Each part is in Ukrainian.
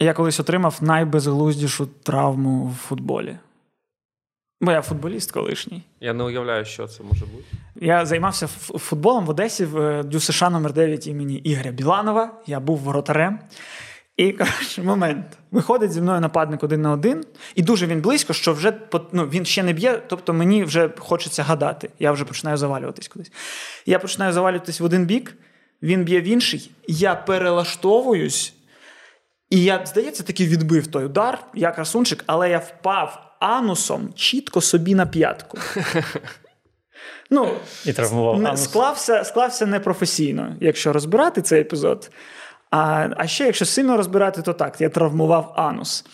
Я колись отримав найбезглуздішу травму в футболі. Бо я футболіст колишній. Я не уявляю, що це може бути. Я займався футболом в Одесі в ДЮСШ номер 9 імені Ігоря Біланова. Я був воротарем. І коротше, момент. Виходить зі мною нападник один на один, і дуже він близько, що вже ну, він ще не б'є, тобто мені вже хочеться гадати. Я вже починаю завалюватись кудись. Я починаю завалюватись в один бік, він б'є в інший, я перелаштовуюсь, і я, здається, таки відбив той удар, я красунчик, але я впав анусом чітко собі на п'ятку. Ну, І травмував анус. Склався склався непрофесійно, якщо розбирати цей епізод. А а ще, якщо сильно розбирати, то так, я травмував анус.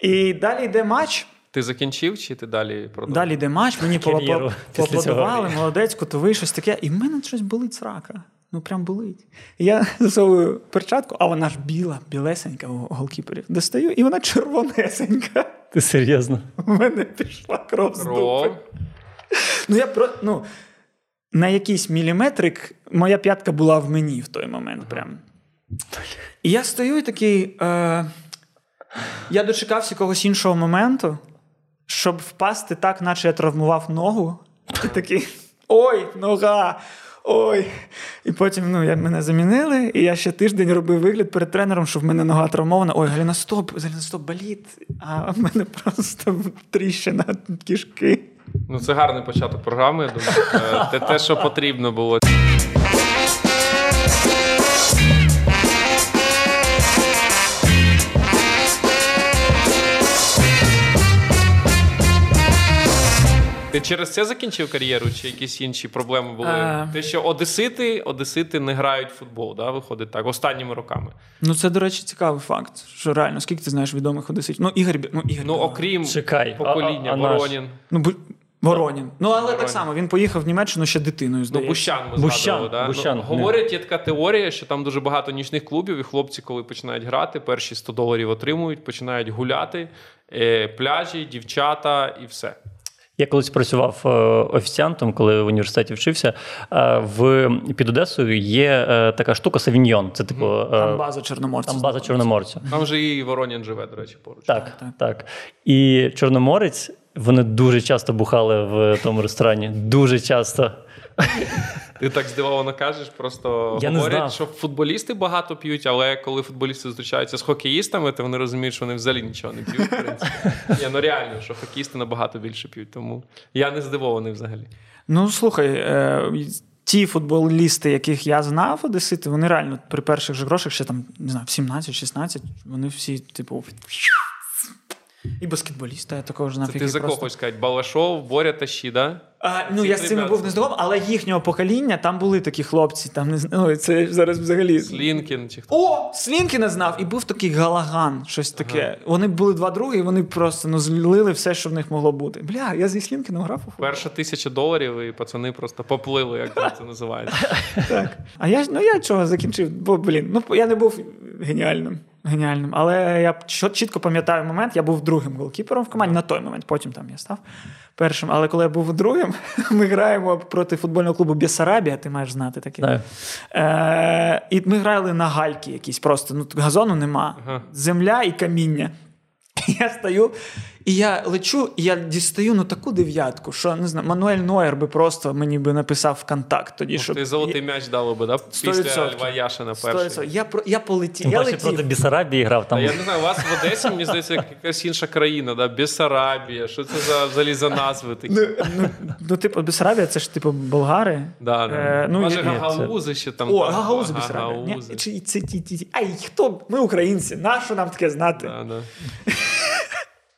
І далі йде матч. Ти закінчив чи ти далі продовжив? Далі йде матч, мені поаплодували, молодець, котовий, щось таке. І в мене щось болить срака. Ну, прям болить. І я засовую перчатку, а вона ж біла, білесенька у голкіперів. Достаю, і вона червонесенька. Ти серйозно? У мене пішла кров з дупи. Ну, я про, ну, на якийсь міліметрик моя п'ятка була в мені в той момент. прям. І я стою і такий. Е, Я дочекався якогось іншого моменту, щоб впасти так, наче я травмував ногу. І такий ой, нога! Ой. І потім ну, я, мене замінили, і я ще тиждень робив вигляд перед тренером, що в мене нога травмована. Ой, Галіна, стоп, Галіна, стоп, боліт. А в мене просто тріщина кішки. Ну, це гарний початок програми. я думаю. Е, те, що потрібно було. Ти через це закінчив кар'єру, чи якісь інші проблеми були? А... Те, що Одесити, Одесити не грають в футбол, да, виходить так, останніми роками. Ну, це, до речі, цікавий факт. Що реально, скільки ти знаєш відомих одеситів? Ну, Ігор, ну, Ігор. Ну, окрім Чекай, покоління, а, а, Воронін. Ну, Воронін. Ну, але Воронін. так само він поїхав в Німеччину ще дитиною. здається. Ну, Бущан ми Бущан, згадували. Да? Бущан, ну, говорять, є така теорія, що там дуже багато нічних клубів, і хлопці, коли починають грати, перші 100 доларів отримують, починають гуляти, е, пляжі, дівчата і все. Я колись працював е, офіціантом, коли в університеті вчився. Е, в під Одесою є е, така штука Савіньйон. Це типу там база чорноморця. Там база чорноморця. Там же і Воронін живе, до речі, поруч. Так, так, так. І Чорноморець. Вони дуже часто бухали в тому ресторані. Дуже часто. Ти так здивовано кажеш, просто Я говорять, не що футболісти багато п'ють, але коли футболісти зустрічаються з хокеїстами, то вони розуміють, що вони взагалі нічого не п'ють. в принципі. Я, ну реально, що хокеїсти набагато більше п'ють, тому я не здивований взагалі. Ну слухай. Е- Ті футболісти, яких я знав, одесити, вони реально при перших же грошах, ще там, не знаю, в 17-16, вони всі, типу, і баскетболіста, я також знав. Це ти за просто... когось сказати, Балашов, Боря Тащі, да? А, Ну, я з цими був не здоров, але їхнього покоління там були такі хлопці. Там не знаю, це зараз взагалі. Слінкін чи хто? О! Слінкіна знав! І був такий Галаган, щось таке. Ага. Вони були два други, і вони просто ну, злили все, що в них могло бути. Бля, я зі Слінкіном грав. Перша тисяча доларів, і пацани просто поплили, як це називається. Так. А я ну я чого закінчив? Бо, блін, ну я не був геніальним. Геніальним. Але я чітко пам'ятаю момент, я був другим голкіпером в команді на той момент, потім там я став першим. Але коли я був другим, ми граємо проти футбольного клубу Бєсарабія, ти маєш знати такий. Е, І ми грали на гальки якісь просто. Ну, Газону нема. Ага. Земля і каміння. Я стою, і я лечу, і я дістаю ну таку дев'ятку, що не знаю, Мануель Нойер би просто мені би написав в контакт тоді. щоб... Ти золотий м'яч дало би, да? Після Льва Яшина перший. Я я полетів. Тим я летів. проти Бісарабії грав там. А я не знаю, у вас в Одесі, мені здається, якась інша країна, да? Бісарабія. Що це за взагалі за назви такі? Ну, ну, ну типу, Бісарабія, це ж типу болгари. Да, да. Е, ну, Може, Гагаузи ще там. О, Гагаузи Бісарабія. Ай, хто? Ми українці, нащо нам таке знати? Да, да.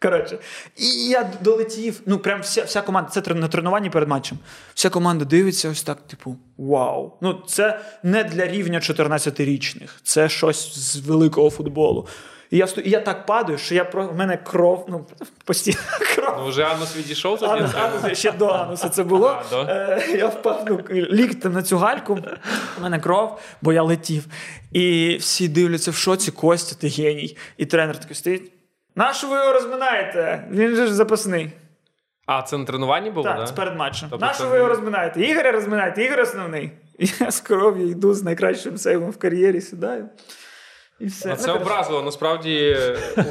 Коротше, і я долетів. Ну, прям вся вся команда, це на тренуванні перед матчем. Вся команда дивиться ось так, типу, вау. Ну, це не для рівня 14-річних, це щось з великого футболу. І я і я так падаю, що я про в мене кров, ну постійно кров. Ну, вже Анус відійшов тоді? Анус, Анус, ще до Ануса це було. А, е, Я впав ну, ліктем на цю гальку, у мене кров, бо я летів. І всі дивляться в шоці, Костя, ти геній. І тренер такий стоїть. Нащо ви його розминаєте? Він же ж запасний. А, це на тренуванні було? Так, да? це перед матчем. Тобто Нащо це... ви його розминаєте? Ігоря розминаєте, Ігор основний. Я з кров'ю йду з найкращим сейвом в кар'єрі, сідаю. І все. А Ну, це коротше. образливо. Насправді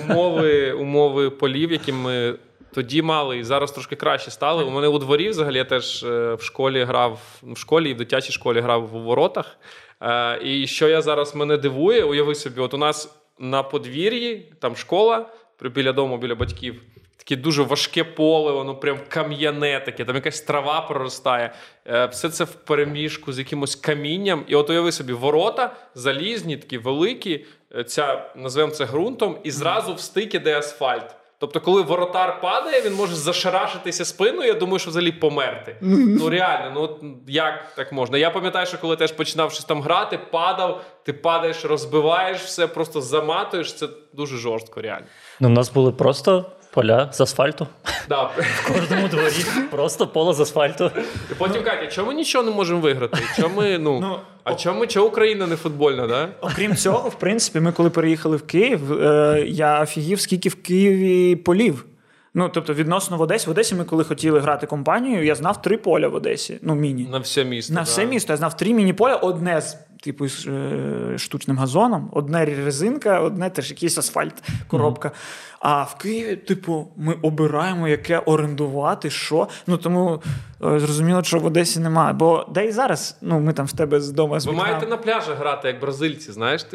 умови, умови полів, які ми тоді мали, і зараз трошки краще стали. У мене у дворі взагалі я теж е, в школі грав в школі і в дитячій школі грав у воротах. Е, І що я зараз мене дивує, уяви собі, от у нас на подвір'ї там школа біля дому, біля батьків. Таке дуже важке поле, воно прям кам'яне таке, там якась трава проростає. Е, Все це в переміжку з якимось камінням. І от уяви собі, ворота залізні, такі великі, е, ця, називаємо це ґрунтом, і зразу в стик іде асфальт. Тобто, коли воротар падає, він може зашарашитися спиною, я думаю, що взагалі померти. Ну реально, ну от як так можна? Я пам'ятаю, що коли теж починав щось там грати, падав, ти падаєш, розбиваєш все, просто заматуєш. Це дуже жорстко, реально. Ну, у нас були просто поля з асфальту. Да. В кожному дворі просто поле з асфальту. І потім Катя, чому ми нічого не можемо виграти? Чому ми, ну, Ну, а чому, чому Україна не футбольна, да? Окрім цього, в принципі, ми коли переїхали в Київ, е, я офігів, скільки в Києві полів. Ну, тобто, відносно в Одесі, в Одесі ми коли хотіли грати компанію, я знав три поля в Одесі. Ну, міні. На все місто. На да. все місто я знав три міні-поля, одне з типу з е, штучним газоном, одне резинка, одне теж якийсь асфальт, коробка. А в Києві, типу, ми обираємо, яке орендувати, що. Ну тому е, зрозуміло, що в Одесі немає. Бо де і зараз, ну ми там в тебе з дому з Ви маєте на пляжах грати, як бразильці, знаєш?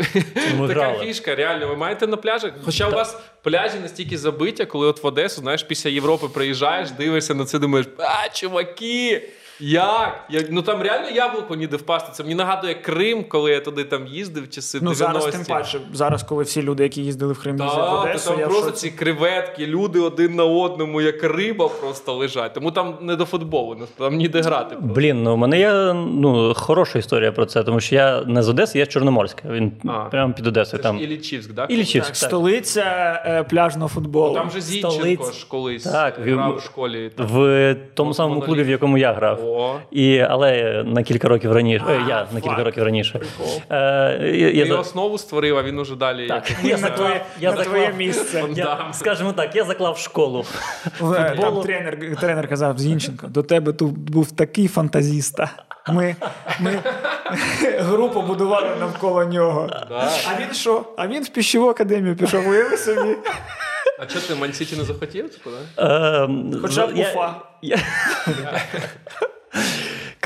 Ми така грали. фішка, реально. Ви маєте на пляжах. Хоча у вас пляжі настільки забиті, коли от в Одесу, знаєш, після Європи приїжджаєш, дивишся на це, думаєш, а, чуваки! Як? Як? Ну там реально яблуко ніде впасти. Це мені нагадує Крим, коли я туди там їздив в часи Ну 90-ті. зараз тим паче, зараз, коли всі люди, які їздили в Крим, їздять в Одесу, там я просто ці креветки, люди один на одному, як риба, просто лежать. Тому там не до футболу, там ніде грати. просто. Блін, ну у мене є ну, хороша історія про це, тому що я не з Одеси, я з Чорноморська. Він А. прямо під Одесою. Там. ж Іллічівськ, да? Іллічівськ. Так, так. столиця е, пляжного футболу. Там же Зінченко Столиць. ж колись Так, грав у школі. там. В тому самому клубі, в якому я грав. О. І, але на кілька років раніше. А, е, я на кілька років раніше. Прикол. Е, я, я, Ти за- основу створив, а він уже далі. Так. як- Я на заклав- твоє, я на заклав- твоє місце. я, скажімо так, я заклав школу. В- Там тренер, тренер казав Зінченко, до тебе тут був такий фантазіста. Ми, ми групу будували навколо нього. Да. А він що? А він в піщову академію пішов, уяви собі. А чого ти Мансіті не захотів? Да? Хоча б Уфа.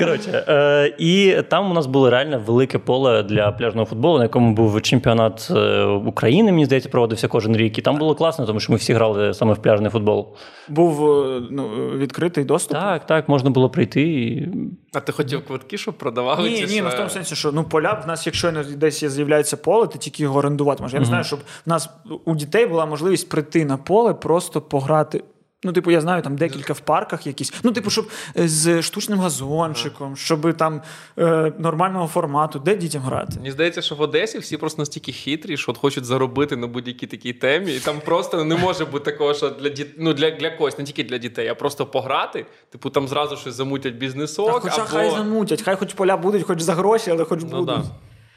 Коротше, е, і там у нас було реально велике поле для пляжного футболу, на якому був чемпіонат е, України, мені здається, проводився кожен рік. І там було класно, тому що ми всі грали саме в пляжний футбол. Був е, ну, відкритий доступ. Так, так, можна було прийти. І... А ти хотів квитки, щоб продавали? Ні, ці ні, ну в тому сенсі, що ну поля в нас, якщо десь з'являється поле, ти тільки його орендувати можеш. Я не знаю, щоб в нас у дітей була можливість прийти на поле, просто пограти. Ну, типу, я знаю, там декілька в парках якісь. Ну, типу, щоб е, з штучним газончиком, щоб там е, нормального формату, де дітям грати. Мені здається, що в Одесі всі просто настільки хитрі, що от хочуть заробити на будь-якій такій темі, і там просто не може бути такого, що для діт... ну, для, для когось, не тільки для дітей, а просто пограти. Типу там зразу щось замутять бізнесок. Та хоча або... хай замутять, хай хоч поля будуть, хоч за гроші, але хоч Ну, будуть. да.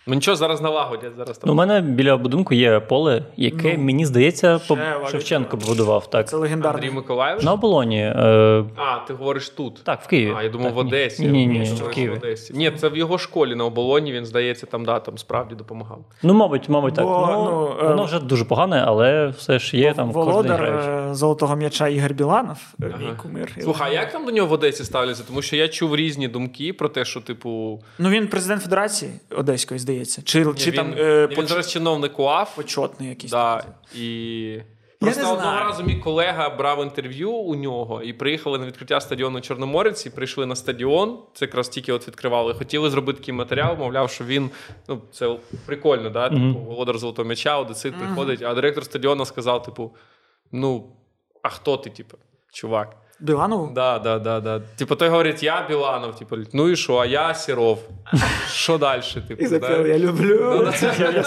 Ну нічого, зараз налагодять. Зараз там. Ну, у мене біля будинку є поле, яке, мені здається, по... Шевченко побудував. Так. Це Андрій легендарний. Миколаївич? На оболоні. Е... А, ти говориш тут. Так, в Києві. А, я думав, Так, в Одесі. Ні, ні, ні, в Києві. Одесі. Ні, це в його школі на оболоні, він, здається, там, да, там справді допомагав. Ну, мабуть, мабуть, так. Бо, ну, ну, е, воно вже дуже погане, але все ж є там кожен день Володар е, золотого м'яча Ігор Біланов, е, мій Ага. кумир. Слухай, а як там до нього в Одесі ставляться? Тому що я чув різні думки про те, що, типу, Ну він президент Федерації Одеської, здається. Чи, чи він, там е, він поч- зараз чиновник УАФ. почетний якийсь. Да, і... не Просто одного знаю. разу мій колега брав інтерв'ю у нього і приїхали на відкриття стадіону Чорноморець і прийшли на стадіон. Це якраз тільки от відкривали. Хотіли зробити такий матеріал, мовляв, що він ну це прикольно, да? Типу, володар золотого м'яча, одесит приходить, а директор стадіону сказав: типу, ну, а хто ти, типу, чувак? Біланову? Да, да, да, да. Типу, той говорить, я Біланов, типу, ну і що, а я Сіров. Що далі? Типу, І запев, да? я люблю. Ну, да.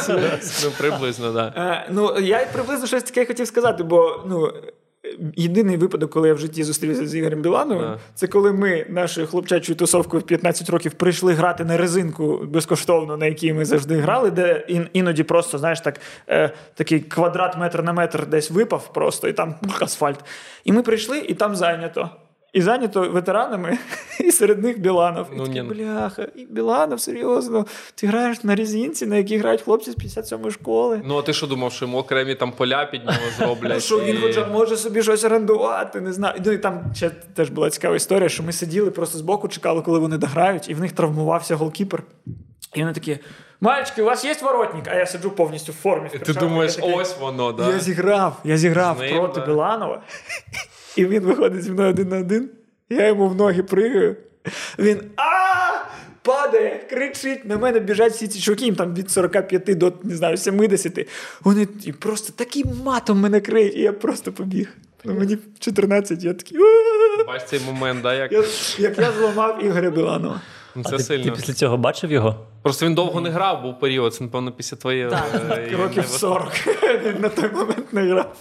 ну, приблизно, так. Да. Е, ну, я приблизно щось таке хотів сказати, бо ну, єдиний випадок, коли я в житті зустрівся з Ігорем Білановим, yeah. це коли ми нашою хлопчачою тусовкою в 15 років прийшли грати на резинку безкоштовно, на якій ми завжди грали, де ін- іноді просто, знаєш, так, е, такий квадрат метр на метр десь випав просто, і там асфальт. І ми прийшли, і там зайнято. І зайнято ветеранами, і серед них Біланов. Ну, і такі, бляха, і Біланов, серйозно. Ти граєш на резинці, на якій грають хлопці з 57-ї школи. Ну, а ти що думав, що йому окремі там поля під нього зроблять? Ну, що він хоча може собі щось орендувати, не знаю. Ну і там ще теж була цікава історія, що ми сиділи просто збоку, чекали, коли вони дограють, і в них травмувався голкіпер. І вони такі: мальчики, у вас є воротник? А я сиджу повністю в формі. в Ти думаєш, такий, ось воно, да? Я зіграв, я зіграв проти да. Біланова, і він виходить зі мною один на один. Я йому в ноги пригаю. Він а падає, кричить. На мене біжать всі ці чуваки, їм там від 45 до не знаю, 70. Вони і просто таким матом мене криють, і я просто побіг. Ну, мені 14, я такий. Бач цей момент, да, як Я- Як я зламав Ігоря Біланова. Ну, А це ти, ти після цього бачив його? Просто він довго не грав, був період, це, напевно, після твоєї. е, Років 40 він на той момент не грав.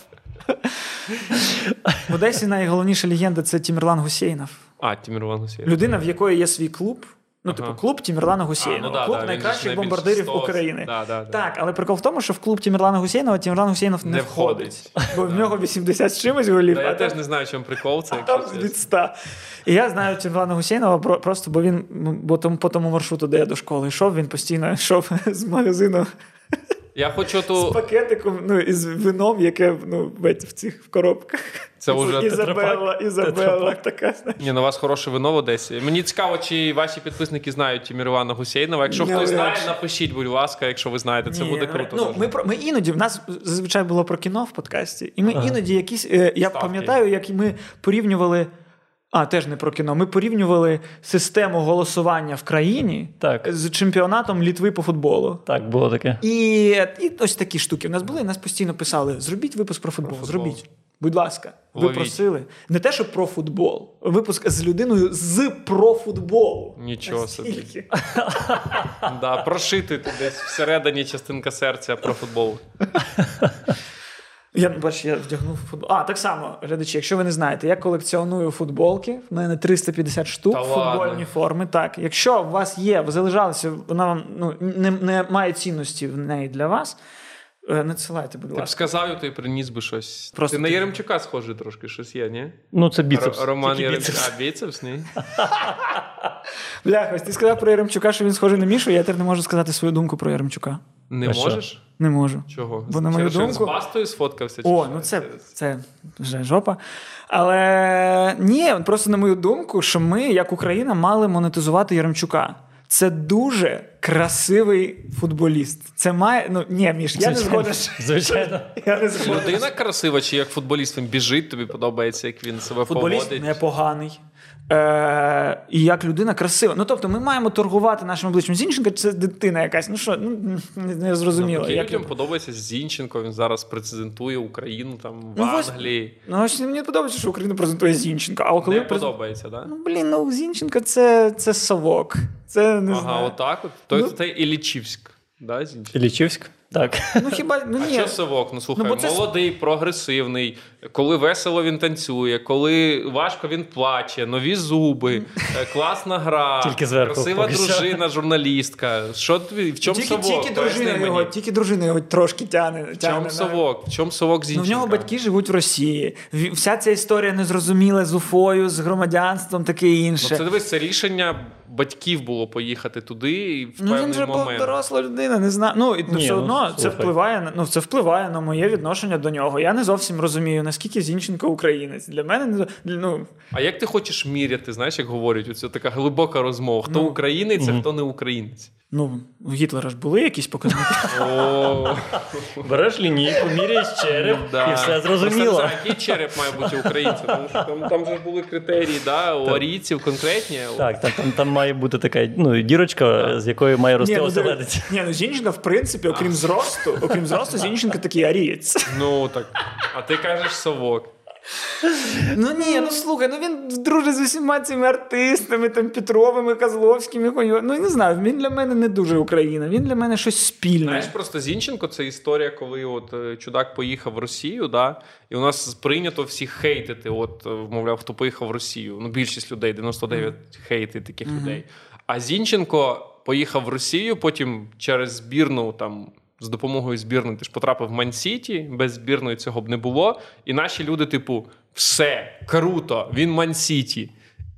В Одесі найголовніша легенда це Тімірлан Гусейнов. А, Тімірлан Гусєєв. Людина, в якої є свій клуб. Ну, Ага. типу, клуб Тімірлана Гусейнова. Ну да, клуб да, найкращих бомбардирів стос. України. Да, да, да. Так, але прикол в тому, що в клуб Тімірлана Гусейнова Тімірлан Гусейнов не, Не входить. Бо в нього 80 з чимось голів, я теж не знаю, чому прикол це. а там від 100. І я знаю Тімірлана Гусейнова просто, бо він ну, бо тому, по тому маршруту, де я до школи йшов, він постійно йшов з магазину Я хочу з пакетиком, ну, із вином, яке ну, в в цих в коробках. Це вже Ізабелла, Ізабелла, така. знаєш. Ні, на вас хороше вино в Одесі. Мені цікаво, чи ваші підписники знають Тімірвана Гусейнова. Якщо Навряд хтось знає, напишіть, будь ласка, якщо ви знаєте, це Ні, буде ну, круто. Ну, дуже. ми, про- ми іноді, в нас зазвичай було про кіно в подкасті, і ми Ага. іноді якісь. е, я Ставки. пам'ятаю, як ми порівнювали. А, теж не про кіно. Ми порівнювали систему голосування в країні Так. з чемпіонатом Літви по футболу. Так, було таке. І, і ось такі штуки. У нас були, і нас постійно писали: зробіть випуск про футбол. футбол. Зробіть. Будь ласка, ви Ловіть. просили. Не те, що про футбол. Випуск з людиною з про футболу. Нічого собі. Да, прошити десь всередині частинка серця про футбол. Я бач, я вдягнув футбол. А, так само, глядачі, якщо ви не знаєте, я колекціоную футболки. В мене 350 штук Та футбольні ладно. форми. Так, якщо у вас є, ви залишалися, вона вам ну, не, не має цінності в неї для вас. е, Надсилайте, будь ласка. Ти б сказав, то й приніс би щось. Просто ти на Єремчука схожий трошки, щось є, ні? Ну, це біцепс. Р- Роман біцепс. А, біцепс, ні? Бляха, ось ти сказав про Яремчука, що він схожий на Мішу. Я тепер не можу сказати свою думку про Яремчука. Не А що? можеш? Не можу. Чого? Бо, на мою Через що думку- з бастою сфоткався? чи О, що? ну це, це вже жопа. Але ні, просто на мою думку, що ми, як Україна, мали монетизувати Яремчука. Це дуже красивий футболіст. Це має. Ну ні, Міш, я не Звичайно. згоден. Звичайно. Я не згоден. Людина красива, чи як футболіст він біжить, тобі подобається, як він себе Футболіст поводить. непоганий. Е, і як людина красива. Ну тобто, ми маємо торгувати нашим обличчям. Зінченко це дитина якась. Ну що, ну не, не зрозуміло. Навпаки, як людям подобається Зінченко, він зараз презентує Україну там в Ну, Англії. Ну, ось мені подобається, що Україна презентує Зінченка. А коли Не презент- подобається, так? Ну, блін, ну Зінченко це, це совок. Це не Ага, знаю. отак от. То Ну- це Ілічівськ, да, Зінченко? Ілічівськ? Так. Ну хіба ну А що совок? Ну слухай, Ну, це- молодий, прогресивний. Коли весело він танцює, коли важко він плаче, нові зуби, е, класна гра, Тільки зверху красива дружина, журналістка. Що? В чому тільки, совок? тільки дружина його, тільки дружина його трошки тягне. В чому совок? В чому совок Ну, в нього батьки живуть в Росії. Вся ця історія незрозуміла з Уфою, з громадянством, таке інше. Ну, це дивись, це рішення батьків було поїхати туди і в Ну, певний він же був момент. доросла людина, не знаю. Ну, і ну, Ні, все ну, одно це впливає на ну, це впливає на моє відношення до нього. Я не зовсім розумію, наскільки Зінченко українець. Для мене не ну, А як ти хочеш міряти, знаєш, як говорять, оце така глибока розмова. Хто Ну, українець, а хто не українець? Ну, у Гітлера ж були якісь показники. Береш лінійку, міряєш череп, і все зрозуміло. який череп має бути українцем, тому що там, там же ж були критерії, да, у арійців конкретні. Так, там, там, там має бути така ну, дірочка, з якої має рости ну, оселедець. Ні, ну Зінченко, в принципі, окрім зросту, окрім зросту, Зінченко такий арієць. Ну так. А ти кажеш совок. Ну ні, ну слухай, ну він дружить з усіма цими артистами, там Петровими, Козловськими, ну не знаю, він для мене не дуже Україна, він для мене щось спільне. Знаєш, просто Зінченко це історія, коли от е, чудак поїхав в Росію, да, і у нас прийнято всіх хейтити. От, е, мовляв, хто поїхав в Росію. Ну, більшість людей, 99 хейтить таких людей. А Зінченко поїхав в Росію, потім через збірну там. З допомогою збірної ти ж потрапив в Ман-Сіті, без збірної цього б не було. І наші люди, типу, Все круто, він Ман-Сіті.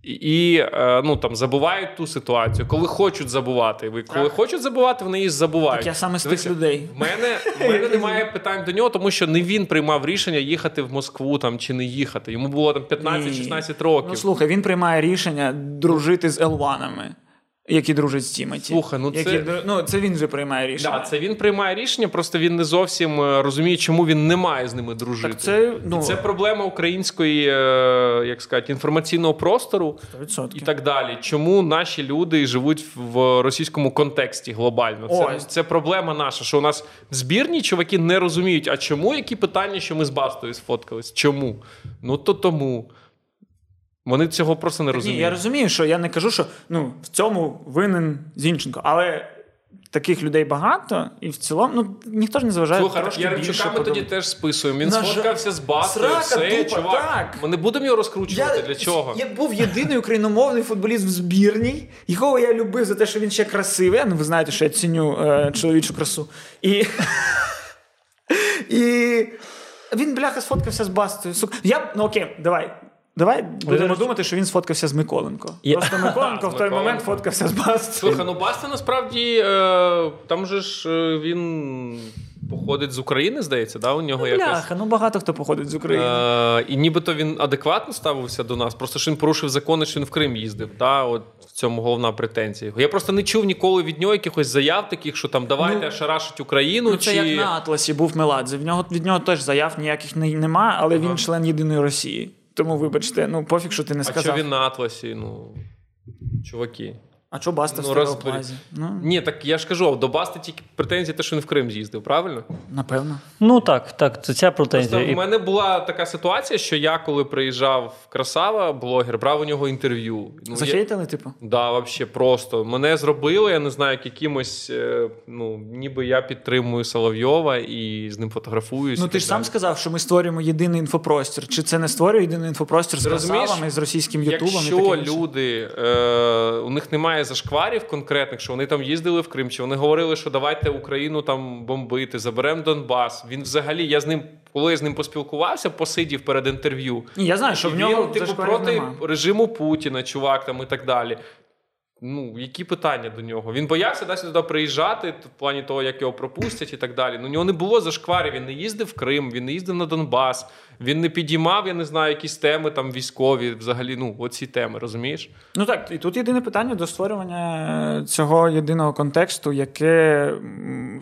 І е, ну, там забувають ту ситуацію, коли хочуть забувати. Ви коли хочуть забувати, вони її забувають. Так я саме з тих людей. В мене, в мене немає питань до нього, тому що не він приймав рішення їхати в Москву там чи не їхати. Йому було там 15-16 років. Ну слухай, він приймає рішення дружити з Елванами, які дружать з Тімоті. Слухай, ну які, це- ну це він же приймає рішення. Да, це він приймає рішення, просто він не зовсім е, розуміє, чому він не має з ними дружити. Так це, ну, І це проблема української, е, як сказати, інформаційного простору 100%. і так далі. Чому наші люди живуть в російському контексті глобально? Це, це проблема наша, що у нас збірні чуваки не розуміють, а чому які питання, що ми з Бастою сфоткались? Чому? Ну то тому. Вони цього просто не Ні, розуміють. я розумію, що я не кажу, що ну, в цьому винен Зінченко, але таких людей багато, і в цілому ну, ніхто ж не зважає. Слухай, більше ми тоді теж списуємо. Він На сфоткався з Бастою, все, тупа, чувак. так. Ми не будемо його розкручувати. Для чого? Я був єдиний україномовний футболіст в збірній, якого я любив за те, що він ще красивий. Ну, ви знаєте, що я ціню е, чоловічу красу. І, і він, бляха, сфоткався з Бастою. Сука. Я, ну окей, давай. Давай будемо думати, що він сфоткався з Миколенко. Я- Просто Миколенко в той момент фоткався з Бастою. Слухай, ну Баста насправді е, там же ж е, він походить з України, здається, да? у нього якось. Бляха, ну багато хто походить з України. Е, і нібито він адекватно ставився до нас, просто що він порушив закони, що він в Крим їздив. Да? От в цьому головна претензія. Я просто не чув ніколи від нього якихось заяв таких, що там давайте Ну, шарашить Україну. Ну, це чи... як на Атласі був Меладзе. В нього від нього теж заяв ніяких не, нема, але він член єдиної Росії. Тому, вибачте, ну пофіг, що ти не А що він на Атласі? Ну, чуваки. А що Баста в Ну, стереоплазі? Ну, Ні, так я ж кажу, до Басти тільки претензії, те, що він в Крим з'їздив, правильно? напевно. Ну так, так, це ця претензія. в І- мене була така ситуація, що я, коли приїжджав в Красава, блогер, брав у нього інтерв'ю. Ну, я... Захейтили, типу? Да, вообще просто. Мене зробили, я не знаю, як якимось, е, ну, ніби я підтримую Соловйова і з ним фотографуюсь. Ну ти так ж сам сказав, що ми створюємо єдиний інфопростір. Чи це не створює єдиний інфопростір з красавами, з російським ютубом? і Якщо таке інше? люди, е, у них немає зашкварів конкретних, що вони там їздили в Крим, чи вони говорили, що давайте Україну там бомбити, заберемо Донбас. Він взагалі, я з ним, коли я з ним поспілкувався, посидів перед інтерв'ю. Ні, я знаю, що в нього він, типу, проти нема. режиму Путіна, чувак там і так далі. Ну, які питання до нього? Він боявся десь туди приїжджати, в плані того, як його пропустять і так далі. Ну, у нього не було зашкварів, він не їздив в Крим, він не їздив на Донбас, він не підіймав, я не знаю, якісь теми там військові, взагалі, ну, оці теми, розумієш? Ну так, і тут єдине питання до створювання цього єдиного контексту, яке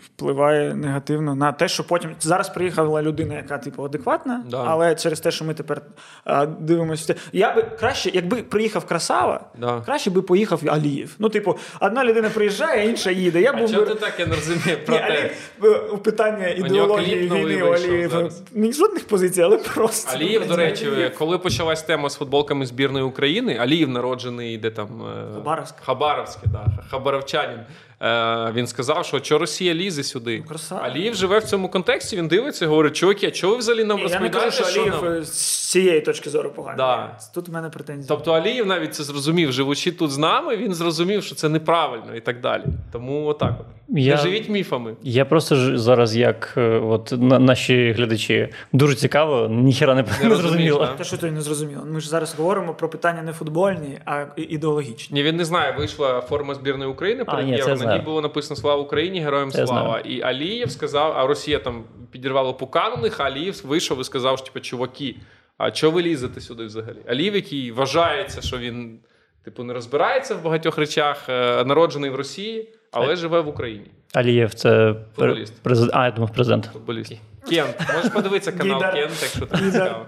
впливає негативно на те, що потім зараз приїхала людина, яка типу адекватна, Да. але через те, що ми тепер а, дивимося, я би краще, якби приїхав Красава, Да. краще би поїхав Алієв. Ну, типу, одна людина приїжджає, а інша їде. Я А був чого би- ти так я не розумію про те? Е, питання ідеології війни у Алієва. Ні, жодних позицій, але просто. Алієв, до речі, коли почалась тема з футболками збірної України, Алієв народжений де там е, Хабаровськ. Хабаровське, да, Хабаровчанин. Е, він сказав, що що Росія лізе сюди. Ну, красава. Алієв живе в цьому контексті. Він дивиться говорить, чуваки, а чого ви взагалі нам Ні, Я не кажу, що що Алієв нам? е, з цієї точки зору поганий. Да. Тут в мене претензії. Тобто Алієв навіть це зрозумів, живучи тут з нами, він зрозумів, що це неправильно і так далі. Тому отак от. Я- Не живіть міфами. Я просто ж зараз, як е, от на, наші глядачі, дуже цікаво, ніхіра не, не, зрозуміло. Те, що ти не зрозуміло. Ми ж зараз говоримо про питання не футбольні, а ідеологічні. Ні, він не знає. Вийшла форма збірної України А, перед ні, євро. Ній було написано Слава Україні, героям Це я слава. знаю. І Алієв сказав, а Росія там підірвала пукан у них, а Алієв вийшов і сказав, що типу, чуваки, а чого ви лізете сюди взагалі? Алієв, який вважається, що він типу не розбирається в багатьох речах, е, народжений в Росії, але живе в Україні. Алієв це Футболіст. президент. А, я думав, президент. Футболіст. Кент. Можеш подивитися канал Кент, якщо тобі Гідар. цікаво.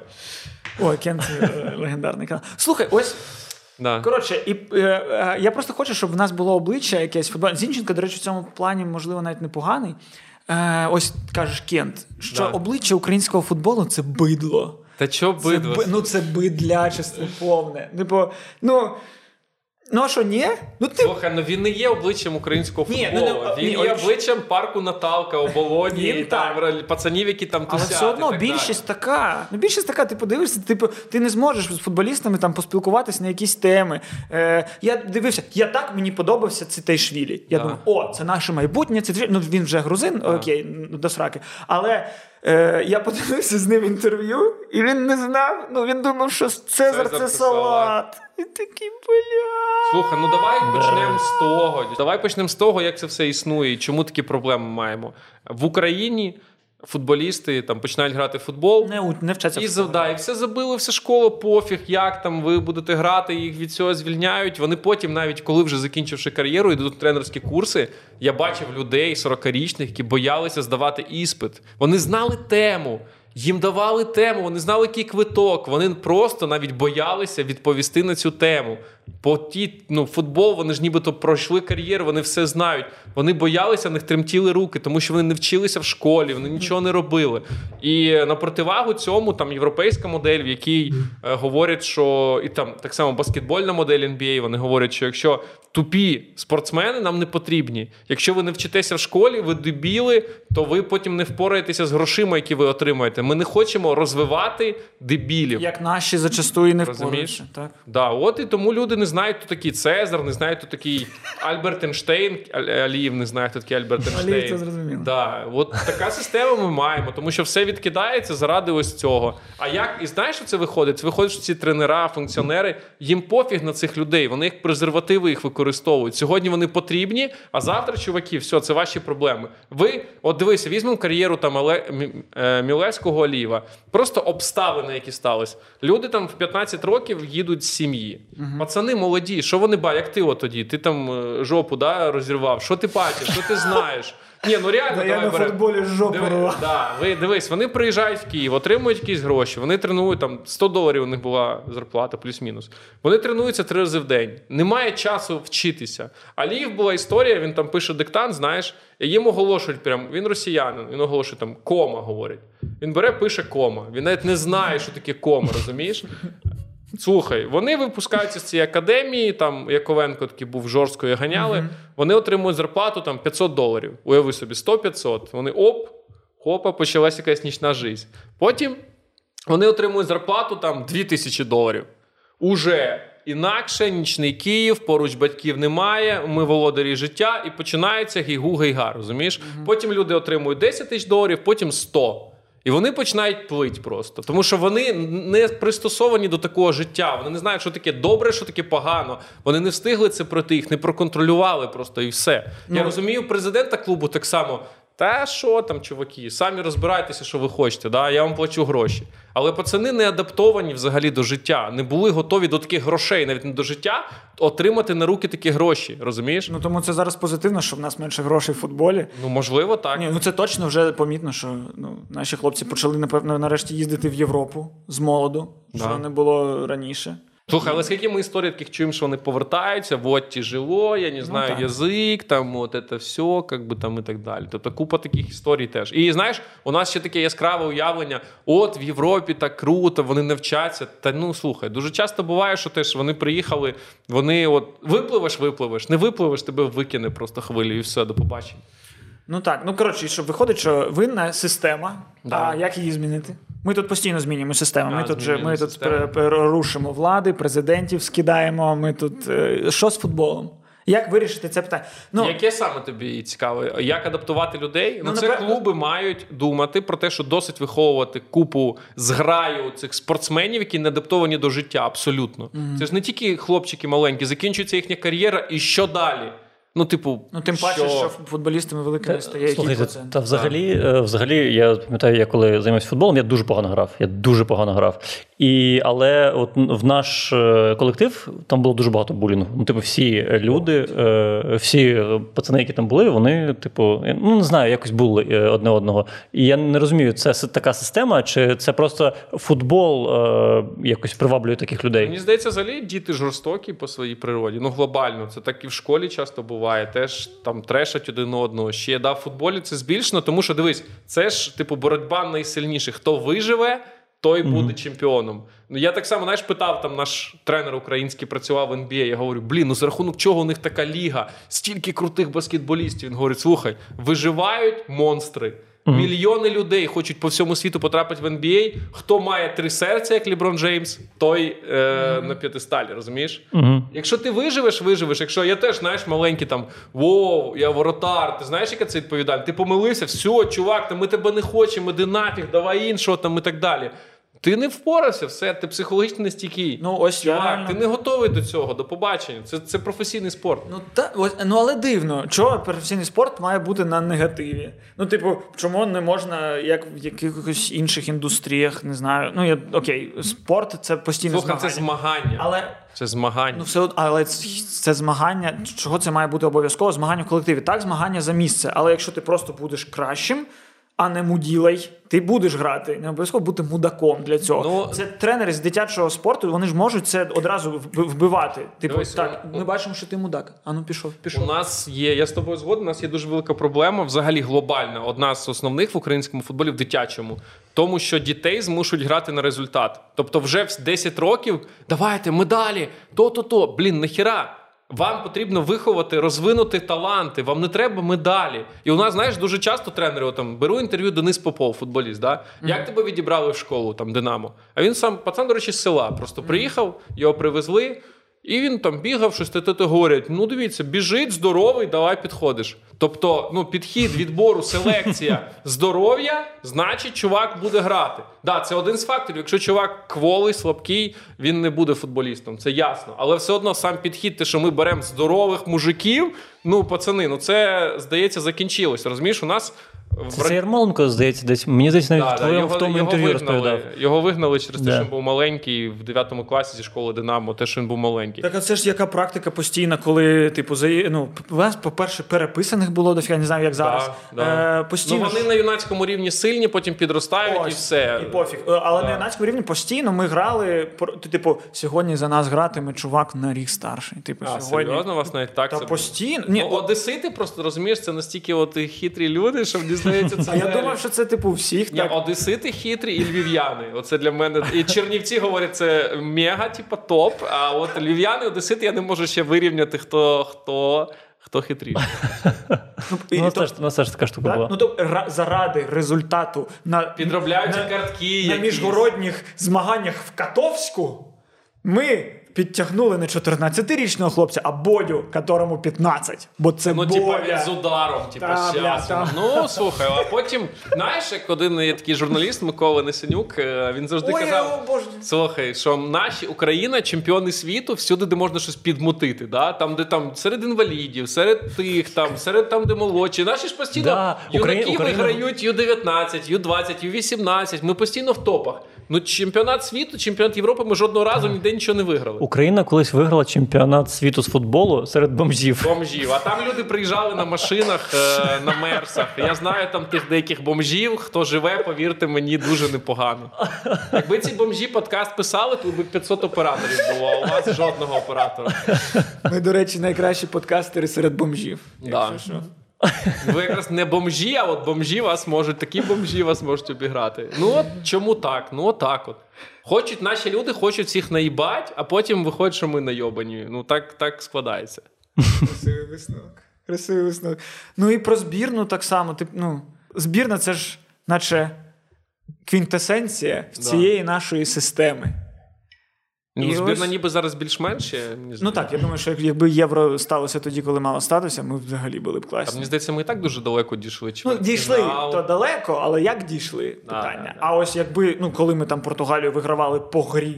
Ой, Кен це легендарний канал. Слухай, ось Да. коротше, і е, е, я просто хочу, щоб в нас було обличчя якесь футбольне. Зінченко, до речі, в цьому плані, можливо, навіть непоганий. Е, ось кажеш Кент, що Да. обличчя українського футболу це бидло. Та чого Це, ну, це бидлячество повне. Бо, ну, ну, а що, ні? Ну, ти Слухай, ну він не є обличчям українського Ні, футболу. ну, не- він ні, є ось- обличчям парку Наталка, оболоні, Він і там ре- пацанів, які там Але тусять. все одно так більшість далі. така. Ну, більшість така, ти подивишся, типу, ти не зможеш з футболістами там поспілкуватися на якісь теми. Е, я дивився, я так мені подобався Цитейшвілі. Я Да. думаю, о, це наше майбутнє. Це ну він вже грузин, окей, ну, до сраки. Але Е, Я подивився з ним інтерв'ю, і він не знав. Ну він думав, що Цезар, це, це салат. І такий бля. Слухай, ну давай почнемо з того. Давай почнемо з того, як це все існує і чому такі проблеми маємо в Україні. Футболісти там починають грати в футбол, не не вчаться і да, і все забили, все школа, пофіг, як там ви будете грати, їх від цього звільняють. Вони потім, навіть коли вже закінчивши кар'єру, йдуть в тренерські курси. Я бачив людей 40-річних, які боялися здавати іспит. Вони знали тему. Їм давали тему, вони знали, який квиток. Вони просто навіть боялися відповісти на цю тему. По ті, ну, футбол, вони ж нібито пройшли кар'єру, вони все знають. Вони боялися, них тремтіли руки, тому що вони не вчилися в школі, вони нічого не робили. І на противагу цьому там європейська модель, в якій е, говорять, що і там так само баскетбольна модель NBA, вони говорять, що якщо тупі спортсмени нам не потрібні. Якщо ви не вчитеся в школі, ви дебіли, то ви потім не впораєтеся з грошима, які ви отримаєте. Ми не хочемо розвивати дебілів. Як наші зачастую не впораються. Так? Да, от і тому люди не знають, хто такий Цезар, не знають, хто такий Альберт Ейнштейн, Аліїв не знає, хто такий Альберт Ейнштейн. Аліїв, це зрозуміло. Да, От така система ми маємо, тому що все відкидається заради ось цього. А як і знаєш, що це виходить? Це виходить, що ці тренера, функціонери, їм пофіг на цих людей. Вони як презервативи їх використовують. Сьогодні вони потрібні, а завтра, чуваки, все, це ваші проблеми. Ви, от дивися, візьмемо кар'єру там е, Мілевського Алієва. Просто обставини, які стались. Люди там в 15 років їдуть з сім'ї. Угу. Пацани молоді, що вони бачать? Як ти от тоді? Ти там е, жопу да, розірвав? Що ти бачиш? Що ти знаєш? Ні, ну реально, да, давай я на футболі жопу Диви, да, ви, Дивись, вони приїжджають в Київ, отримують якісь гроші, вони тренують там 100 доларів. У них була зарплата, плюс-мінус. Вони тренуються три рази в день. Немає часу вчитися. Аліїв була історія, він там пише диктант, знаєш, і їм оголошують прям, він росіянин, він оголошує там кома говорить. Він бере, пише кома. Він навіть не знає, що таке кома, розумієш? Слухай, вони випускаються з цієї академії, там Яковенко такий був жорсткою ганяли. Uh-huh. Вони отримують зарплату там 500 доларів. Уяви собі, 100-500. Вони оп, хопа, почалася якась нічна життя. Потім вони отримують зарплату там 2000 доларів. Уже інакше, нічний Київ, поруч батьків немає. Ми володарі життя, і починається гейгу-гейга, розумієш? Uh-huh. Потім люди отримують 10 тисяч доларів, потім 100. І вони починають плить просто, тому що вони не пристосовані до такого життя. Вони не знають, що таке добре, що таке погано. Вони не встигли це пройти, їх не проконтролювали просто і все. Ну, Я розумію, президента клубу так само та що там, чуваки, самі розбирайтеся, що ви хочете. да? Я вам плачу гроші. Але пацани не адаптовані взагалі до життя, не були готові до таких грошей, навіть не до життя, отримати на руки такі гроші. Розумієш? Ну тому це зараз позитивно, що в нас менше грошей в футболі. Ну можливо, так. Ні, Ну це точно вже помітно, що ну, наші хлопці почали напевно нарешті їздити в Європу з молоду, що да. не було раніше. Слухай, але скільки ми історій таких чуємо, що вони повертаються, вот тяжело, я не ну знаю, ну, язик, там от це все, как би там і так далі. Тобто купа таких історій теж. І знаєш, у нас ще таке яскраве уявлення: от в Європі так круто, вони не вчаться. Та ну слухай, дуже часто буває, що теж вони приїхали, вони от випливеш, випливеш, не випливеш, тебе викине просто хвилю, і все, до побачення. Ну так, ну коротше, що виходить, що винна система. Да. А як її змінити? Ми тут постійно змінюємо систему. Ми тут же ми тут рушимо влади, президентів скидаємо. Ми тут е, що з футболом? Як вирішити це питання? Ну яке саме тобі цікаво? Як адаптувати людей? Ну, ну це напевно... клуби мають думати про те, що досить виховувати купу зграю цих спортсменів, які не адаптовані до життя. Абсолютно, mm-hmm. це ж не тільки хлопчики маленькі, закінчується їхня кар'єра, і що далі? Ну, типу, ну тим паче, що, що футболістами великими стає. Слухайте, та взагалі, так. взагалі, я пам'ятаю, я коли займався футболом, я дуже погано грав. Я дуже погано грав. І, Але от в наш е, колектив там було дуже багато булінгу. Ну, типу, всі люди, е, всі пацани, які там були, вони, типу, ну не знаю, якось були е, одне одного. І я не розумію, це така система, чи це просто футбол якось приваблює таких людей? Мені здається, взагалі діти жорстокі по своїй природі. Ну, глобально, це так і в школі часто буває. Теж там трешать один одного. Ще да, в футболі це збільшено, тому що дивись, це ж типу боротьба найсильніших. Хто виживе? той mm-hmm. буде чемпіоном. Ну я так само знаєш, питав там наш тренер український працював в НБА. Я говорю, блін, ну за рахунок чого у них така ліга, стільки крутих баскетболістів. Він говорить: слухай, виживають монстри. Мільйони людей хочуть по всьому світу потрапити в NBA. Хто має три серця, як Ліброн Джеймс, той е, на п'ятисталі, розумієш? Якщо ти виживеш, виживеш. Якщо я теж знаєш, маленький там воу, я воротар, ти знаєш, яка це відповідальність? Ти помилився, все, чувак, там ми тебе не хочемо, іди нафіг, давай іншого там і так далі. Ти не впорався, все, ти психологічно не стійкий. Ну, ось Чувак, реально. ти не готовий до цього, до побачення. Це, це професійний спорт. Ну та ось, ну але дивно, чого професійний спорт має бути на негативі? Ну, типу, чому не можна, як в якихось інших індустріях, не знаю. Ну я окей, спорт це постійне Слухай, змагання. це змагання. Але Це змагання. ну все але це, це змагання. Чого це має бути обов'язково? Змагання в колективі. Так, змагання за місце. Але якщо ти просто будеш кращим, а не муділей, ти будеш грати. Не обов'язково бути мудаком для цього. Ну, це тренери з дитячого спорту, вони ж можуть це одразу вбивати. Типу, Дивись, так, у- ми бачимо, що ти мудак. А ну пішов, пішов. У нас є, я з тобою згоден, у нас є дуже велика проблема, взагалі глобальна, одна з основних в українському футболі в дитячому, тому що дітей змушують грати на результат. Тобто, вже в 10 років давайте медалі, то-то-то. Блін, нахіра. Вам потрібно виховати, розвинути таланти. Вам не треба медалі. І у нас, знаєш, дуже часто тренери от, там беру інтерв'ю Денис Попов, футболіст. Да? Як тебе відібрали в школу, там Динамо? А він сам пацан, до речі, з села. Просто приїхав, його привезли. І він там бігав, щось те, говорять: ну дивіться, біжить здоровий, давай підходиш. Тобто, ну, підхід відбору, селекція здоров'я, значить, чувак буде грати. Да, це один з факторів. Якщо чувак кволий, слабкий, він не буде футболістом, це ясно. Але все одно сам підхід, те, що ми беремо здорових мужиків, ну, пацани, ну це здається закінчилось. Розумієш, у нас Це, це Ярмоленко, здається, десь. Мені здається, навіть Да, в да, твоєму його, в тому його інтерв'ю вигнали, розповідав. Його вигнали через те, Да. що він був маленький в 9 класі зі школи Динамо, те, що він був маленький. Так, а це ж яка практика постійна, коли, типу, за ну, вас, по-перше, переписаних було дофіга, не знаю, як зараз. Да, да. Е, постійно Ну, вони ж- на юнацькому рівні сильні, потім підростають і все. І пофіг. Е, Але Да. на юнацькому рівні постійно ми грали. Типу, сьогодні за нас гратиме чувак на рік старший. Типу, А, сьогодні. серйозно, вас навіть так Та це постійно. Ні, Ну, одесити просто розумієш, це настільки от хитрі люди, що здається, це а я думав, що це типу всіх Ні, так. одесити хитрі і львів'яни. Оце для мене. І чернівці говорять, це мега, типа топ. А от львів'яни, одесити, я не можу ще вирівняти, хто хто. Хто хитріше. І У нас то- теж, у нас теж така штука була. Ну, то, ра- заради результату на, Підробляються на, картки. на міжгородніх змаганнях в Катовську. Ми підтягнули не 14-річного хлопця, а Бодю, которому 15. Бо це Ну, типа, Бодя. він з ударом, типа, та. Ну, слухай, а потім, знаєш, як один є такий журналіст Микола Несенюк, е, він завжди Ой, казав: о, слухай, що наші Україна чемпіони світу всюди, де можна щось підмутити. Да? Там, де там серед інвалідів, серед тих, там, серед там, де молодші. Наші ж постійно Да, юнаки Україна- виграють Ю-19, Ю-20, Ю-18. Ми постійно в топах. Ну, чемпіонат світу, чемпіонат Європи, ми жодного разу ніде нічого не виграли. Україна колись виграла чемпіонат світу з футболу серед бомжів. Бомжів. А там люди приїжджали на машинах, е, на мерсах. Я знаю там тих деяких бомжів, хто живе, повірте мені, дуже непогано. Якби ці бомжі подкаст писали, то би 500 операторів було, а у вас жодного оператора. Ми, до речі, найкращі подкастери серед бомжів. Да. Що. Ви якраз не бомжі, а от бомжі вас можуть, такі бомжі вас можуть обіграти. Ну от чому так? Ну отак от. Хочуть наші люди, хочуть всіх наїбать, а потім виходить, що ми найобані. Ну так, так складається. Красивий висновок. Красивий висновок. Ну і про збірну так само. Тип, ну, збірна це ж, наче квінтесенція Да. цієї нашої системи. Ну, збірна ось- ніби зараз більш-менш. Ну так, я думаю, що якби євро сталося тоді, коли мало статися, ми взагалі були б А класні. мені здається, ми і так дуже далеко дійшли. Ну, дійшли то далеко, але як дійшли? Питання. да. А ось якби, ну, коли ми там Португалію вигравали по грі,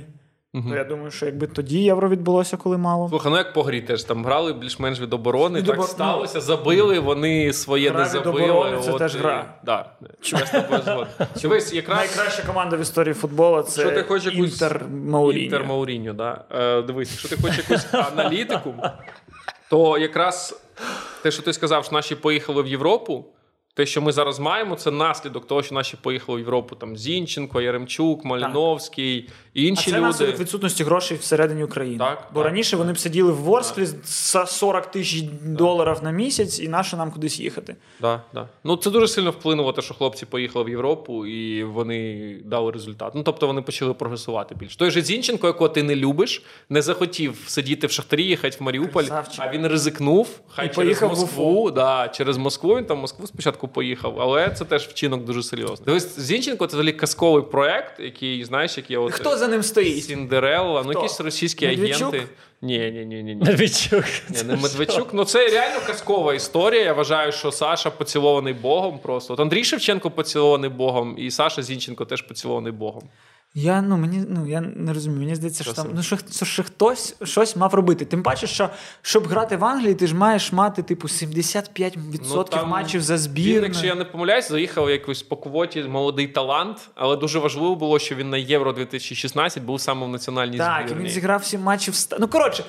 то я думаю, що якби тоді євро відбулося, коли мало. Слухай, ну як по грі теж там грали більш-менш від оборони, Від так обо- сталося, забили, вони своє Гра не від забили. оборони – це от теж і- гра. Да. Я з тобою згоден. Дивись, якраз Найкраща команда в історії футболу це Якщо ти якусь- Інтер Мауріньо. Інтер Мауріньо, да. Е, дивись, якщо ти хочеш якусь аналітику, то якраз те, що ти сказав, що наші поїхали в Європу. Те, що ми зараз маємо, це наслідок того, що наші поїхали в Європу. Там Зінченко, Яремчук, Маліновський І інші а це люди. наслідок відсутності грошей всередині України. Так, Бо так, раніше вони б сиділи в Ворсклі за 40 тисяч доларів на місяць, і наше нам кудись їхати. Да, да. Ну це дуже сильно вплинуло, те, що хлопці поїхали в Європу і вони дали результат. Ну тобто вони почали прогресувати більше. Той же Зінченко, якого ти не любиш, не захотів сидіти в Шахтарі, їхати в Маріуполь, Красавчик. а він ризикнув. Хай І через поїхав в Москву. Да, через Москву він там Москву спочатку поїхав, але це теж вчинок дуже серйозний. Дивись, Зінченко це взагалі казковий проект, який знаєш, який от Хто за ним стоїть? Сіндерелла, ну якісь російські Медведчук? агенти. Ні, ні, ні, ні, ні. Медведчук. Ні, не Медведчук. Ну це реально казкова історія. Я вважаю, що Саша поцілований Богом. Просто от Андрій Шевченко поцілований Богом, і Саша Зінченко теж поцілований Богом. Я ну мені ну я не розумію. Мені здається, що Що там ну що, що, що хтось щось мав робити. Тим паче, що щоб грати в Англії, ти ж маєш мати типу 75% Ну, там матчів за Він, якщо я не помиляюсь, заїхав якось по квоті молодий талант, але дуже важливо було, що він на Євро 2016 був саме в національній Так, збірні. він зіграв всі матчі в ста. Ну коротше,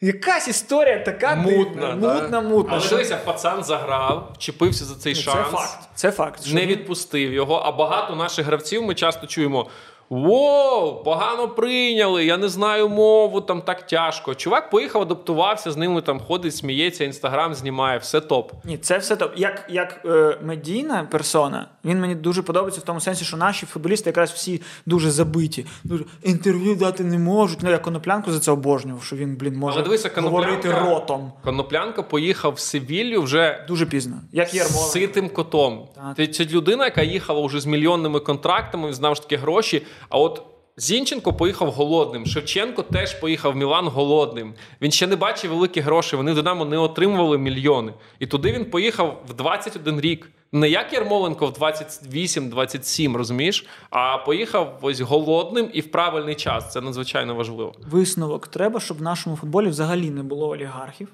якась історія така Мутна, дивна, да. мутна, мутна. Але що- дивися, пацан заграв, чіпився за цей шанс. Це факт. Це факт. не відпустив його. А багато наших гравців ми часто чуємо: Воу, погано прийняли, я не знаю мову, там так тяжко. Чувак поїхав, адаптувався, з ними там ходить, сміється, інстаграм знімає, все топ. Ні, це все топ. Як, як е, медійна персона, він мені дуже подобається в тому сенсі, що наші футболісти якраз всі дуже забиті. Дуже інтерв'ю дати не можуть. Ну, я коноплянку за це обожнював, що він, блін, може Але дивися, говорити ротом. Коноплянка поїхав в Севілью вже Дуже пізно. Як Єрмоленко. ситим котом. Так. Це, це людина, яка їхала вже з мільйонними контрактами, знав ж таки гроші. А от Зінченко поїхав голодним. Шевченко теж поїхав в Мілан голодним. Він ще не бачив великі гроші. Вони в Динамо не отримували мільйони. І туди він поїхав в 21 рік. Не як Ярмоленко в 28-27, розумієш? А поїхав ось голодним і в правильний час. Це надзвичайно важливо. Висновок треба, щоб в нашому футболі взагалі не було олігархів.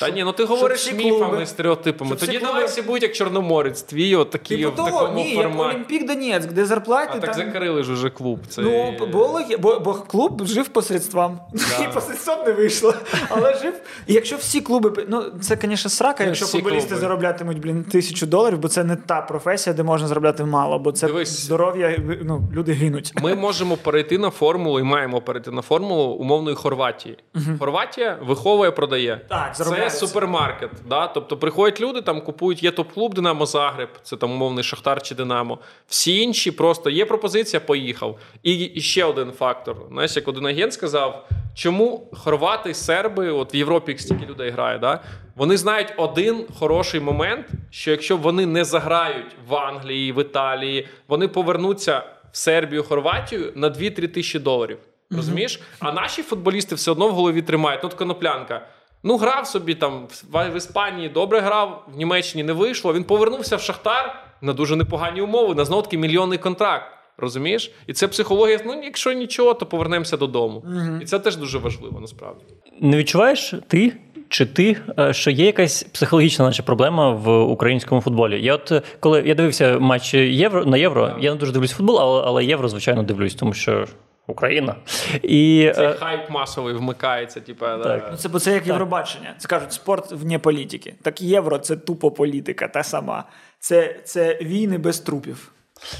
Та Щоб- ні, ну ти говориш міфами, стереотипами. Тоді клуби- давай всі будуть як Чорноморець, твій от такий Типу в того, такому ні, як форматі. Олімпік Донецьк, де зарплати А так там... закрили ж уже клуб. Це... Ну, бо, бо, бо клуб жив посередством. Да. І посередством не вийшло. Але жив. І якщо всі клуби. Ну, це, звісно, срака, якщо всі футболісти клуби. зароблятимуть, блін, тисячу доларів, бо це не та професія, де можна заробляти мало, бо це Дивись. здоров'я, ну, люди гинуть. Ми можемо перейти на формулу і маємо перейти на формулу умовної Хорватії. Хорватія виховує, продає. Так, це супермаркет. Да? Тобто приходять люди, там купують, є топ-клуб Динамо Загреб, це там умовний Шахтар чи Динамо. Всі інші просто є пропозиція, поїхав. І, і ще один фактор. Знаєш, як один агент сказав, чому хорвати, серби, от в Європі стільки людей грає, да? вони знають один хороший момент, що якщо вони не заграють в Англії, в Італії, вони повернуться в Сербію, Хорватію на 2-3 тисячі доларів. Розумієш? А наші футболісти все одно в голові тримають. Тут коноплянка. Ну, грав собі там в Іспанії добре грав, в Німеччині не вийшло. Він повернувся в Шахтар на дуже непогані умови, на знов таки мільйонний контракт. Розумієш? І це психологія. Ну, якщо нічого, то повернемося додому. І це теж дуже важливо, насправді. Не відчуваєш ти? Чи ти, е, що є якась психологічна наче проблема в українському футболі? Я от е, коли я дивився матч євро на євро, я не дуже дивлюсь футбол, але, але євро, звичайно, дивлюсь, тому що Україна. І Цей е, хайп масовий вмикається, типа, Так. Ну, це, бо це як Євробачення. Це кажуть, спорт вне політики. Так євро це тупо політика, та сама. Це, це війни без трупів.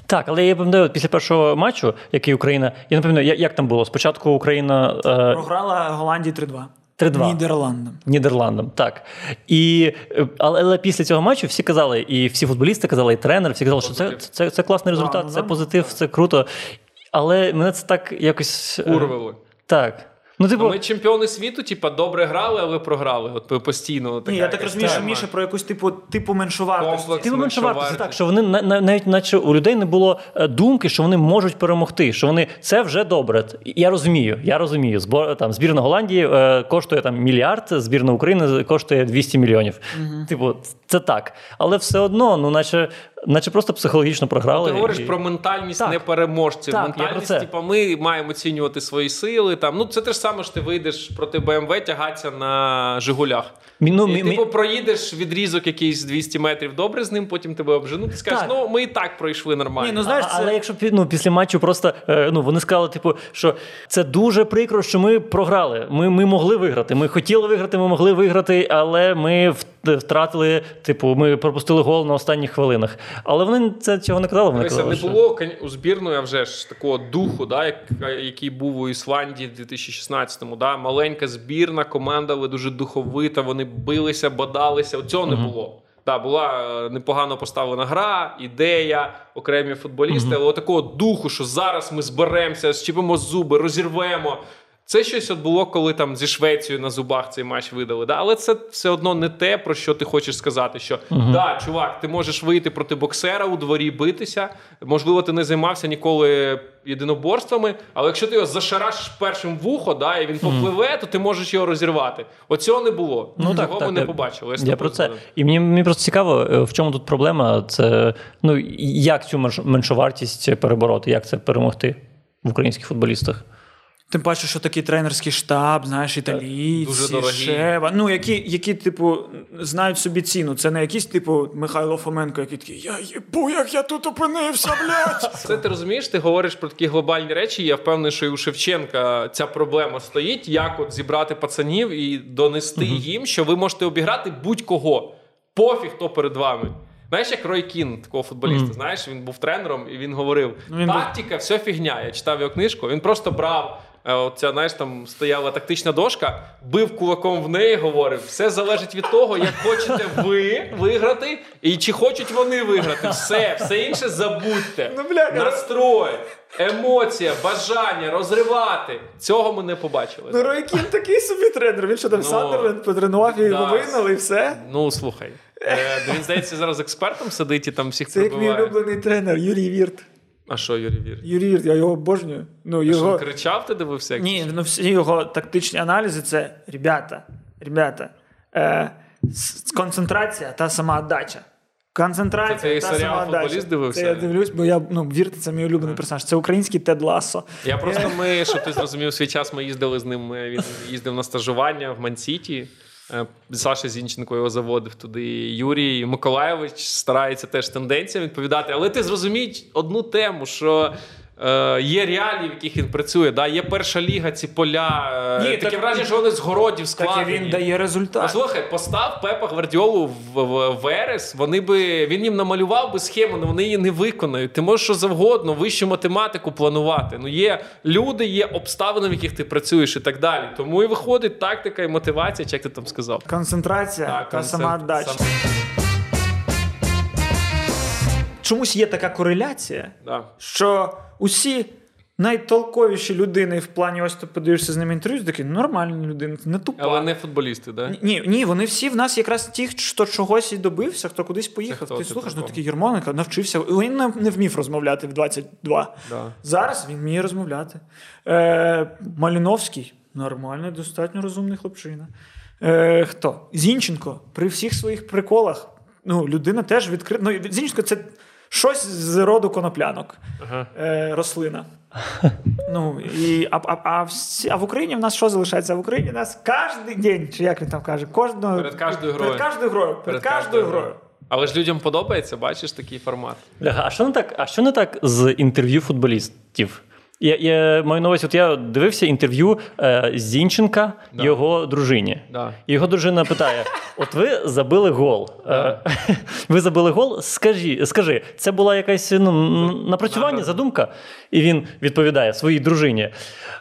так, але я пам'ятаю, після першого матчу, який Україна, я не пам'ятаю, як, як там було. Спочатку Україна е, Програла Голландії 3-2. 3-2. Нідерландам. Нідерландам, так. І, е, але, але після цього матчу всі казали, і всі футболісти казали, і тренер, всі казали, що це, Позитив. це, це класний результат, ну, це да. позитив, це круто. Але мене це так якось. е, Урвали. Так. Ну, типу, Ми чемпіони світу, типа, добре грали, але програли. От постійно. Ні, я так розумію, що. Міша про якусь типу, типу меншовартості. Комплекс. Ти менше так, що вони на- на- навіть наче у людей не було е, думки, що вони можуть перемогти, що вони це вже добре. Я розумію, я розумію. Збор там збірна Голландії е, коштує там мільярд, збірна України коштує 200 мільйонів. Типу, це так. Але все одно, ну наче, наче просто психологічно програли. Ти говориш і- про ментальність Так. непереможців. Так, ментальність, це. типа, ми маємо оцінювати свої сили. Там. Ну, це те ж саме, що ти вийдеш проти БМВ, тягатися на Жигулях. Ну, і, ми- типу, ми- проїдеш відрізок якийсь 200 метрів добре з ним, потім тебе обженуть. Ти скажеш, Так. ну ми і так пройшли нормально. Ні, ну, знаєш, А- Але якщо ну, після матчу просто е, ну, вони сказали, типу, що це дуже прикро, що ми програли. Ми, ми могли виграти. Ми хотіли виграти, ми могли виграти, але ми в- втратили, типу, ми пропустили гол на останніх хвилинах. Але вони це цього не казали. Вони казали, не було у збірної, а вже ж такого духу, да, як, який був у Ісландії в 2016-му. Да. Маленька збірна команда, але дуже духовита. Вони билися, бодалися. Цього не було. Да, була е, непогано поставлена гра, ідея, окремі футболісти, але такого духу, що зараз ми зберемося, щепимо зуби, розірвемо. Це щось от було, коли там зі Швецією на зубах цей матч видали. Да? Але це все одно не те, про що ти хочеш сказати. Що да, чувак, ти можеш вийти проти боксера у дворі битися. Можливо, ти не займався ніколи єдиноборствами, але якщо ти його зашараш першим в ухо, да, і він попливе, то ти можеш його розірвати. Оцього не було. Ну, так, Цього так, ми не я- побачили. з Я про це. І мені, мені просто цікаво, е, в чому тут проблема. Це ну як цю менш- меншовартість перебороти, як це перемогти в українських футболістах. Тим паче, що такий тренерський штаб, знаєш, італійці, дуже дорогі. Шева, ну, які, які, типу, знають собі ціну. Це не якийсь, типу, Михайло Фоменко, який такий, я їбу, як я тут опинився, блядь. Це ти розумієш, ти говориш про такі глобальні речі. Я впевнений, що і у Шевченка ця проблема стоїть. Як от зібрати пацанів і донести їм, що ви можете обіграти будь-кого. Пофіг, хто перед вами. Знаєш, як Рой Кін, такого футболіста, знаєш, він був тренером і він говорив: Ну, тактика, все фігня. Я читав його книжку. Він просто брав. Е, Оця, знаєш, там стояла тактична дошка, бив кулаком в неї, говорив: все залежить від того, як хочете ви виграти, і чи хочуть вони виграти. Все, все інше забудьте. Ну, бля, Настрой, емоція, бажання розривати. Цього ми не побачили. Ну, Ройкін такий собі тренер. Він що там Ну, Сандерленд потренував і його да. вигнали, і все. Ну слухай, е, він здається зараз експертом сидить і там всіх Це як мій улюблений тренер Юрій Вірт. А що, Юрій Вір? Юрій Вірт, я його обожнюю. Ну, Що, його... кричав, ти дивився? як Ні, ну всі його тактичні аналізи це ребята, ребята, е, концентрація та самоотдача. Концентрація Це ти та серіал. «Футболіст» дивився? Це я дивлюсь, бо я ну, вірте, це мій улюблений персонаж. Це український Тед Лассо. Я просто ми, щоб ти зрозумів свій час, ми їздили з ним. е, Він їздив на стажування в Мансіті. Е, Саша Зінченко його заводив туди. Юрій Миколаєвич старається теж тенденціям відповідати. Але ти зрозумій одну тему, що. Е, Є реалії, в яких він працює. Да? Є перша ліга, ці поля. е, Ні, таке так- враження, що вони з городів Так і він дає результат. Послухай, постав Пепа Гвардіолу в, в Верес, вони би він їм намалював би схему, але вони її не виконають. Ти можеш що завгодно, вищу математику планувати. Ну є люди, є обставини, в яких ти працюєш, і так далі. Тому і виходить тактика і мотивація, чи як ти там сказав. Концентрація та концент- самоотдача. сам- Чомусь є така кореляція, Да. що усі найтолковіші людини в плані, ось ти подивишся з ними інтерв'ю, такі нормальні людини, не тупа. Але не футболісти, да? Ні, ні, вони всі в нас якраз ті, хто чогось і добився, хто кудись поїхав. хто Ти слухаєш, ну такий Єрмоленко навчився. Він не, не вмів розмовляти в 22. Да. Зараз він вміє розмовляти. Е, Маліновський нормальний, достатньо розумний хлопчина. Е, хто? Зінченко при всіх своїх приколах. Ну, людина теж відкрита. Ну, Зінченко це щось з роду коноплянок. Ага. Е, рослина. Ну, і, а, а, а, всі, а в Україні в нас що залишається? В Україні в нас кожен день, чи як він там каже, кожного, Перед кожною грою. Перед кожною грою. Перед, кожною грою. Але ж людям подобається, бачиш такий формат. А що не так? А що не так з інтерв'ю футболістів? Я, я маю на увазі, от я дивився інтерв'ю е, Зінченка Да. його дружині. Да. І його дружина питає: От ви забили гол. Е, ви забили гол, скажи, скажи, це була якась ну, напрацювання, задумка? І він відповідає своїй дружині: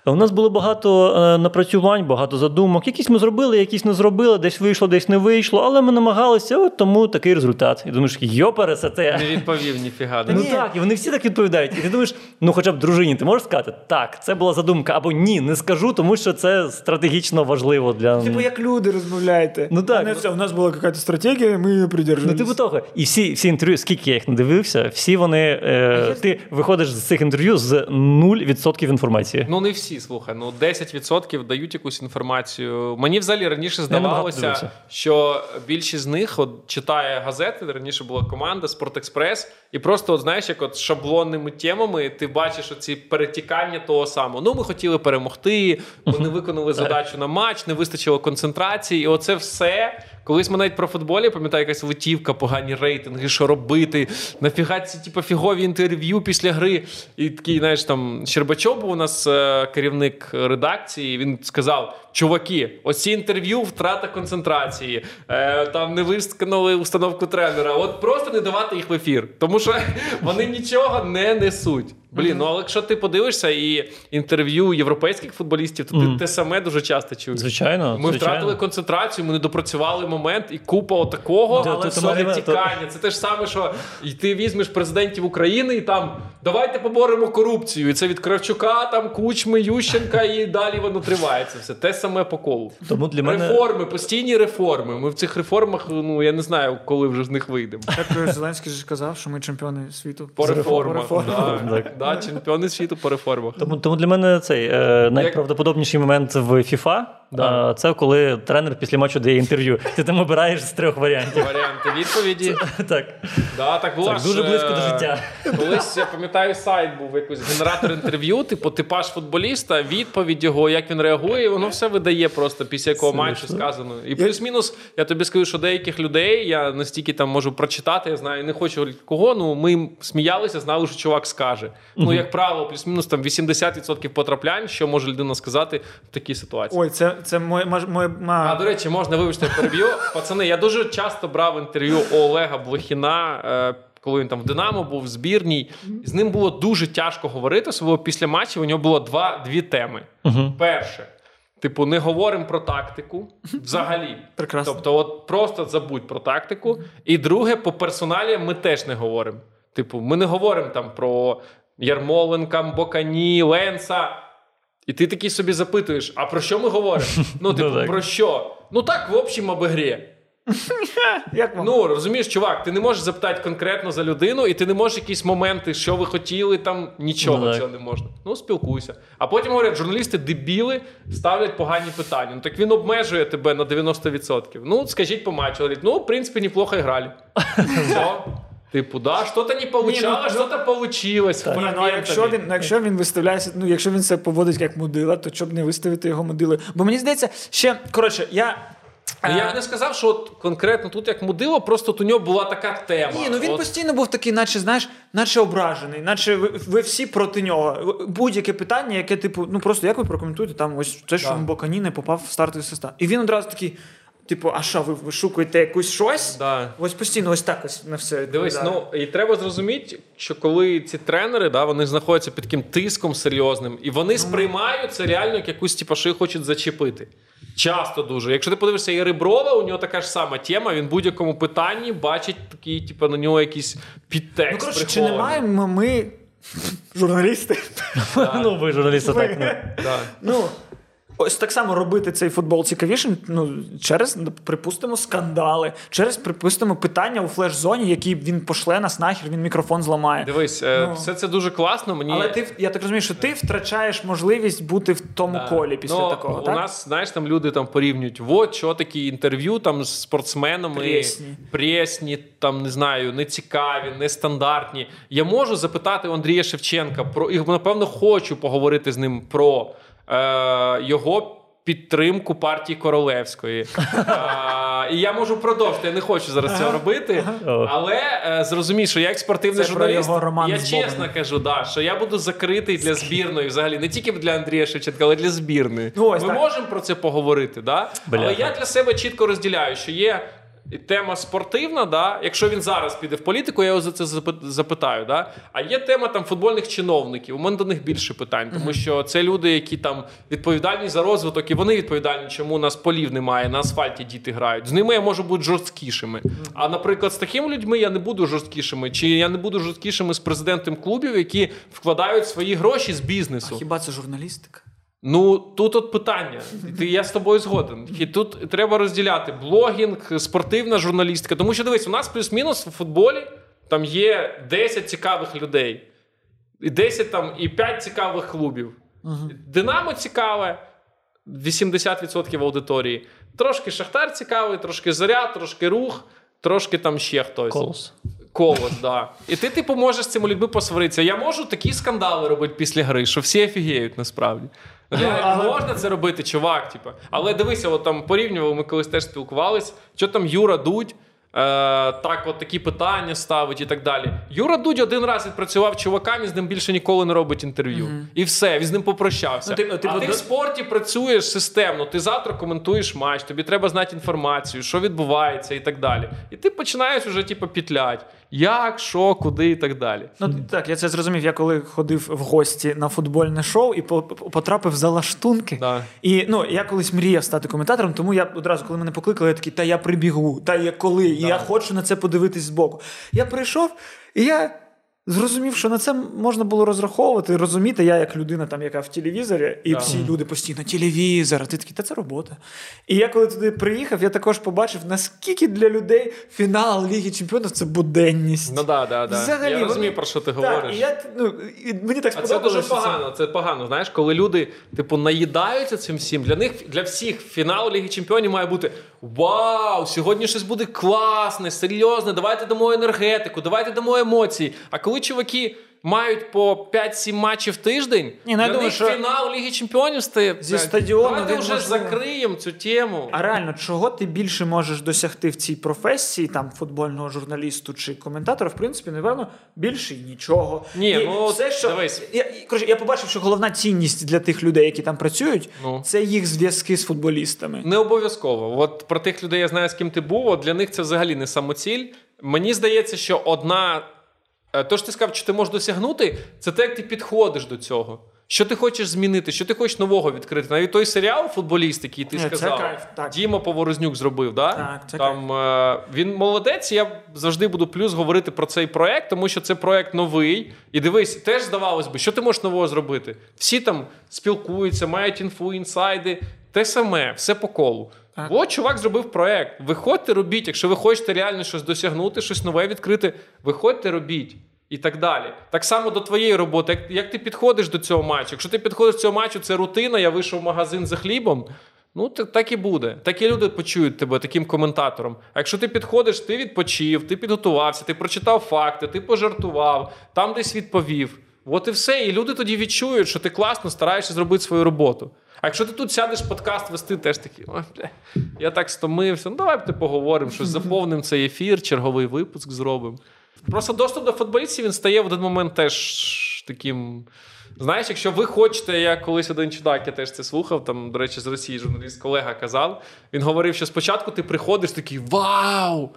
у нас було багато е, напрацювань, багато задумок. Якісь ми зробили, якісь не зробили, десь вийшло, десь не вийшло, але ми намагалися, от тому такий результат. І думаєш, йопересете. Не відповів ніфіга. Ну так, і вони всі так відповідають. І ти думаєш, ну хоча б дружині, ти можеш сказати, так, це була задумка, або ні, не скажу, тому що це стратегічно важливо для. Типу, як люди розмовляєте. Ну так. Не все, у нас була якась стратегія, ми її Ну, типу того. І всі, всі інтерв'ю, скільки я їх не дивився, всі вони. Е, ти виходиш з цих інтерв'ю з 0% інформації. Ну не всі, слухай. Ну 10% дають якусь інформацію. Мені взагалі раніше здавалося, що більшість з них от, читає газети. Раніше була команда Спортекспрес, і просто, от, знаєш, як от шаблонними темами ти бачиш оці перетяги перевтікання того самого. Ну, ми хотіли перемогти, ми не виконали задачу на матч, не вистачило концентрації. І оце все. Колись ми навіть про футболі, пам'ятаю, якась летівка, погані рейтинги, що робити, нафіга ці типу, фігові інтерв'ю після гри. І такий, знаєш, там Щербачов був у нас е, керівник редакції. Він сказав: чуваки, оці інтерв'ю, втрата концентрації, е, там не висканули установку тренера. От просто не давати їх в ефір, тому що вони нічого не несуть. Блін, ну але якщо ти подивишся і інтерв'ю європейських футболістів, то ти те саме дуже часто чуєш. Звичайно, Ми звичайно. втратили концентрацію, ми не допрацювали момент, і купа отакого, Да, але то- все тікання. Це те ж саме, що і ти візьмеш президентів України і там давайте поборемо корупцію. І це від Кравчука, там Кучми, Ющенка, і далі воно тривається. Все те саме по колу. Тому для мене Реформи, постійні реформи. Ми в цих реформах, ну я не знаю, коли вже з них вийдемо. Так Зеленський ж казав, що ми чемпіони світу. По реформах. Да, чемпіони світу по реформах. Тому, тому для мене цей е, найправдоподобніший момент в FIFA е, це коли тренер після матчу дає інтерв'ю. Ти там обираєш з трьох варіантів. Варіанти відповіді. Так, Да, так було так ж, дуже близько е, до життя. Колись я пам'ятаю, сайт був якийсь генератор інтерв'ю, типу типаж футболіста, відповідь його, як він реагує, і воно все видає просто після якого матчу сказано. І плюс-мінус, я тобі скажу, що деяких людей я настільки там можу прочитати, я знаю, не хочу кого. Ну ми сміялися, знали, що чувак скаже. Ну, як правило, плюс-мінус там 80% потраплянь, що може людина сказати в такій ситуації. Ой, це, це моє, моє, моє А до речі, можна вибачте, я переб'ю. Пацани, я дуже часто брав інтерв'ю у Олега Блохіна, е, коли він там в Динамо був в збірній. З ним було дуже тяжко говорити. Особливо після матчів у нього було два дві теми. Перше. Типу, не говоримо про тактику взагалі. Прекрасно. Тобто, от просто забудь про тактику. І друге, по персоналіям ми теж не говоримо. Типу, ми не говоримо там про Ярмоленка, Бокані, Ленса. І ти такий собі запитуєш: а про що ми говоримо? Ну, типу, так. про що? Ну так, в общем, об грі. Як вам? Ну, розумієш, чувак, ти не можеш запитати конкретно за людину, і ти не можеш якісь моменти, що ви хотіли, там нічого Ну, цього не можна. Ну, спілкуйся. А потім говорять, журналісти дебіли ставлять погані питання. Ну так він обмежує тебе на 90%. Ну, скажіть по матчу. Говорить, ну, в принципі, неплохо грали. Все. Типу, да, що-то не получалось, ну, що-то получилось. Ні, ну, а якщо він, ну, якщо він виставляється, ну якщо він себе поводить як мудила, то щоб не виставити його мудилою. Бо мені здається, ще коротше, я. Ну, Я е, б не сказав, що от конкретно тут як мудило, просто от у нього була така тема. Ні, ну він От постійно був такий, наче знаєш, наче ображений, наче ви, ви всі проти нього. Будь-яке питання, яке, типу, ну просто як ви прокоментуєте там ось те, що Да. Бокані не попав в стартовий состав. І він одразу такий, типу, а що, ви вишукуєте якусь щось? Да. Ось постійно ось так ось на все. Дивись, ну і треба зрозуміти, що коли ці тренери, да, вони знаходяться під таким тиском серйозним, і вони сприймають це реально як якусь типу, що їх хочуть зачепити. Часто дуже. Якщо ти подивишся і Реброва, у нього така ж сама тема. Він в будь-якому питанні бачить такий, типу, на нього якийсь підтекст. Ну, коротше, чи не маємо ми, журналісти, Ну, ви журналісти так. ну. Ось так само робити цей футбол цікавішим, ну, через, припустимо, скандали, через, припустимо, питання у флеш-зоні, які він пошле нас нахер, він мікрофон зламає. Дивись, е, Ну. все це дуже класно. Мені Але ти, я так розумію, що ти втрачаєш можливість бути в тому Да. колі після ну, такого. У так? нас, знаєш, там люди там порівнюють, от що такі інтерв'ю там з спортсменами Пресні. пресні, там не знаю, нецікаві, нестандартні. Я можу запитати у Андрія Шевченка про і напевно хочу поговорити з ним про е, його. Підтримку партії Королевської. А, і я можу продовжити. Я не хочу зараз цього робити. Але е, зрозумій, що я як спортивний Це журналіст, я чесно кажу, да, що я буду закритий для збірної взагалі, не тільки для Андрія Шевченка, але для збірної. Ну, ось Ми так. можемо про це поговорити, да? але я для себе чітко розділяю, що є. Тема спортивна, да? якщо він зараз піде в політику, я його за це запи- запитаю. Да? А є тема там футбольних чиновників. У мене до них більше питань, тому що це люди, які там відповідальні за розвиток, і вони відповідальні, чому у нас полів немає, на асфальті діти грають. З ними я можу бути жорсткішими. А наприклад, з такими людьми я не буду жорсткішими, чи я не буду жорсткішими з президентом клубів, які вкладають свої гроші з бізнесу. А хіба це журналістика? Ну тут от питання. Ти я з тобою згоден. І тут треба розділяти блогінг, спортивна журналістика. Тому що дивись, у нас плюс-мінус в футболі там є 10 цікавих людей, і 10 там і 5 цікавих клубів. Динамо цікаве, 80% аудиторії. Трошки Шахтар цікавий, трошки Заря, трошки рух, трошки там ще хтось. Колос. Колос, да. І ти, типу, можеш з цими людьми посваритися. Я можу такі скандали робити після гри, що всі офігіють насправді. Але... Можна це робити, чувак, типу. Але дивися, от там порівнювали, ми колись теж спілкувались, що там Юра Дудь. Е, так, от такі питання ставить і так далі. Юра Дудь один раз відпрацював чувакам і з ним більше ніколи не робить інтерв'ю. Mm-hmm. І все, він з ним попрощався. Ну, ти, ти, а ти в спорті працюєш системно, ти завтра коментуєш матч, тобі треба знати інформацію, що відбувається і так далі. І ти починаєш уже, типу, пітлять. Як, що, куди і так далі. Ну так, я це зрозумів. Я коли ходив в гості на футбольне шоу і потрапив за лаштунки. Да. І ну я колись мріяв стати коментатором, тому я одразу, коли мене покликали, я такий, та я прибігу, та я коли, і я хочу на це подивитись збоку. Я прийшов, і я зрозумів, що на це можна було розраховувати, розуміти, я як людина, там, яка в телевізорі, і всі люди постійно телевізор, а ти такий, та це робота. І я коли туди приїхав, я також побачив, наскільки для людей фінал Ліги Чемпіонів це буденність. Ну да, да, да. Взагалі, я розумію, про що ти так, говориш. І я, ну, і Мені так сподобалося. Це дуже погано. Це погано. Знаєш, коли люди типу наїдаються цим всім, для них для всіх фінал Ліги Чемпіонів має бути Вау! Сьогодні щось буде класне, серйозне. Давайте дамо енергетику, давайте дамо емоції. А коли чуваки мають по 5-7 матчів в тиждень, Ні, ну, для думаю, них що фінал Ліги Чемпіонів стає зі стадіону. Давайте вже можливо. закриємо цю тему. А реально, чого ти більше можеш досягти в цій професії, там футбольного журналісту чи коментатора, в принципі, напевно, більше нічого. Ні, І ну все, що дивись. Я, коротше, я побачив, що головна цінність для тих людей, які там працюють, ну. це їх зв'язки з футболістами. Не обов'язково. От про тих людей я знаю, з ким ти був. От для них це взагалі не самоціль. Мені здається, що одна то, що ти сказав, що ти можеш досягнути, це те, як ти підходиш до цього. Що ти хочеш змінити, що ти хочеш нового відкрити? Навіть той серіал футболіст, який ти сказав, кайф, так. Діма Поворознюк зробив. Да? Так, це Там е- він молодець. Я завжди буду плюс говорити про цей проект, тому що це проект новий. І дивись, теж здавалось би, що ти можеш нового зробити? Всі там спілкуються, мають інфу, інсайди. Те саме, все по колу. Так. От чувак зробив проект. Виходьте, робіть. Якщо ви хочете реально щось досягнути, щось нове відкрити, виходьте, робіть. І так далі. Так само до твоєї роботи. Як як ти підходиш до цього матчу? Якщо ти підходиш до цього матчу, це рутина, я вийшов в магазин за хлібом. Ну, так, так і буде. Такі люди почують тебе таким коментатором. А якщо ти підходиш, ти відпочив, ти підготувався, ти прочитав факти, ти пожартував, там десь відповів. От і все. І люди тоді відчують, що ти класно стараєшся зробити свою роботу. А якщо ти тут сядеш подкаст вести, теж такий, ой, бля, я так стомився. Ну давай ти поговоримо, щось заповнимо цей ефір, черговий випуск зробимо. Просто доступ до футболістів він стає в один момент теж таким. Знаєш, якщо ви хочете, я колись один чудак, я теж це слухав, там, до речі, з Росії журналіст колега казав. Він говорив, що спочатку ти приходиш такий Вау!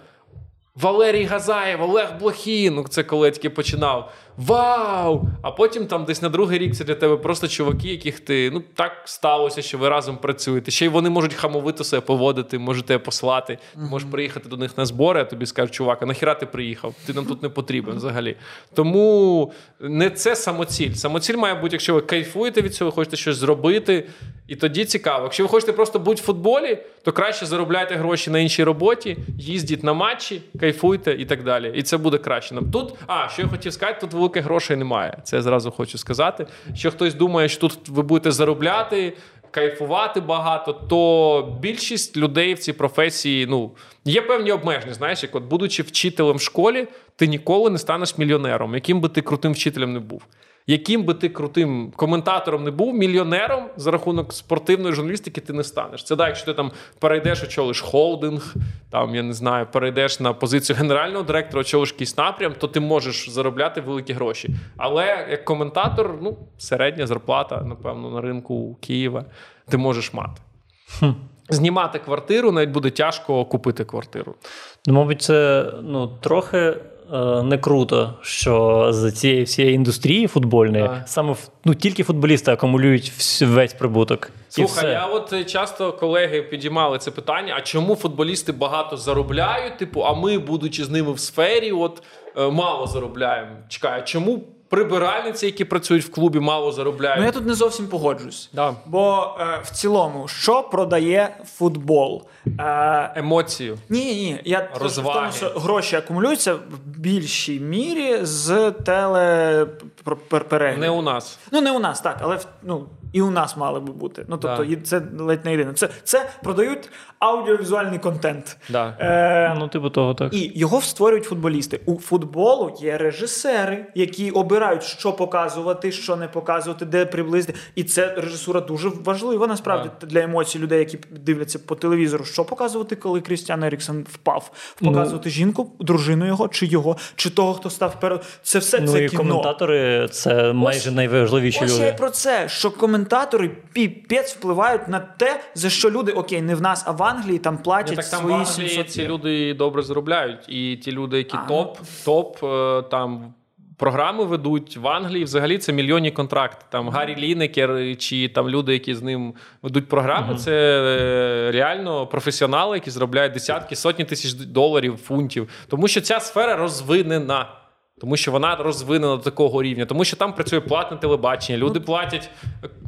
Валерій Газаєв, Олег Блохін, ну це коли тільки починав. Вау! А потім там десь на другий рік це для тебе просто чуваки, яких ти ну так сталося, що ви разом працюєте. Ще й вони можуть хамовито себе поводити, можете послати. Uh-huh. Можеш приїхати до них на збори, а тобі скажуть, чувак, а нахіра ти приїхав? Ти нам тут не потрібен взагалі. Тому не це самоціль. Самоціль має бути, якщо ви кайфуєте від цього, хочете щось зробити. І тоді цікаво. Якщо ви хочете просто бути в футболі, то краще заробляйте гроші на іншій роботі, їздіть на матчі, кайфуйте і так далі. І це буде краще. Нам тут, а що я хотів сказати, тут великих грошей немає. Це я зразу хочу сказати. Що хтось думає, що тут ви будете заробляти, кайфувати багато, то більшість людей в цій професії ну, є певні обмеження. Знаєш, як от будучи вчителем в школі, ти ніколи не станеш мільйонером, яким би ти крутим вчителем не був яким би ти крутим коментатором не був, мільйонером за рахунок спортивної журналістики ти не станеш. Це так, якщо ти там перейдеш, очолиш холдинг, там я не знаю, перейдеш на позицію генерального директора, очолиш якийсь напрям, то ти можеш заробляти великі гроші. Але як коментатор, ну, середня зарплата, напевно, на ринку Києва ти можеш мати. Хм. Знімати квартиру навіть буде тяжко купити квартиру. Ну, мабуть, це ну, трохи не круто, що з цієї всієї індустрії футбольної а. саме ну, тільки футболісти акумулюють весь прибуток. Слухай, я от е, часто колеги підіймали це питання: а чому футболісти багато заробляють? Типу, а ми, будучи з ними в сфері, от е, мало заробляємо. Чекай, а чому? Прибиральниці, які працюють в клубі, мало заробляють. Ну я тут не зовсім погоджусь. Да. Бо е, в цілому, що продає футбол? Е, Емоцію. Ні, ні. Я Розваги. тому, що гроші акумулюються в більшій мірі з телепереглядів. Не у нас. Ну, не у нас, так. Але ну, І у нас мали би бути. Ну тобто, Да. це ледь не єдине. Це, це продають аудіовізуальний контент. Да. Е, Ну, типу того, так. і його створюють футболісти. У футболу є режисери, які обирають, що показувати, що не показувати, де приблизити. І це режисура дуже важлива насправді для емоцій людей, які дивляться по телевізору. Що показувати, коли Крістіан Еріксон впав? Показувати жінку, дружину його, чи його, чи того, хто став вперед. Це все Ну це і кіно. коментатори це майже найважливіші Ось я і люди. про це, що коментатори піпець впливають на те, за що люди, окей, не в нас, а в Англії там платять Ні, так там в Англії 700 ці люди добре заробляють. І ті люди, які А, топ, топ е, там. Програми ведуть в Англії взагалі це мільйонні контракти. Там Гаррі Лінекер чи там люди, які з ним ведуть програми, це е, реально професіонали, які заробляють десятки, сотні тисяч доларів, фунтів. Тому що ця сфера розвинена. Тому що вона розвинена до такого рівня, тому що там працює платне телебачення, люди платять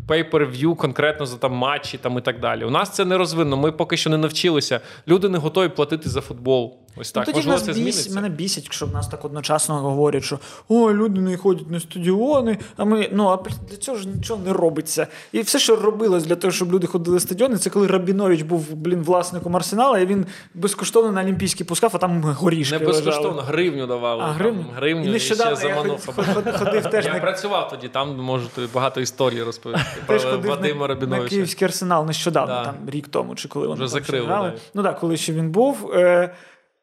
pay-per-view конкретно за там матчі там і так далі. У нас це не розвинено. Ми поки що не навчилися. Люди не готові платити за футбол. Ось так. ну, тоді Можливо, нас це біс, зміниться. мене бісять, що в нас так одночасно говорять, що о, люди не ходять на стадіони, а ми ну а для цього ж нічого не робиться. І все, що робилось для того, щоб люди ходили на стадіони, це коли Рабінович був блін власником арсенала, і він безкоштовно на Олімпійські пускав, а там горішки. Не безкоштовно, лежали. гривню давали. А там, гривню? гривню І і, нещодавно ще я заманув. ход- ход- ходив теж Я на працював тоді, там можу тобі багато історій розповісти Теж про ходив Вадима на, на Київський арсенал нещодавно, Да. там рік тому, чи коли вони закрили, да. Ну так, коли ще він був. Е,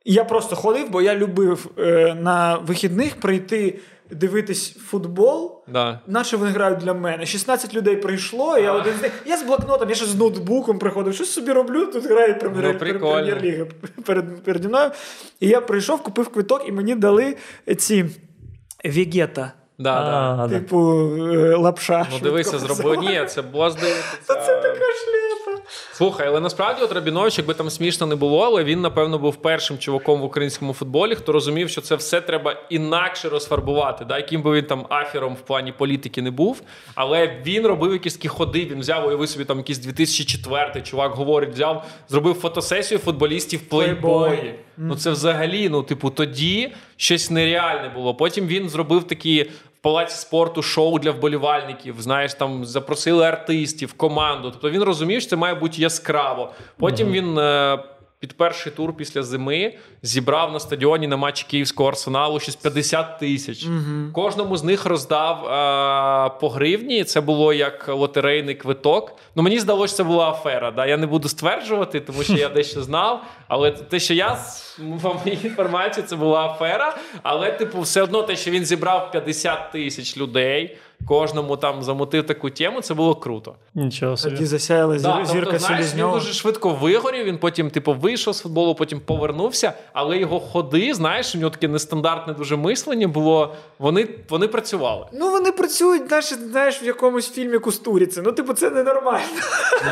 я просто ходив, бо я любив е, на вихідних прийти дивитись футбол. Да. Наче вони грають для мене. 16 людей прийшло, я один з них. Я з блокнотом, я ще з ноутбуком приходив, щось собі роблю, тут грає прем'єр, ну, прем'єр-ліга перед, переді мною. І я прийшов, купив квиток, і мені дали ці Вегета. Да, да. А, да. Типу е, лапша. Ну дивися, зробив. Ні, це була здається. Це така. Слухай, але насправді от Рабінович, якби там смішно не було, але він, напевно, був першим чуваком в українському футболі, хто розумів, що це все треба інакше розфарбувати. Да? Яким би він там афером в плані політики не був. Але він робив якісь такі ходи. Він взяв, уяви собі там якийсь 2004 чувак говорить, взяв, зробив фотосесію футболістів в плейбої. Ну це взагалі, ну, типу, тоді щось нереальне було. Потім він зробив такі. Палаці спорту шоу для вболівальників, знаєш, там запросили артистів, команду. Тобто він розумів, що це має бути яскраво. Потім він е, під перший тур після зими зібрав на стадіоні на матчі Київського арсеналу щось 50 тисяч. Кожному з них роздав е, по гривні. Це було як лотерейний квиток. Ну мені здалося, це була афера. Да? Я не буду стверджувати, тому що я дещо знав. Але те, що я моїй інформації, це була афера. Але, типу, все одно те, що він зібрав 50 тисяч людей, кожному там замотив таку тему, це було круто. Нічого собі. Тоді засяяла Да, тобто, знаєш, він дуже швидко вигорів. Він потім, типу, вийшов з футболу, потім повернувся. Але його ходи, знаєш, у нього таке нестандартне дуже мислення було. Вони, вони працювали. Ну, вони працюють, знаєш, знаєш, в якомусь фільмі Кустуріці. Ну, типу, це ненормально.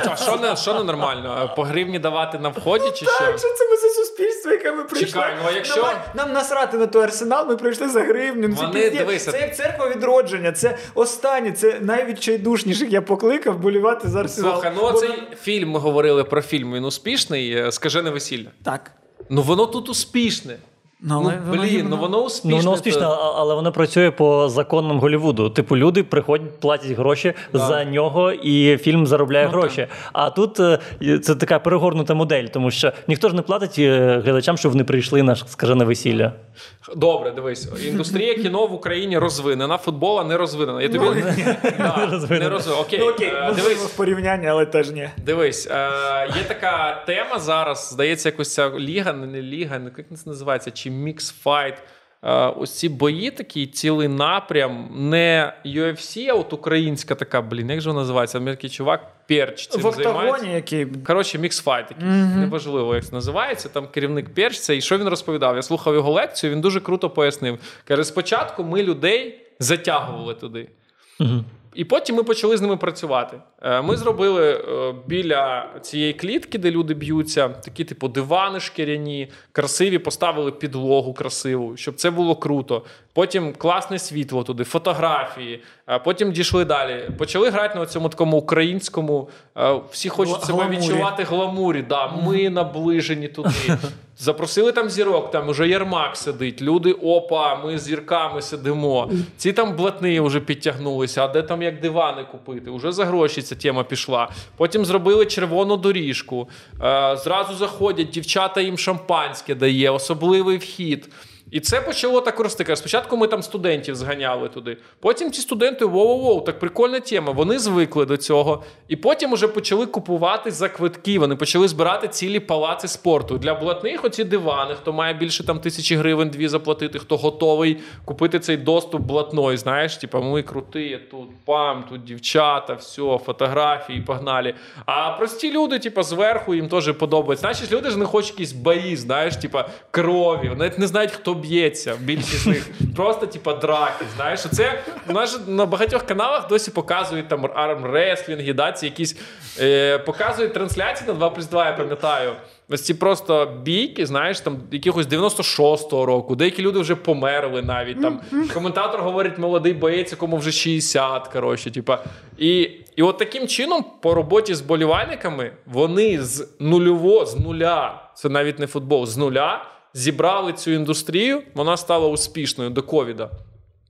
Ну, а що не що ненормально? По гривні давати на вході чи що? Так, що це ми за суспільство, яке ми прийшли? Чекай, ну, а якщо- Нам, нам насрати на той арсенал, ми прийшли за гривню. Ну, це, Вони, дивися. це як церква відродження, це останнє, це найвідчайдушніших я покликав болівати за арсенал. Слухай, ну Бо фільм ми говорили про фільм. Він успішний. е, Скажене весілля. Так. Ну воно тут успішне. Ну, Ну, але воно блін, гівно. ну воно успішне. Ну, воно успішно, то- але воно працює по законам Голлівуду. Типу, люди приходять, платять гроші за нього, і фільм заробляє Ну, гроші. А тут е, це така перегорнута модель, тому що ніхто ж не платить е, глядачам, щоб вони прийшли на скажене весілля. Добре, дивись. Індустрія кіно в Україні розвинена, футбола не розвинена. Я тобі Ну, Да, Не розвинена. не розвинена. Окей, Ну, окей, е, дивись. в порівнянні, але теж ні. Дивись, е, є така тема зараз, здається, якось ця ліга, не, не ліга, не як це називається, чи mix fight. Е, ось ці бої, такий цілий напрям, не UFC, а от українська така, блін, як же вона називається? Американський чувак Перч цим в займається. який Коротше, mix fight якийсь. Неважливо, як це називається. Там керівник Перчця. І що він розповідав? Я слухав його лекцію, він дуже круто пояснив. Каже: спочатку ми людей затягували туди. І потім ми почали з ними працювати. Е, Ми зробили е, біля цієї клітки, де люди б'ються, такі, типу, дивани шкіряні, красиві, поставили підлогу красиву, щоб це було круто. Потім класне світло туди, фотографії. Потім дійшли далі. Почали грати на цьому такому українському. е, Всі хочуть себе відчувати гламурі. Да, Ми наближені туди. Запросили там зірок, там уже Ярмак сидить. Люди, опа, ми з зірками сидимо. Ці там блатни вже підтягнулися, а де там як дивани купити? Уже за гроші ця тема пішла. Потім зробили червону доріжку. Е, Зразу заходять, дівчата їм шампанське дає, особливий вхід. І це почало так рости. Спочатку ми там студентів зганяли туди. Потім ці студенти воу-воу, так прикольна тема. Вони звикли до цього. І потім вже почали купувати за квитки. Вони почали збирати цілі палаци спорту. Для блатних оці дивани, хто має більше там тисячі гривень дві заплатити, хто готовий купити цей доступ блатной. Знаєш, типа ми круті, тут пам, тут дівчата, все, фотографії, погнали. А прості люди, типа, зверху їм теж подобається. Значить, люди ж не хочуть якісь бої, знаєш, типа крові. Вони навіть не знають, хто б'ється. Більшість з них просто, типа, драки. Знаєш, це у нас же на багатьох каналах досі показують там армреслінги, да, ці якісь е, показують трансляції на 2 плюс 2, я пам'ятаю. Ось ці просто бійки, знаєш, там якихось 96-го року. Деякі люди вже померли навіть. Там коментатор говорить, молодий боєць, якому вже 60, коротше, типа. І і от таким чином, по роботі з болівальниками, вони з нульово, з нуля, це навіть не футбол, з нуля зібрали цю індустрію, вона стала успішною до ковіда.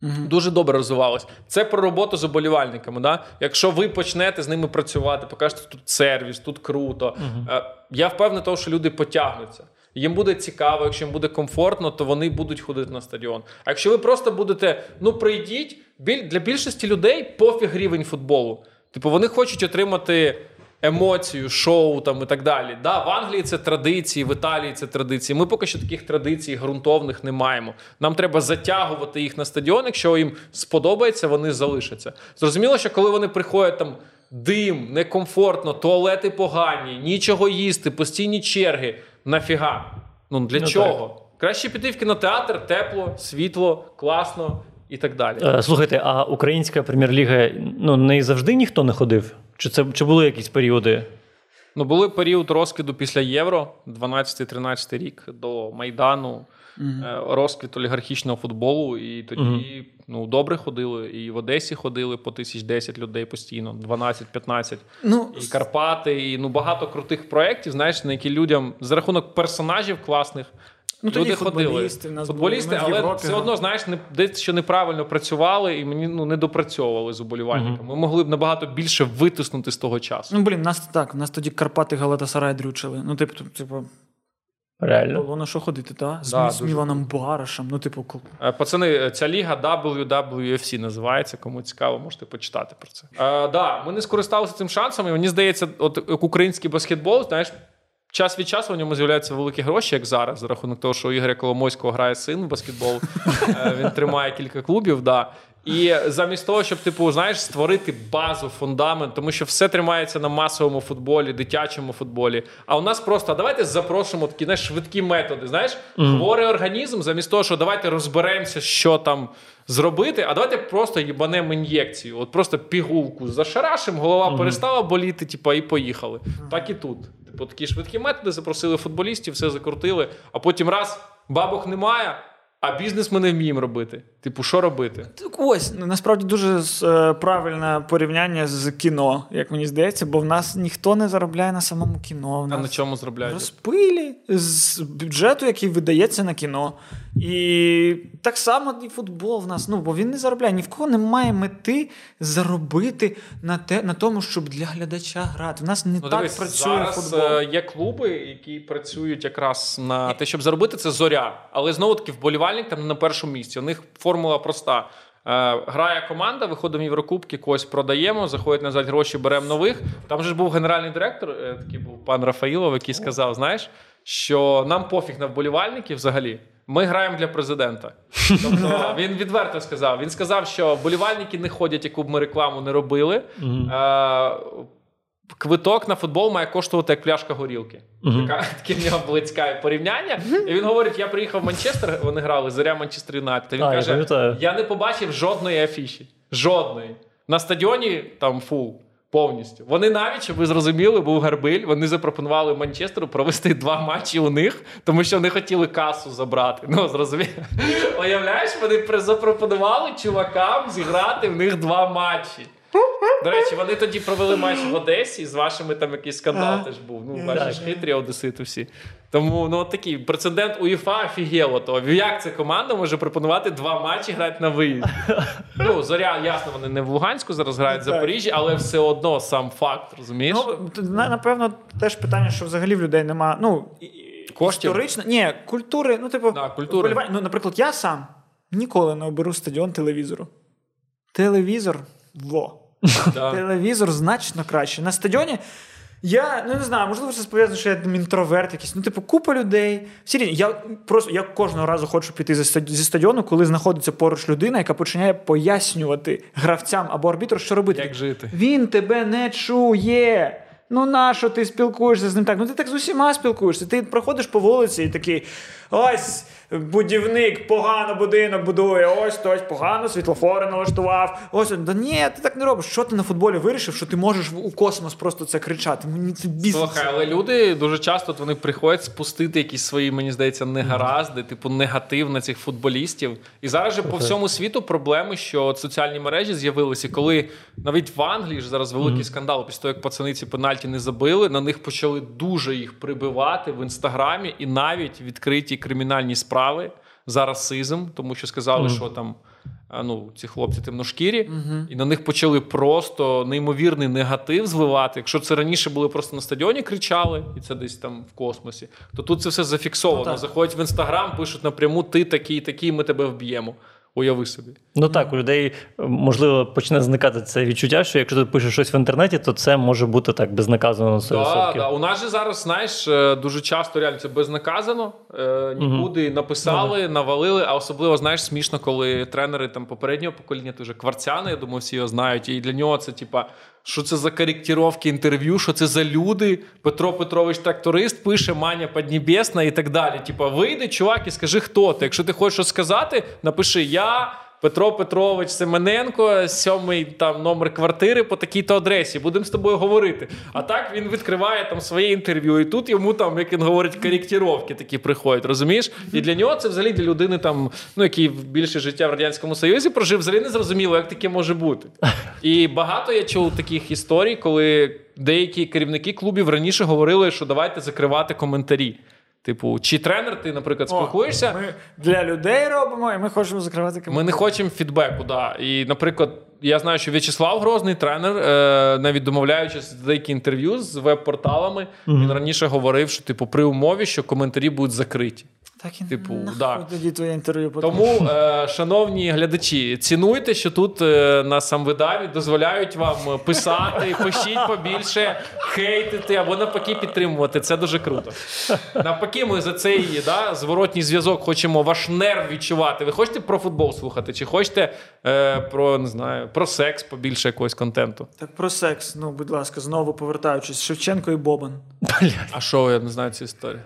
Uh-huh. Дуже добре розвивалось. Це про роботу з оболівальниками. Да? Якщо ви почнете з ними працювати, покажете тут сервіс, тут круто. Uh-huh. Я впевнений, що люди потягнуться. Їм буде цікаво, якщо їм буде комфортно, то вони будуть ходити на стадіон. А якщо ви просто будете, ну прийдіть, для більшості людей пофіг рівень футболу. Типу, вони хочуть отримати емоцію, шоу там і так далі. Да, В Англії це традиції, в Італії це традиції. Ми поки що таких традицій ґрунтовних не маємо. Нам треба затягувати їх на стадіон. Якщо їм сподобається, вони залишаться. Зрозуміло, що коли вони приходять там. Дим, некомфортно, туалети погані, нічого їсти, постійні черги. Нафіга? Ну для ну, чого? Так. Краще піти в кінотеатр, тепло, світло, класно і так далі. Е, слухайте, а українська прем'єр-ліга ну не завжди ніхто не ходив? Чи це чи були якісь періоди? Ну, були період розкиду після Євро, 12-13 рік до Майдану, uh розквіт олігархічного футболу. І тоді uh ну, добре ходили. І в Одесі ходили по тисяч 10 людей постійно, 12-15. Ну, І Карпати, і ну, багато крутих проєктів, знаєш, на які людям за рахунок персонажів класних. Ну, тоді Люди футболісти, ходили. футболісти, були, але все одно, знаєш, не десь що неправильно працювали і мені ну не допрацьовували з уболівальниками. Ми могли б набагато більше витиснути з того часу. Ну блін, нас так, нас тоді Карпати Галатасарай дрючили. Ну, типу, типу. Реально? Було на що ходити, так? З, да, з Міланом Барашем. Ну, типу, е, Пацани, ця ліга WWFC називається. Кому цікаво, можете почитати про це. Е, да, Ми не скористалися цим шансом, і мені здається, от як український баскетбол, знаєш, Час від часу в ньому з'являються великі гроші, як зараз, за рахунок того, що у Ігоря Коломойського грає син в баскетбол. Е, він тримає кілька клубів. Да. І замість того, щоб типу, знаєш, створити базу, фундамент, тому що все тримається на масовому футболі, дитячому футболі. А у нас просто давайте запросимо такі знаєш, швидкі методи. Знаєш, хворий організм, замість того, що давайте розберемося, що там зробити, а давайте просто їбанемо ін'єкцію. От просто пігулку зашарашим, голова угу. перестала боліти, типа, і поїхали. Так і тут. Типу, такі швидкі методи запросили футболістів, все закрутили, а потім раз бабок немає. А бізнес ми не вміємо робити. Типу, що робити? Так ось насправді дуже е, правильне порівняння з кіно, як мені здається, бо в нас ніхто не заробляє на самому кіно. В нас а на чому заробляють? Розпилі з бюджету, який видається на кіно. І так само і футбол в нас. Ну, бо він не заробляє. Ні в кого немає мети заробити на те, на тому, щоб для глядача грати. В нас не ну, так дивись, працює зараз футбол. Е, є клуби, які працюють якраз на те, щоб заробити це зоря. Але знову таки вболівальник там на першому місці. У них формула проста. Е, грає команда, виходимо в Єврокубки, когось продаємо, заходять назад гроші, беремо нових. Там же ж був генеральний директор, е, такий був пан Рафаїлов, який сказав: знаєш, що нам пофіг на вболівальників взагалі. Ми граємо для президента. Тобто він відверто сказав. Він сказав, що болівальники не ходять, яку б ми рекламу не робили. Е, Квиток на футбол має коштувати як пляшка горілки. Uh-huh. Така, таке в нього близьке порівняння. І він говорить: я приїхав в Манчестер, вони грали Зоря Манчестер Юнайтед. Він а, каже: я, я не побачив жодної афіші. Жодної. На стадіоні там фул. Повністю. Вони навіть, щоб ви зрозуміли, був Гербіль. Вони запропонували Манчестеру провести два матчі у них, тому що вони хотіли касу забрати. Ну, зрозуміло. Уявляєш, вони запропонували чувакам зіграти в них два матчі. До речі, вони тоді провели матч в Одесі, з вашими там якийсь скандал теж був. Ну, бачиш, хитрі одесити всі. Тому ну от такий прецедент УЄФА офігело. То як ця команда може пропонувати два матчі грати на виїзд? Ну, зоря, ясно, вони не в Луганську зараз грають в. Запоріжжі, але все одно сам факт, розумієш? Ну, напевно, теж питання, що взагалі в людей нема. Ну, Коштів? Історично, ні, культури, ну, типу, Да, культури. вболівання. Ну, наприклад, я сам ніколи не оберу стадіон телевізору. Телевізор во. Телевізор значно краще. На стадіоні. Я ну не знаю, можливо, це пов'язано, що я інтроверт якийсь. Ну, типу, купа людей. Всі різні. Я просто я кожного разу хочу піти зі зі стадіону, коли знаходиться поруч людина, яка починає пояснювати гравцям або арбітру, що робити. Як жити? Він тебе не чує. Ну нащо ти спілкуєшся з ним так? Ну ти так з усіма спілкуєшся. Ти проходиш по вулиці і такий: ось будівник погано будинок будує, ось хтось погано світлофори налаштував. Ось да ні, ти так не робиш. Що ти на футболі вирішив, що ти можеш у космос просто це кричати? Мені це бізнес. Слухай, але люди дуже часто вони приходять спустити якісь свої, мені здається, негаразди, типу негатив на цих футболістів. І зараз же по всьому світу проблеми, що от соціальні мережі з'явилися, коли навіть в Англії ж зараз великий скандал, після того, як пацани ці пенальті не забили, на них почали дуже їх прибивати в інстаграмі і навіть відкриті кримінальні справи за расизм, тому що сказали, що там. Ну, ці хлопці темношкірі, і на них почали просто неймовірний негатив зливати. Якщо це раніше були просто на стадіоні, кричали, і це десь там в космосі, то тут це все зафіксовано. Ну. Заходять в інстаграм, пишуть напряму: ти такий, такий, ми тебе вб'ємо. Уяви собі. Ну так, у людей можливо почне зникати це відчуття, що якщо ти пишеш щось в інтернеті, то це може бути так безнаказано на 100%. Да, да. У нас же зараз, знаєш, е, дуже часто реально це безнаказано. Е, нікуди написали, навалили. А особливо, знаєш, смішно, коли тренери там попереднього покоління, ти вже кварцяни, я думаю, всі його знають. І для нього це типа. Що це за коректіровки інтерв'ю? Що це за люди? Петро Петрович тракторист пише Маня Поднебесна і так далі. Типа, вийди, чувак, і скажи, хто ти. Якщо ти хочеш сказати, напиши я. Петро Петрович Семененко, сьомий там номер квартири по такій-то адресі. Будемо з тобою говорити. А так він відкриває там своє інтерв'ю, і тут йому там, як він говорить, коректіровки такі приходять, розумієш? І для нього це взагалі для людини, там, ну який більше життя в радянському Союзі прожив, взагалі не зрозуміло, як таке може бути. І багато я чув таких історій, коли деякі керівники клубів раніше говорили, що давайте закривати коментарі. Типу, чи тренер, ти, наприклад, О. Ми для людей робимо, і ми хочемо закривати Ми не хочемо фідбеку, да. І, наприклад, я знаю, що В'ячеслав Грозний тренер, е, навіть домовляючись деякі інтерв'ю з веб-порталами, він раніше говорив, що типу при умові, що коментарі будуть закриті. Так і Типу, да. тоді твоє інтерв'ю потім. Тому, е, шановні глядачі, цінуйте, що тут е, на самвидаві дозволяють вам писати, пишіть побільше, хейтити або навпаки підтримувати. Це дуже круто. Навпаки, ми за цей да, зворотній зв'язок хочемо ваш нерв відчувати. Ви хочете про футбол слухати? Чи хочете е, про не знаю, про секс побільше якогось контенту? Так про секс, ну, будь ласка, знову повертаючись. Шевченко і Бобан. А що я не знаю цю історію?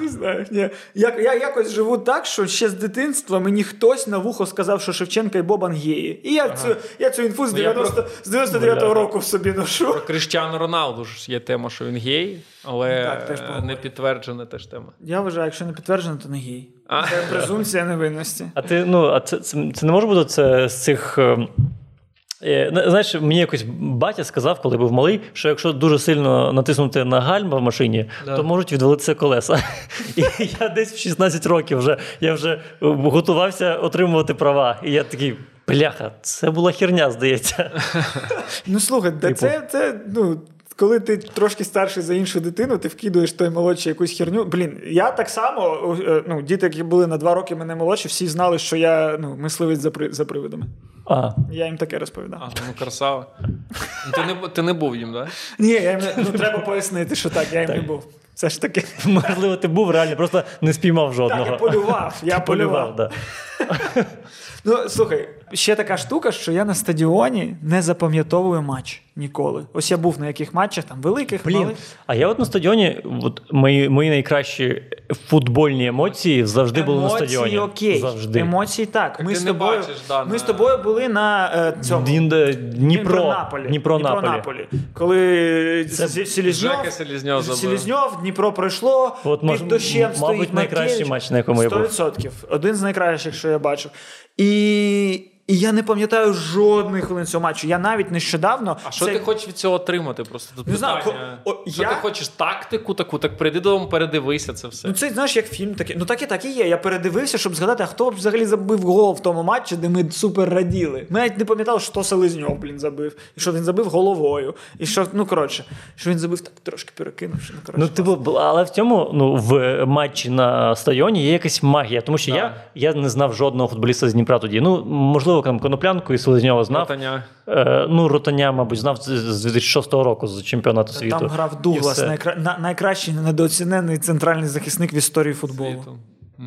Не знаю. Ні. Я, я якось живу так, що ще з дитинства мені хтось на вухо сказав, що Шевченка і Бобан геї. І я, цю, я цю інфу з, Ну, я 90, з 99-го Бля. року в собі ношу. Про Кріштіану Роналду ж є тема, що він гей, але Так, теж не підтверджена теж тема. Я вважаю, якщо не підтверджено, то не гей. Це презумпція невинності. А ти ну, а це, це, це не може бути це з цих. Е, Знаєш, мені якось батя сказав, коли був малий, що якщо дуже сильно натиснути на гальма в машині, Да. то можуть відвалитися колеса. І я десь в 16 років вже я вже е, готувався отримувати права. І я такий. Бляха, це була херня, здається. Ну слухай, да Типу. це, це ну. Коли ти трошки старший за іншу дитину, ти вкидуєш той молодший якусь херню. Блін, я так само, е, ну, діти, які були на два роки мене молодші, всі знали, що я ну, мисливець за, при, за привидами. А, Я їм таке розповідав. А, ну красава. Ну, ти, не, ти не був їм, так? Да? Ні, я їм, не- ну, треба пояснити, що так, я їм не був. Все ж таки. можливо, ти був реально, просто не спіймав Так, жодного. я полював. Я полював. да. Ну, слухай, ще така штука, що я на стадіоні не запам'ятовую матч ніколи. Ось я був на яких матчах, там великих, Блін, малих. а я от на стадіоні, от мої, мої найкращі футбольні емоції завжди були на стадіоні. окей. Завжди. Емоції так. Ми ти з не тобою, бачиш, да, ми на- з тобою були на е, цьому. Дін- Дніпро. Наполі. Дніпро, Дніпро Наполі. Наполі. Коли Це Селізньов, Селізньов. Селізньов, Дніпро пройшло, От, під дощем мабуть, стоїть найкращий матч, на якому я був. 100%. Один з найкращих, що я бачив. І І я не пам'ятаю жодних хвилин цього матчу. Я навіть нещодавно. А що це- ти хочеш від цього отримати? Просто тут Не знаю, питання. ко- о, Що я- ти хочеш тактику таку, так прийди додому, передивися це все. Ну, це знаєш, як фільм такий. Ну так і так і є. Я передивився, щоб згадати, а хто б взагалі забив гол в тому матчі, де ми супер раділи. Ми навіть не пам'ятали, що Селезньов, блін, забив. І що він забив головою. І що, ну коротше, що він забив так трошки перекинувши. Ну, коротше, Ну, типу, б- але в цьому ну, в матчі на стадіоні є якась магія, тому що Так. я, я не знав жодного футболіста з Дніпра тоді. Ну, можливо, там Коноплянку і Селезньова знав. Ротаня. Е, ну, Ротаня, мабуть, знав з з 2006 року з чемпіонату світу. Там грав Дуглас, найкра... найкращий недооцінений центральний захисник в історії футболу.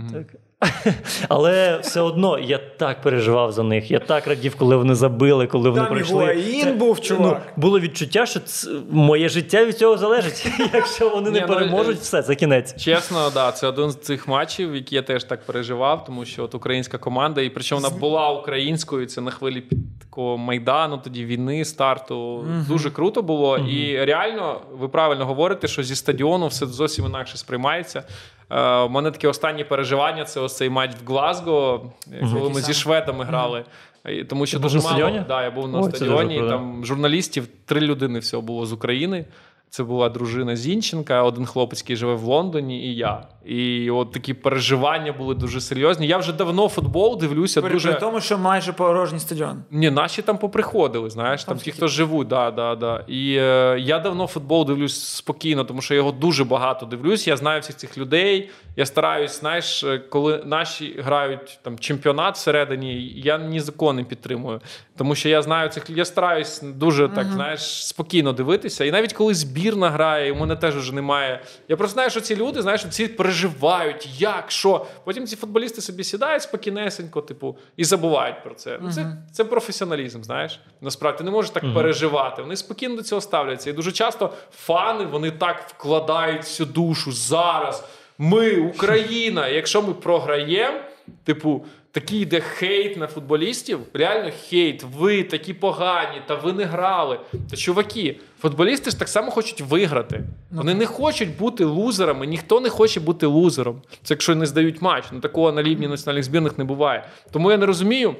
Світу. Але все одно я так переживав за них. Я так радів, коли вони забили, коли вони Там пройшли. Гуаїн був, чувак. Ну, було відчуття, що це, моє життя від цього залежить. Якщо вони не ну, переможуть, е, все, це кінець. Чесно, да, це один з цих матчів, які я теж так переживав, тому що от українська команда, і причому вона була українською. Це на хвилі під такого майдану, тоді війни, старту. Дуже круто було. І реально, ви правильно говорите, що зі стадіону все зовсім інакше сприймається. Е, У мене такі останні переживання це ось цей матч в Глазго, коли ми зі шведами грали. Тому що дуже мало да, я був на стадіоні, і там журналістів три людини всього було з України. Це була дружина Зінченка, один хлопець, який живе в Лондоні, і я. І от такі переживання були дуже серйозні. Я вже давно футбол дивлюся. При, дуже при тому, що майже порожній стадіон. ні, наші там поприходили, знаєш, там ті, хто живуть, да, да, да. І е, я давно футбол дивлюсь спокійно, тому що я його дуже багато дивлюсь. Я знаю всіх цих людей. Я стараюсь, знаєш, е, коли наші грають там чемпіонат всередині, я ні за кого не підтримую. Тому що я знаю цих людей. Я стараюсь дуже так, знаєш, спокійно дивитися. І навіть коли збірна грає, у мене теж вже немає. Я просто знаю, що ці люди, знаєш, ці переживають, як, що. Потім ці футболісти собі сідають спокійнесенько, типу, і забувають про це. Ну, Це, це професіоналізм, знаєш. Насправді ти не можеш так переживати. Вони спокійно до цього ставляться. І дуже часто фани вони так вкладають всю душу зараз. Ми, Україна. Якщо ми програємо, типу. Такий йде хейт на футболістів, реально хейт, ви такі погані, та ви не грали. Та чуваки, футболісти ж так само хочуть виграти. Вони не хочуть бути лузерами, ніхто не хоче бути лузером. Це якщо не здають матч. Ну такого на рівні національних збірних не буває. Тому я не розумію,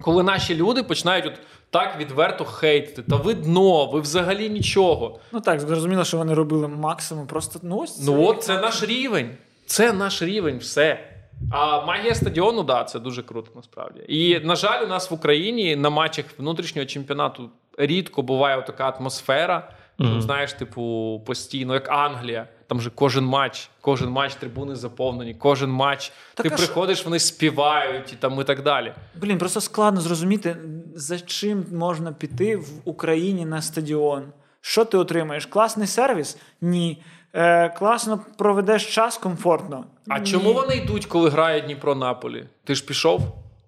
коли наші люди починають от так відверто хейтити. Та ви дно, ви взагалі нічого. Ну так, зрозуміло, що вони робили максимум. Просто ну ось Ну от це наш рівень. Це наш рівень, все. А магія стадіону, да, це дуже круто насправді. І, на жаль, у нас в Україні на матчах внутрішнього чемпіонату рідко буває така атмосфера. Що, знаєш, типу, постійно, як Англія. Там же кожен матч, кожен матч трибуни заповнені, кожен матч. Так, ти а приходиш, вони співають і там і так далі. Блін, просто складно зрозуміти, за чим можна піти в Україні на стадіон. Що ти отримаєш? Класний сервіс? Ні. Е, класно проведеш час комфортно. А Ні. чому вони йдуть, коли грає Дніпро Наполі? Ти ж пішов?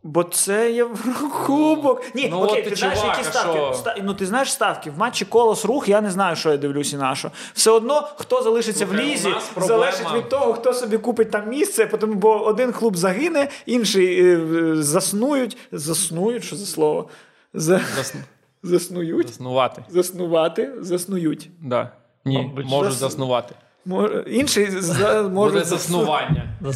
Бо це Єврокубок. Ні, Ну, окей, от ти, ти знаєш, чувак, які ставки? що? Ста- Ну ти знаєш ставки. В матчі колос рух, я не знаю, що я дивлюсь і на що. Все одно, хто залишиться Слухай, в лізі, залежить від того, хто собі купить там місце, тому, бо один клуб загине, інший е, е, заснують. Заснують, що за слово? За... Засну... Заснують. Заснувати. Заснувати, заснують. Да. Ні, Мабуть, можуть зас- заснувати. Мож- Інший за... Буде можуть заснування.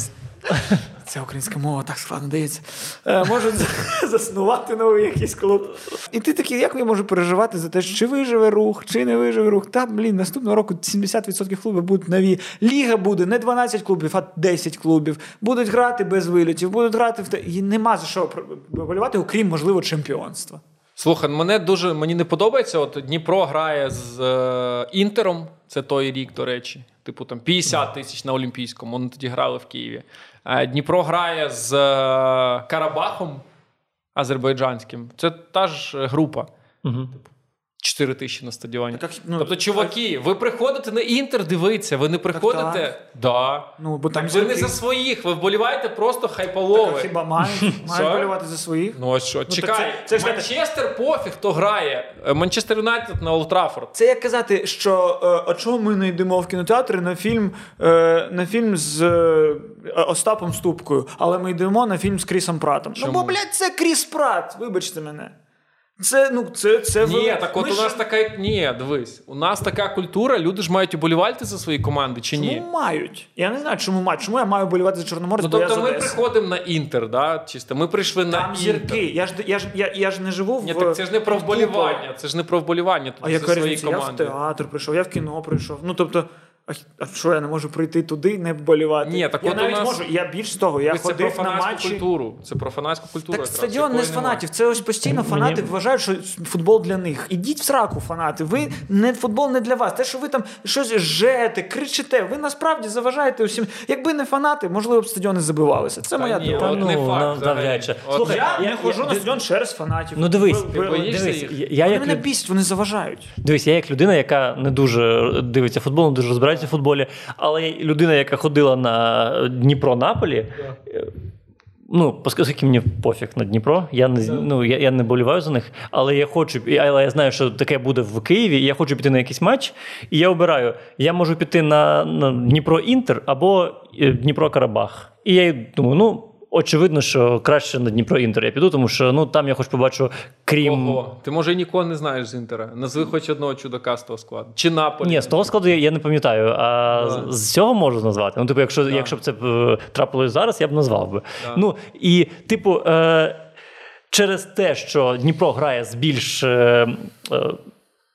Ця українська мова так складно дається. Е, можуть заснувати новий якийсь клуб. І ти такий, як я можу переживати за те, чи виживе рух, чи не виживе рух. Та, блін, наступного року 70% клубів будуть нові. Ліга буде не 12 клубів, а 10 клубів. Будуть грати без вильотів, будуть грати в те. І нема за що вболівати, окрім, можливо, чемпіонства. Слухай, мене дуже мені не подобається. От Дніпро грає з е, Інтером. Це той рік, до речі. Типу там 50 тисяч на Олімпійському. Вони тоді грали в Києві. Е, Дніпро грає з е, Карабахом азербайджанським. Це та ж група. Угу. 4 тисячі на стадіоні. Так, ну, тобто, чуваки, ви приходите на інтер дивитися, ви не приходите. так. Да. Ну, бо там ви не за своїх, ви вболіваєте просто хайпово. хіба мають, мають вболівати за своїх? Ну ось що, так чекай, це- це Манчестер пофіг, хто грає. Е, Манчестер Юнайтед на Олд Траффорд. Це як казати, що е, а чому ми не йдемо в кінотеатри на фільм, е, на фільм з Остапом Ступкою, але ми йдемо на фільм з Крісом Пратом. Ну, Чому? бо, блядь, це Кріс Прат, вибачте мене. Це ну це це Ні, вели- так от Ми у нас ж- така. Ні, дивись, у нас така культура, люди ж мають уболівати за свої команди чи ні? Чому мають? Я не знаю, чому мають. Чому я маю болівати за Чорноморець, Ну, бо я тобто ми приходимо на інтер, да? чисто. Ми прийшли на Там інтер. зірки. Я ж я ж я, я ж не живу Ні, в так це ж не про вболівання, це ж не про вболівання А тут за свої різниця? Я в театр прийшов, я в кіно прийшов. Ну тобто, а, що я не можу прийти туди, не вболівати? Ні, так я от у нас- можу. Я більш з того, я Ось це про на фанатську матчі. культуру. Це про фанатську культуру. Так стадіон не з немає. фанатів. Це ось постійно Мені- фанати вважають, що футбол для них. Ідіть в сраку, фанати. Ви не футбол не для вас. Те, що ви там щось жете, кричите, ви насправді заважаєте усім. Якби не фанати, можливо б стадіони забивалися. Це Та моя ні, думка. от не ну, факт навряд чи. От Слухай, Я, я- не ходжу я- на стадіон через фанатів. Ну дивись, Ви- ви- боїшся дивись, я, я Вони як мене бісять, вони заважають. Дивись, я як людина, яка не дуже дивиться футбол, не дуже розбирається в футболі, але людина, яка ходила на Дніпро Наполі. Ну, оскільки мені пофіг на Дніпро, я не ну, я, я не боліваю за них, але я хочу, але я знаю, що таке буде в Києві, і я хочу піти на якийсь матч, і я обираю: я можу піти на, на Дніпро Інтер або е, Дніпро Карабах. І я думаю, ну. Очевидно, що краще на Дніпро Інтер я піду, тому що ну там я хоч побачу, крім Ого, ти може і нікого не знаєш з інтера. Назви хоч одного чудака з того складу. Чи Наполі. Ні, з того складу я, я не пам'ятаю. А Да. з, цього можу назвати. Ну, типу, якщо, якщо б це е, трапилось зараз, я б назвав би. Ну і, типу, е, через те, що Дніпро грає з більш. Е, е,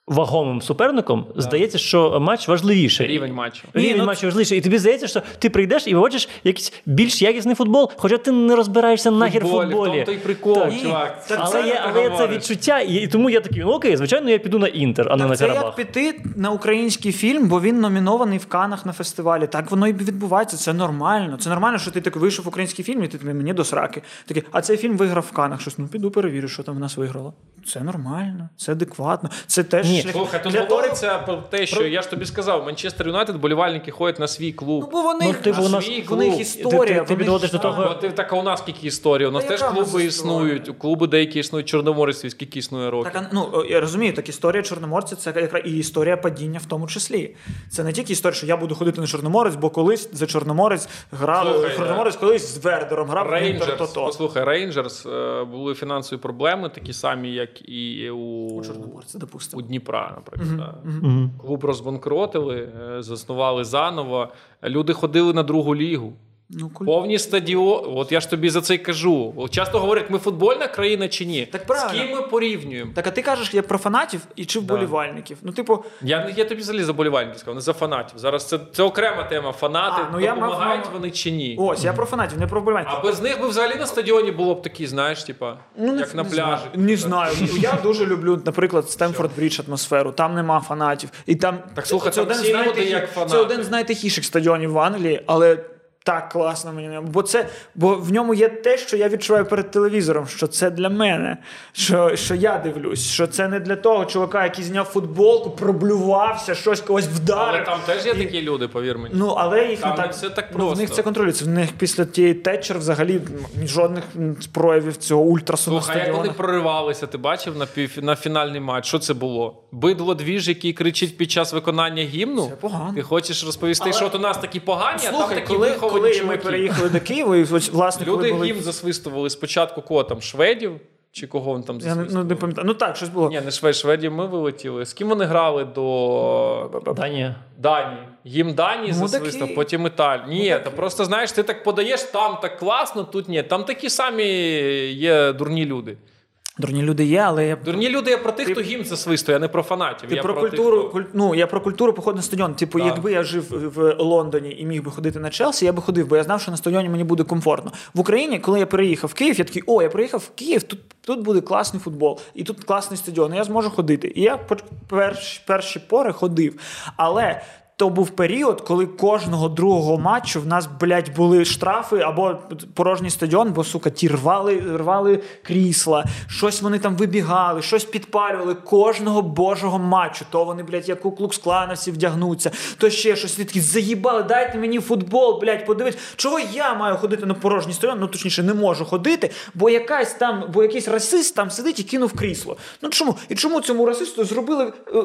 Вагомим суперником здається, що матч важливіший. Рівень матчу. Рівень Ні, ну, матчу важливіший. І тобі здається, що ти прийдеш і побачиш якийсь більш якісний футбол, хоча ти не розбираєшся нахер в Футболі, в футболі. тому то й прикол, Так. чувак. Так але це є, але це відчуття, і, і тому я такий, ну окей, звичайно, я піду на Інтер, а не на Це як піти на український фільм, бо він номінований в Канах на фестивалі. Так воно і відбувається. Це нормально. Це нормально, що ти так вийшов український фільм, і ти тобі, мені до сраки. Такий, а цей фільм виграв в Канах. Щось ну піду перевірю, що там в нас виграло. Це нормально, це адекватно. Це теж Ні. Слухай, тут для того- говориться про те, що я ж тобі сказав, Манчестер Юнайтед болівальники ходять на свій клуб. Ну, бо вони, Ну, типу, на у нас- свій у них історія. Ти- ти- ти підводиш до того- Бо ти така у нас скільки історій. У нас Та теж клуби існують, у клуби деякі існують чорноморські, скільки існує років. Так, ну я розумію, так історія Чорноморця це якраз і історія падіння в тому числі. Це не тільки історія, що я буду ходити на Чорноморець, бо колись за Чорноморець грав Слухай, Чорноморець колись з Вердером грав Рейнджерс, послухай, Рейнджерс е, були фінансові проблеми, такі самі, як і у, У Чорноморця, допустимо. у Дніпра, наприклад. да. Клуб розбанкротили, е, заснували заново. Люди ходили на другу лігу. Ну, куль- Повні стадіони. От я ж тобі за це й кажу. Часто говорять, ми футбольна країна чи ні? Так правильно. З ким ми порівнюємо? Так, а ти кажеш, я про фанатів і чи вболівальників? Ну, типу, Я, я тобі взагалі за болівальників сказав, не за фанатів. Зараз це, це окрема тема. Фанати А, ну допомагають мав- вони чи ні. ось, я про фанатів, не про вболівальників. А без них би взагалі на стадіоні було б такі, знаєш, типа, Ну, не- як на не пляжі. Знаю. Не знаю. Ну, Я дуже люблю, наприклад, Стемфорд Брідж атмосферу. Там нема фанатів. І там Так, слухай, це. Це один з найтихіших стадіонів в Англії, але. Так класно мені, бо це бо в ньому є те, що я відчуваю перед телевізором, що це для мене, що, що я дивлюсь, що це не для того чувака, який зняв футболку, проблювався, щось когось вдарив. Але там теж є такі люди, повір мені. Ну, але їх Там не не все так ну, в них це контролюється. В них після тієї Тетчер взагалі жодних проявів цього ультрасу на Слухай, як вони проривалися, ти бачив на пів на фінальний матч? Що це було? Бидло двіж, який кричить під час виконання гімну. Це погано. Ти хочеш розповісти, Але- що от у нас такі погані, а там такі коли, коли ми переїхали до Києва, і ось, власне, коли Люди були... гімн засвистували спочатку кого там, шведів? Чи кого він там Я не, ну, не пам'ятаю. Ну так, щось було. Ні, не швед, шведів ми вилетіли. З ким вони грали до. Данії? Їм Данії Мудаки. засвистав, потім Італія. Ні, та просто знаєш, ти так подаєш там так класно, тут ні. Там такі самі є дурні люди. Дурні люди є, але я Дурні люди я про тих, хто гімн засвистує, а не про фанатів. Ти я про тих, культуру, хто- куль... ну я про культуру походу на стадіон. Типу, Так. якби я жив в Лондоні і міг би ходити на Челсі, я би ходив, бо я знав, що на стадіоні мені буде комфортно. В Україні, коли я переїхав в Київ, я такий, о, я приїхав в Київ, тут, тут буде класний футбол, і тут класний стадіон, і я зможу ходити. І я перші, перші пори ходив. Але. То був період, коли кожного другого матчу в нас, блядь, були штрафи або порожній стадіон, бо сука, ті рвали, рвали крісла, щось вони там вибігали, щось підпалювали кожного божого матчу. То вони, блядь, як у клукс-клановці вдягнуться, то ще щось такі заїбали, дайте мені футбол, блядь, подивись, чого я маю ходити на порожній стадіон, ну точніше, не можу ходити, бо якась там, бо якийсь расист там сидить і кинув крісло. Ну чому? І чому цьому расисту зробили е,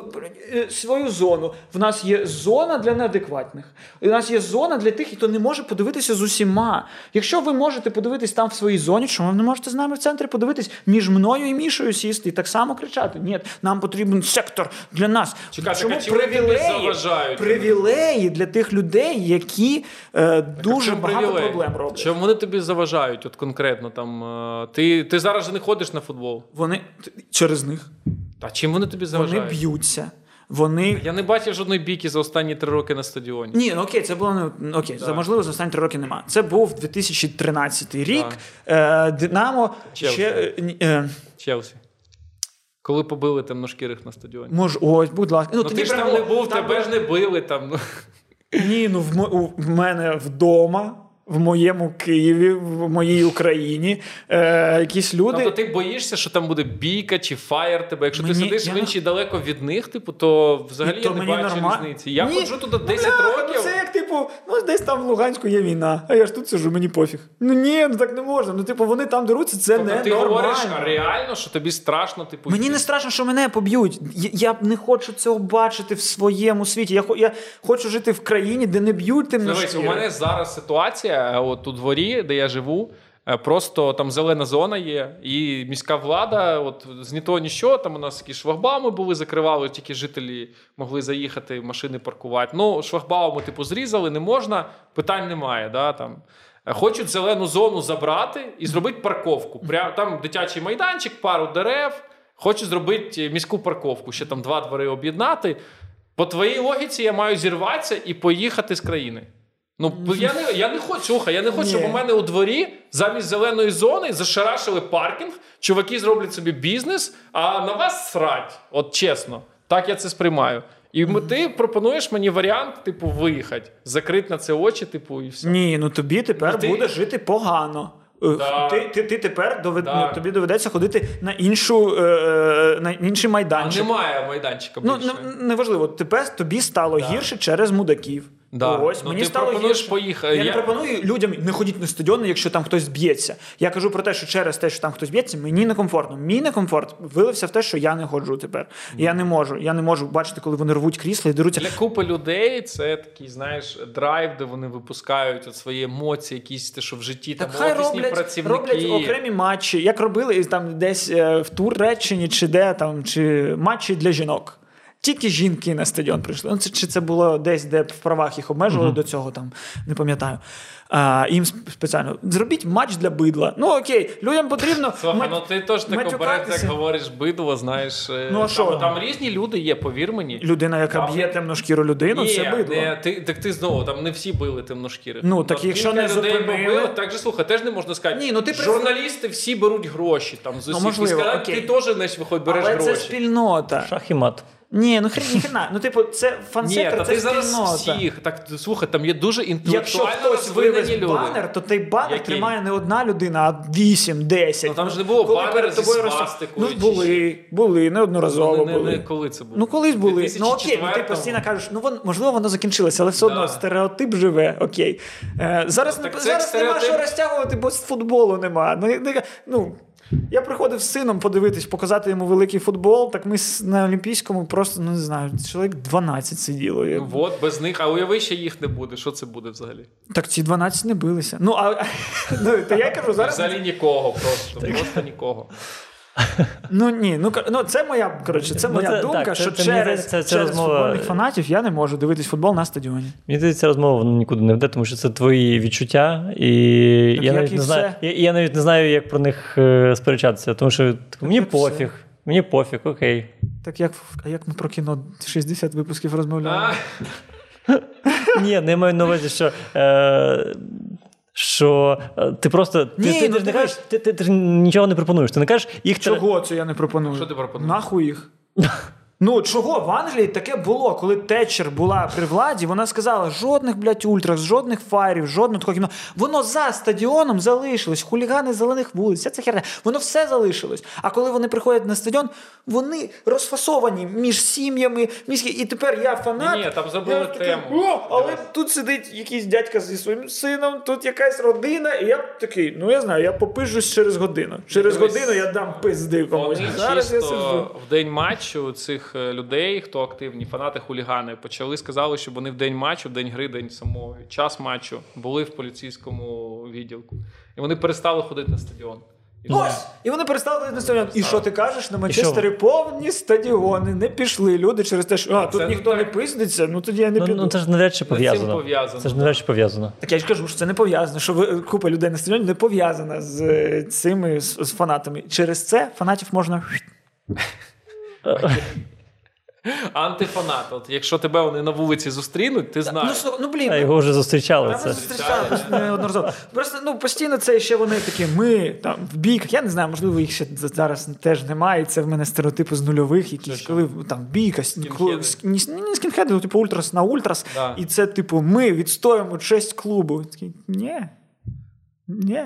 е, свою зону? В нас є зона. Зона для неадекватних. У нас є зона для тих, хто не може подивитися з усіма. Якщо ви можете подивитись там в своїй зоні, чому ви не можете з нами в центрі подивитись між мною і Мішою сісти і так само кричати? Ні, нам потрібен сектор для нас. Чекай, чому заважають? привілеї для тих людей, які е, дуже багато привілей? проблем роблять. Чому вони тобі заважають? От конкретно там е, ти, ти зараз же не ходиш на футбол. Вони через них А чим вони тобі заважають? вони б'ються. Вони Я не бачив жодної бійки за останні три роки на стадіоні. Ні, ну окей, це було не ну, окей. За можливо, за останні три роки нема. Це був 2013 рік. Е, Динамо Челсі. ще е, Челсі. Коли побили темношкірих на стадіоні. мож, ось, будь ласка. Ну, тоді ти ж там не був, там тебе ж не били там. Ну. Ні, ну в, у- в мене вдома, в моєму Києві, в моїй Україні, е, якісь люди. Тобто ти боїшся, що там буде бійка чи фаєр тебе. Якщо ти Мені- сидиш я в іншій далеко від них, типу, то взагалі І то я не мені бачу норма- різниці. Я Ні, ходжу туди ну, 10 бляха, років. Ну, типу, ну десь там в Луганську є війна, а я ж тут сижу, мені пофіг. Ну ні, ну так не можна. Ну, типу, вони там деруться, це Тобто не ти нормально. говориш а реально, що тобі страшно, типу. Мені не страшно, що мене поб'ють. Я, я не хочу цього бачити в своєму світі. Я, я хочу жити в країні, де не б'ють тим Дивись, у мене зараз ситуація, е, от у дворі, де я живу. Е, Просто там зелена зона є, і міська влада, от з ні того, ні що, там у нас якісь шлагбауми були, закривали, тільки жителі могли заїхати, машини паркувати. Ну, шлагбауми, типу, зрізали, не можна, питань немає. Да, там. Е, Хочуть зелену зону забрати і зробити парковку. Прям там дитячий майданчик, пару дерев. Хочуть зробити міську парковку, ще там два двори об'єднати. По твоїй логіці я маю зірватися і поїхати з країни. Ну, я не, я не хочу, слухай, я не хочу, щоб у мене у дворі замість зеленої зони зашарашили паркінг, чуваки зроблять собі бізнес, а на вас срать. От чесно. Так я це сприймаю. І м- ти пропонуєш мені варіант, типу, виїхати, закрити на це очі, типу, і все. Ні, ну тобі тепер Ну, ти- буде жити погано. Е, Да. Ти, ти, ти тепер довед... Да. ну, тобі доведеться ходити на іншу е, на інший А майданчик. немає майданчика Ну більше. не- неважливо, тепер тобі стало гірше через мудаків. Да. Ось Ну, мені ти стало пропонуєш гірше. поїхати. Я, Я- не пропоную людям не ходіть на стадіони, якщо там хтось б'ється. Я кажу про те, що через те, що там хтось б'ється, мені некомфортно. Мій некомфорт вилився в те, що я не ходжу тепер. Я не можу. Я не можу бачити, коли вони рвуть крісла і деруться. Для купи людей це такий, знаєш, драйв, де вони випускають от свої емоції, якісь те, що в житті Так там хай офісні роблять, працівники. роблять окремі матчі, як робили там десь е, в Туреччині чи де там, чи матчі для жінок. Тільки жінки на стадіон прийшли. Ну, це, чи це було десь, де в правах їх обмежували до цього, там не пам'ятаю. А, їм спеціально зробіть матч для бидла. Ну окей, людям потрібно. Слухай, мат- ну ти теж так обережно, як говориш бидло, знаєш. е, Ну, а що? Там, там різні люди є, повір мені. Людина, яка Там- б'є темношкіру людину, Ні, це бидло. Не, ти, так ти знову, там не всі били темношкірих. Ну, так Там якщо не зупинили- так же слухай, теж не можна сказати. Ні, ну ти Журналісти всі беруть гроші там з усіх. можливо, І сказати, окей. ти теж значить, виходь, береш Але гроші. це спільнота. Шах і мат. Ні, ну хрен, ніхрена. Ну, типу, це Ні, фан-сектор, це ти зараз спільнота. всіх. Так слухай, там є дуже Якщо інтелектуально хтось розвинені вивез люди. банер, то той банер Який? тримає не одна людина, а 8, 10. Ну, там ж не було Коли банера перед зі тобою роз- свастикою Ну, чи були, були, неодноразово Ну, не, не, були. не, коли це було? Ну, колись були. Ну окей, ну ти 2004-му. постійно кажеш, ну вон, можливо, воно закінчилося, але все одно Да. стереотип живе. Окей. Е, зараз Ну, не, так це зараз нема стереотип. що розтягувати, бо з футболу нема. Ну, я- я- ну, я приходив з сином подивитись, показати йому великий футбол. Так ми на Олімпійському просто ну, не знаю, чоловік 12 сиділо. Я- Ну, от, без них, а уяви, ще їх не буде. Що це буде взагалі? Так ці 12 не билися. Ну, а ну, то я кажу, зараз. Взагалі нікого просто. Просто нікого. Ну ні, ну ну це моя коротше, це Ну, моя це- думка, так, що це, через, це- це через розмова- футбольних фанатів я не можу дивитись футбол на стадіоні. Мені здається, ця розмова вона нікуди не веде, тому що це твої відчуття, і Так я навіть і не знаю, я, я навіть не знаю, як про них е, сперечатися. Тому що так, мені пофіг, мені пофіг, окей. Так як а як ми про кіно 60 випусків розмовляли? А, Ні, не маю на увазі, що. Е, що е, ти просто ти, Ні, ти, ну ти дивись. кажеш, ти, ти, ти нічого не пропонуєш. Ти не кажеш їх Чого це я не пропоную? Що ти пропонуєш? Нахуй їх. Ну чого в Англії таке було, коли Тетчер була при владі, вона сказала: жодних, блядь, ультрас, жодних файрів, жодного такого кіно. Воно за стадіоном залишилось, хулігани зелених вулиць, вся ця херня. Воно все залишилось. А коли вони приходять на стадіон, вони розфасовані між сім'ями, міські. І тепер я фанат. Ні, ні, там забули я такий, тему. О, але тут сидить якийсь дядька зі своїм сином, тут якась родина, і я такий, ну я знаю, я попижусь через годину. Через Дивись, годину я дам пизди комусь. Зараз я чисто сиджу. в день матчу цих цих е, людей, хто активні, фанати хулігани, почали сказали, щоб вони в день матчу, в день гри, день самого час матчу були в поліцейському відділку. І вони перестали ходити на стадіон. І. Ось! І вони перестали ходити на стадіон. І що ти кажеш? На Манчестері повні стадіони, не пішли люди через те, що а, тут Це ніхто не не пиздиться, ну тоді я не Ну, піду. ну це ж навряд чи пов'язано. пов'язано, Це ж навряд чи пов'язано. Так я ж кажу, що це не пов'язано, що ви, купа людей на стадіоні не пов'язана з е, цими з, з фанатами. Через це фанатів можна. Антифанат. От якщо тебе вони на вулиці зустрінуть, ти Ну, знаєш. слухай, ну блін, А його вже зустрічали. Це. зустрічали просто неодноразово. Просто ну постійно це ще вони такі. Ми там в бійках. Я не знаю, можливо, їх ще зараз теж немає. Це в мене стереотипи з нульових, якісь коли там бійка, ні, ні скінхеди, ну, типу ультрас на ультрас. Да. І це, типу, ми відстоїмо честь клубу. Такий, ні. Ні.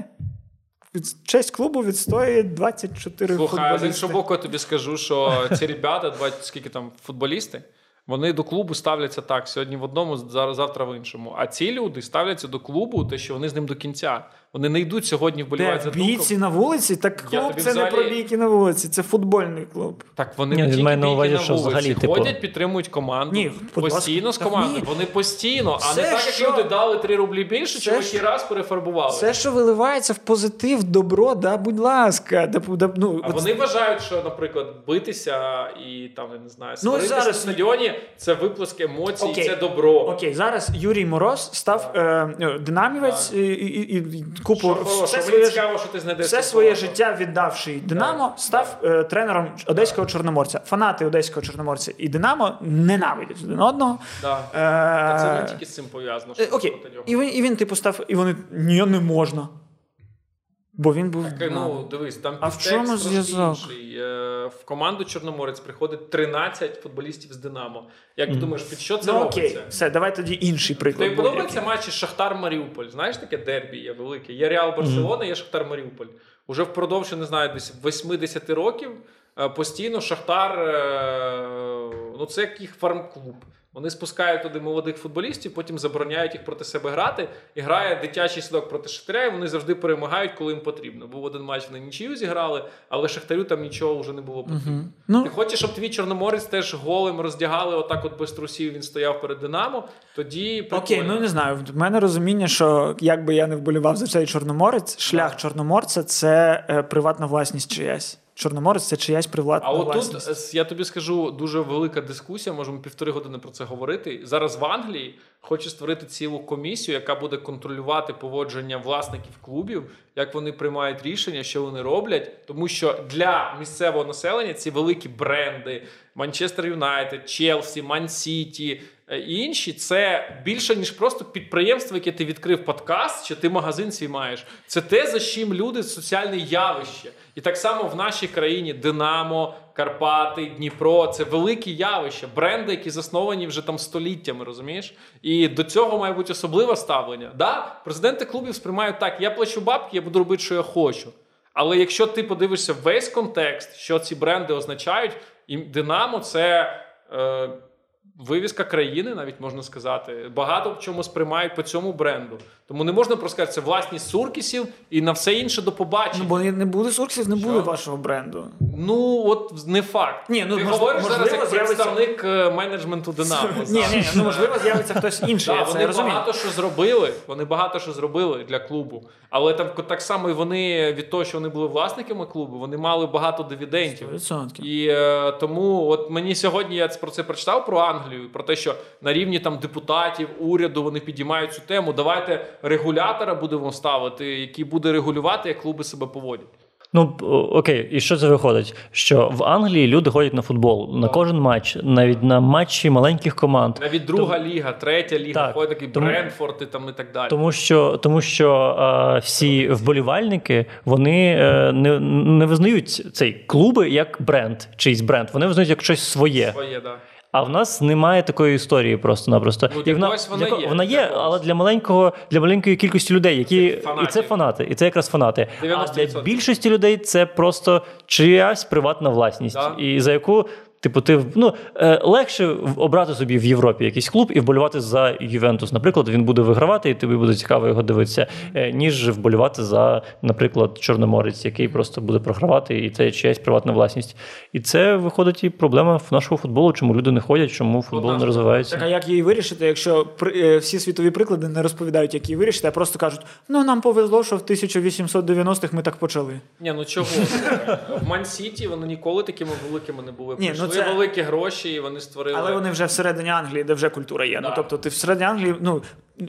Від- Честь клубу відстоює 24 Слухай, а з футболісти. іншого боку, я тобі скажу, що ці ребята, 20, скільки там футболісти, вони до клубу ставляться так: сьогодні в одному, завтра в іншому. А ці люди ставляться до клубу, те, що вони з ним до кінця. Вони не йдуть сьогодні вболівати Де за бійці на вулиці, так клуб це не про бійки на вулиці, це футбольний клуб. Так вони Ні, не тільки бійки увазі, на вулиці, взагалі, типу- ходять, підтримують команду. Ні, постійно з ні. Вони постійно, а Це не так, як люди дали 3 рублі більше, Це чуваки що? раз перефарбували. Все, що виливається в позитив, добро, да, будь ласка. Да, да, ну, А от- вони вважають, що, наприклад, битися і там я не знаю, Ну, зараз- на стадіоні це виплеск емоцій, Окей. це добро. Окей, зараз Юрій Мороз став е, е, динамівець і, і, і, і купу Що все своє, цікаво, що ти знайдеш. все своє життя віддавши Динамо, став е, тренером одеського чорноморця. Фанати одеського чорноморця і Динамо ненавидять один одного. Да. Е, Це не тільки з цим пов'язано. е, що окей, і він, і він типу став, і вони ні, не можна. Бо він був. Так, ну, дивись, там А в чому трошки зв'язок? інший. Е, В команду Чорноморець приходить 13 футболістів з Динамо. Як ти думаєш, під що це ну робиться? окей, все, давай тоді інший приклад. Тобі подобаються матчі Шахтар Маріуполь? Знаєш таке дербі є велике. Є Реал Барселона, є Шахтар Маріуполь. Уже впродовж, не знаю, десь 80 років е, постійно Шахтар, е, ну це як їх фарм-клуб. Вони спускають туди молодих футболістів, потім забороняють їх проти себе грати. І грає дитячий садок проти Шахтаря, і вони завжди перемагають, коли їм потрібно. Був один матч, вони нічию зіграли, але Шахтарю там нічого вже не було потрібно. Ну, Ти хочеш, щоб твій чорноморець теж голим роздягали, отак от без трусів він стояв перед Динамо, тоді Окей, ну не знаю. В мене розуміння, що як би я не вболівав за цей чорноморець, шлях чорноморця це е, приватна власність чиясь. Чорноморець це чиясь приватна А от тут е, я тобі скажу дуже велика дискусія. Можемо півтори години про це говорити. Зараз в Англії хоче створити цілу комісію, яка буде контролювати поводження власників клубів, як вони приймають рішення, що вони роблять. Тому що для місцевого населення ці великі бренди Манчестер Юнайтед, Челсі, Ман Сіті і інші це більше ніж просто підприємство, яке ти відкрив подкаст, чи ти магазин свій маєш. Це те, за чим люди соціальне явище. І так само в нашій країні Динамо, Карпати, Дніпро це великі явища, бренди, які засновані вже там століттями, розумієш? І до цього має бути особливе ставлення. Да, президенти клубів сприймають так: я плачу бабки, я буду робити, що я хочу. Але якщо ти подивишся весь контекст, що ці бренди означають, і Динамо це. Е, Вивіска країни, навіть можна сказати, багато в чому сприймають по цьому бренду. Тому не можна просто сказати, це власність суркісів і на все інше до побачення. Ну, бо не буде сурксів, не буде вашого бренду. Ну, от не факт. Ні, ну, Ти мож- говориш можливо, зараз як з'явиться- представник е, менеджменту Динамо. Ні, ні, ну можливо, з'явиться хтось інший. Да, я вони розумію. багато що зробили. Вони багато що зробили для клубу. Але там так само і вони від того, що вони були власниками клубу, вони мали багато дивідендів. 100%. І е, тому, от мені сьогодні я про це прочитав про Англію, про те, що на рівні там депутатів, уряду вони підіймають цю тему. Давайте регулятора будемо ставити, який буде регулювати, як клуби себе поводять. Ну окей, і що це виходить? Що в Англії люди ходять на футбол на кожен матч, навіть на матчі маленьких команд. Навіть друга ліга, третя ліга, Так, ходить такий тому- Бренфорд і там і так далі. Тому що, тому що е, всі вболівальники вони е, не, не визнають цей клуби як бренд, чийсь бренд. Вони визнають як щось своє. Своє, да. А в нас немає такої історії просто-напросто. Ну, І вона, вона для є, вона є, для але для маленького, для маленької кількості людей, які Це і це фанати, і це якраз фанати. А 90%. для більшості людей це просто чиясь приватна власність, Да. і за яку Типу, ти ну, е, легше обрати собі в Європі якийсь клуб і вболівати за Ювентус. Наприклад, він буде вигравати, і тобі буде цікаво його дивитися, е, ніж вболівати за, наприклад, Чорноморець, який просто буде програвати, і це чиясь приватна власність. І це виходить і проблема в нашого футболу, чому люди не ходять, чому футбол не розвивається. Так, а як її вирішити, якщо е, всі світові приклади не розповідають, як її вирішити, а просто кажуть: ну нам повезло, що в 1890-х ми так почали. Ні, ну чого? В Ман-Сіті вони ніколи такими великими не були. Ні, ну це- великі гроші, і вони створили. Але вони вже всередині Англії, де вже культура є. Ну тобто, ти всередині Англії, ну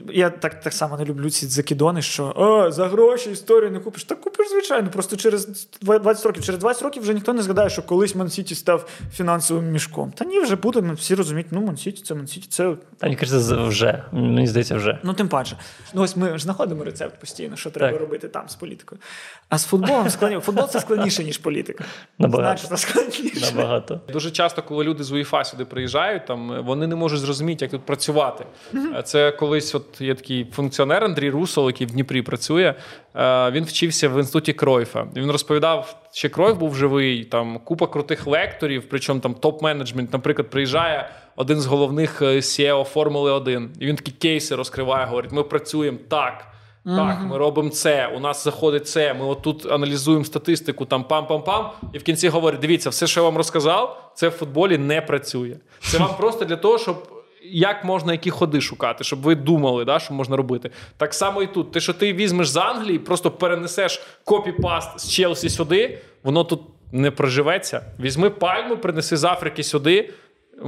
я так, так само не люблю ці закидони, що о, за гроші історію не купиш. Так купиш, звичайно. Просто через 20 років. Через 20 років вже ніхто не згадає, що колись Мансіті став фінансовим мішком. Та ні, вже буде. ну, Всі розуміють, ну Мансіті, це Мансіті, це. Та мені кажеться, вже. Мені здається, вже. Ну, тим паче. Ну, ось ми ж знаходимо рецепт постійно, що треба Так. робити там з політикою. А з футболом складні... футбол це складніше, ніж політика. Набагато. Значно складніше. Набагато. Дуже часто, коли люди з УЄФА сюди приїжджають, там вони не можуть зрозуміти, як тут працювати. Е, Це колись, от є такий функціонер Андрій Русол, який в Дніпрі працює. е, Він вчився в інституті Кройфа. Він розповідав, ще Кройф був живий, там купа крутих лекторів, причому там топ-менеджмент, наприклад, приїжджає один з головних е, CEO Формули 1, і він такі кейси розкриває, говорить: ми працюємо так. Так, ми робимо це. У нас заходить це. Ми отут аналізуємо статистику, там пам-пам-пам. І в кінці говорить: дивіться, все, що я вам розказав, це в футболі не працює. Це вам просто для того, щоб як можна які ходи шукати, щоб ви думали, да, що можна робити. Так само і тут. Те, що ти візьмеш з Англії, просто перенесеш копі-паст з Челсі сюди, воно тут не проживеться. Візьми пальму, принеси з Африки сюди.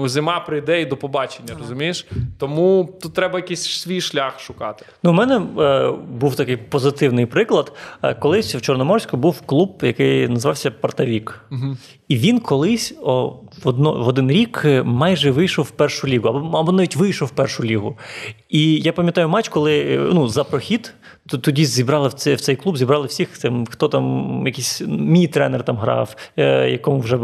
Зима прийде і до побачення, розумієш? Тому тут треба якийсь свій шлях шукати. Ну, у мене е, був такий позитивний приклад. Е, колись в Чорноморську був клуб, який називався Партавік. Угу. І він колись о, в, одно, в один рік е, майже вийшов в першу лігу, або, або навіть вийшов в першу лігу. І я пам'ятаю матч, коли е, ну, за прохід. то Тоді зібрали в цей, в цей клуб, зібрали всіх, там, хто там якийсь мій тренер там грав, е, якому вже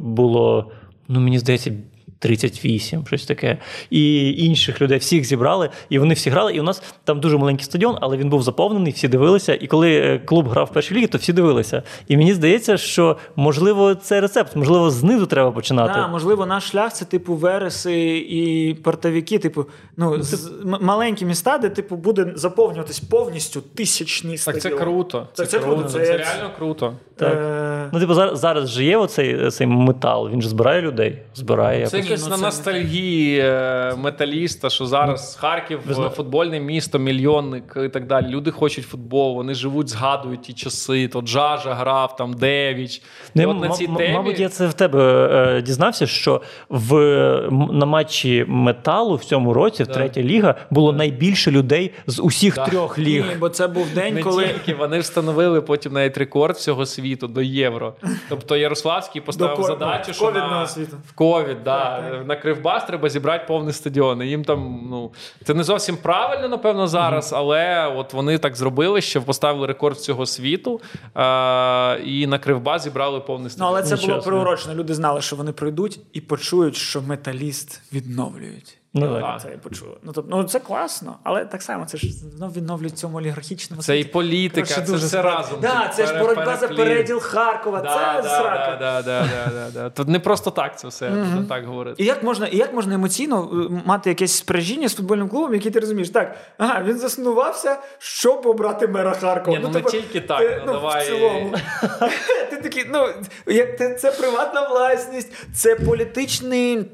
було, ну мені здається, 38, щось таке. І інших людей всіх зібрали, і вони всі грали. І у нас там дуже маленький стадіон, але він був заповнений, всі дивилися. І коли е, клуб грав в першій лігі, то всі дивилися. І мені здається, що можливо це рецепт, можливо, знизу треба починати. Да, можливо, наш шлях це типу вереси і портовики, типу, ну, з, м- маленькі міста, де типу буде заповнюватись повністю тисячний Так це круто. Це, це круто. круто, Це, це- реально круто. Так. Е, Ну, типу, зараз, зараз же є оцей цей метал, він же збирає людей. Збирає Це якось. якась ну, на це- ностальгії е, металіста, що зараз Харків Ви футбольне місто, мільйонник і так далі. Люди хочуть футбол, вони живуть, згадують ті часи. То Джажа грав, там Девіч. Ну, І от на цій м- темі... Мабуть, я це в тебе е, дізнався, що в, на матчі металу в цьому році, в Да. третя ліга, було найбільше людей з усіх Да. трьох ліг. ні, бо це був день, Не коли тільки вони встановили потім навіть рекорд всього світу до євро. Тобто Ярославський поставив До задачу, що ковідного на, світу. в ковід, да, Так, так. на Кривбас треба зібрати повний стадіон. І їм там, ну це не зовсім правильно, напевно, зараз, але от вони так зробили, що поставили рекорд всього світу, е- і на Кривбас зібрали повний Ну, але це було приурочено. Люди знали, що вони прийдуть і почують, що металіст відновлюють. Ну, так. Це і почули. Ну, тобто, ну це класно, але так само це ж знов відновлюють в цьому олігархічному Це і політика, Коротше, це дуже все разом. Да, це ж пере- боротьба за переділ Харкова. Да, це да, срака. да, да, да, да, да. Тут не просто так це все, mm так говорити. І як можна, і як можна емоційно е, мати якесь спражіння з футбольним клубом, який ти розумієш, так, ага, він заснувався, щоб обрати мера Харкова. Ні, ну, не тільки так, ти- ну, ну, давай. В цілому. ти такий, ну, як це, це приватна власність, це політичний.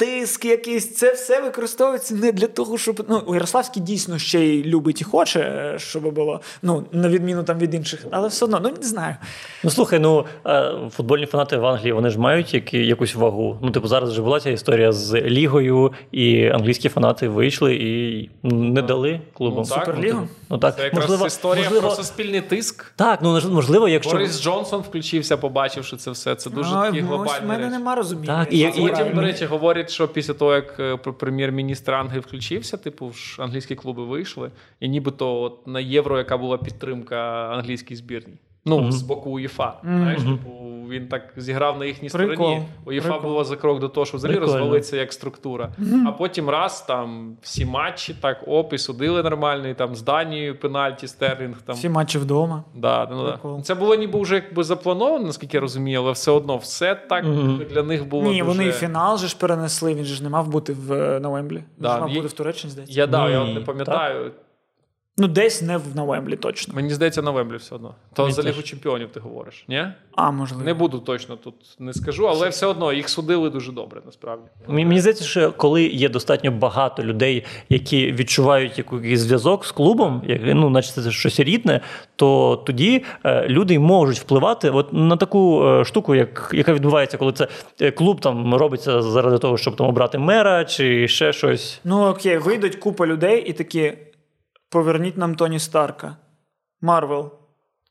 Тиск якийсь, це все використовується не для того, щоб. Ну, Ярославський дійсно ще й любить і хоче, щоб було, ну, на відміну там від інших, але все одно, ну не знаю. Ну слухай, ну е, футбольні фанати в Англії вони ж мають які, якусь вагу. Ну, типу, зараз вже була ця історія з лігою, і англійські фанати вийшли і ну, не дали клубам. Ну, Суперлігу? Ну так, Це якраз можливо, історія можливо, про суспільний тиск. Так, ну можливо, якщо Борис Джонсон включився, побачивши це все. Це дуже такі ну, глобальні в мене речі. нема розуміння. Так, і- і- Потім, правильно. до речі, говорять, що після того, як е, прем'єр-міністр Англії включився, типу ж англійські клуби вийшли, і нібито от на євро, яка була підтримка англійській збірні. Ну, з боку УЄФА. Знаєш, типу, він так зіграв на їхній Прикол. стороні. УЄФА було за крок до того, що взагалі Прикольно. розвалиться як структура. А потім раз там всі матчі, так оп, і судили нормально, і там з Данією пенальті, Стерлінг. Там. Всі матчі вдома. Да, ну, да. Це було ніби вже якби заплановано, наскільки я розумію, але все одно все так Мгм. для них було. Ні, дуже... вони і фінал же ж перенесли, він же ж не мав бути в, е, на Вемблі. Він Да, ж мав є- бути в Туреччині, здається. Я да, я от не пам'ятаю. Ну, десь не в на Вемблі, точно. Мені здається, на Вемблі все одно. То Мені за теж. Лігу чемпіонів ти говориш, ні? А, можливо. Не буду точно тут не скажу, але все одно їх судили дуже добре, насправді. Мені мені здається, що коли є достатньо багато людей, які відчувають якийсь зв'язок з клубом, як, ну, наче це щось рідне, то тоді е, люди можуть впливати от на таку е, штуку, як, яка відбувається, коли це е, клуб там робиться заради того, щоб там обрати мера чи ще щось. Ну окей, вийдуть купа людей і такі: поверніть нам Тоні Старка. Марвел.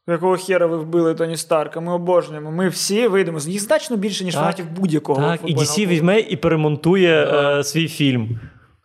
Якого хера ви вбили Тоні Старка? Ми обожнюємо. Ми всі вийдемо. Їх значно більше, ніж фанатів будь-якого. Так, і DC клубу. візьме і перемонтує е, свій фільм.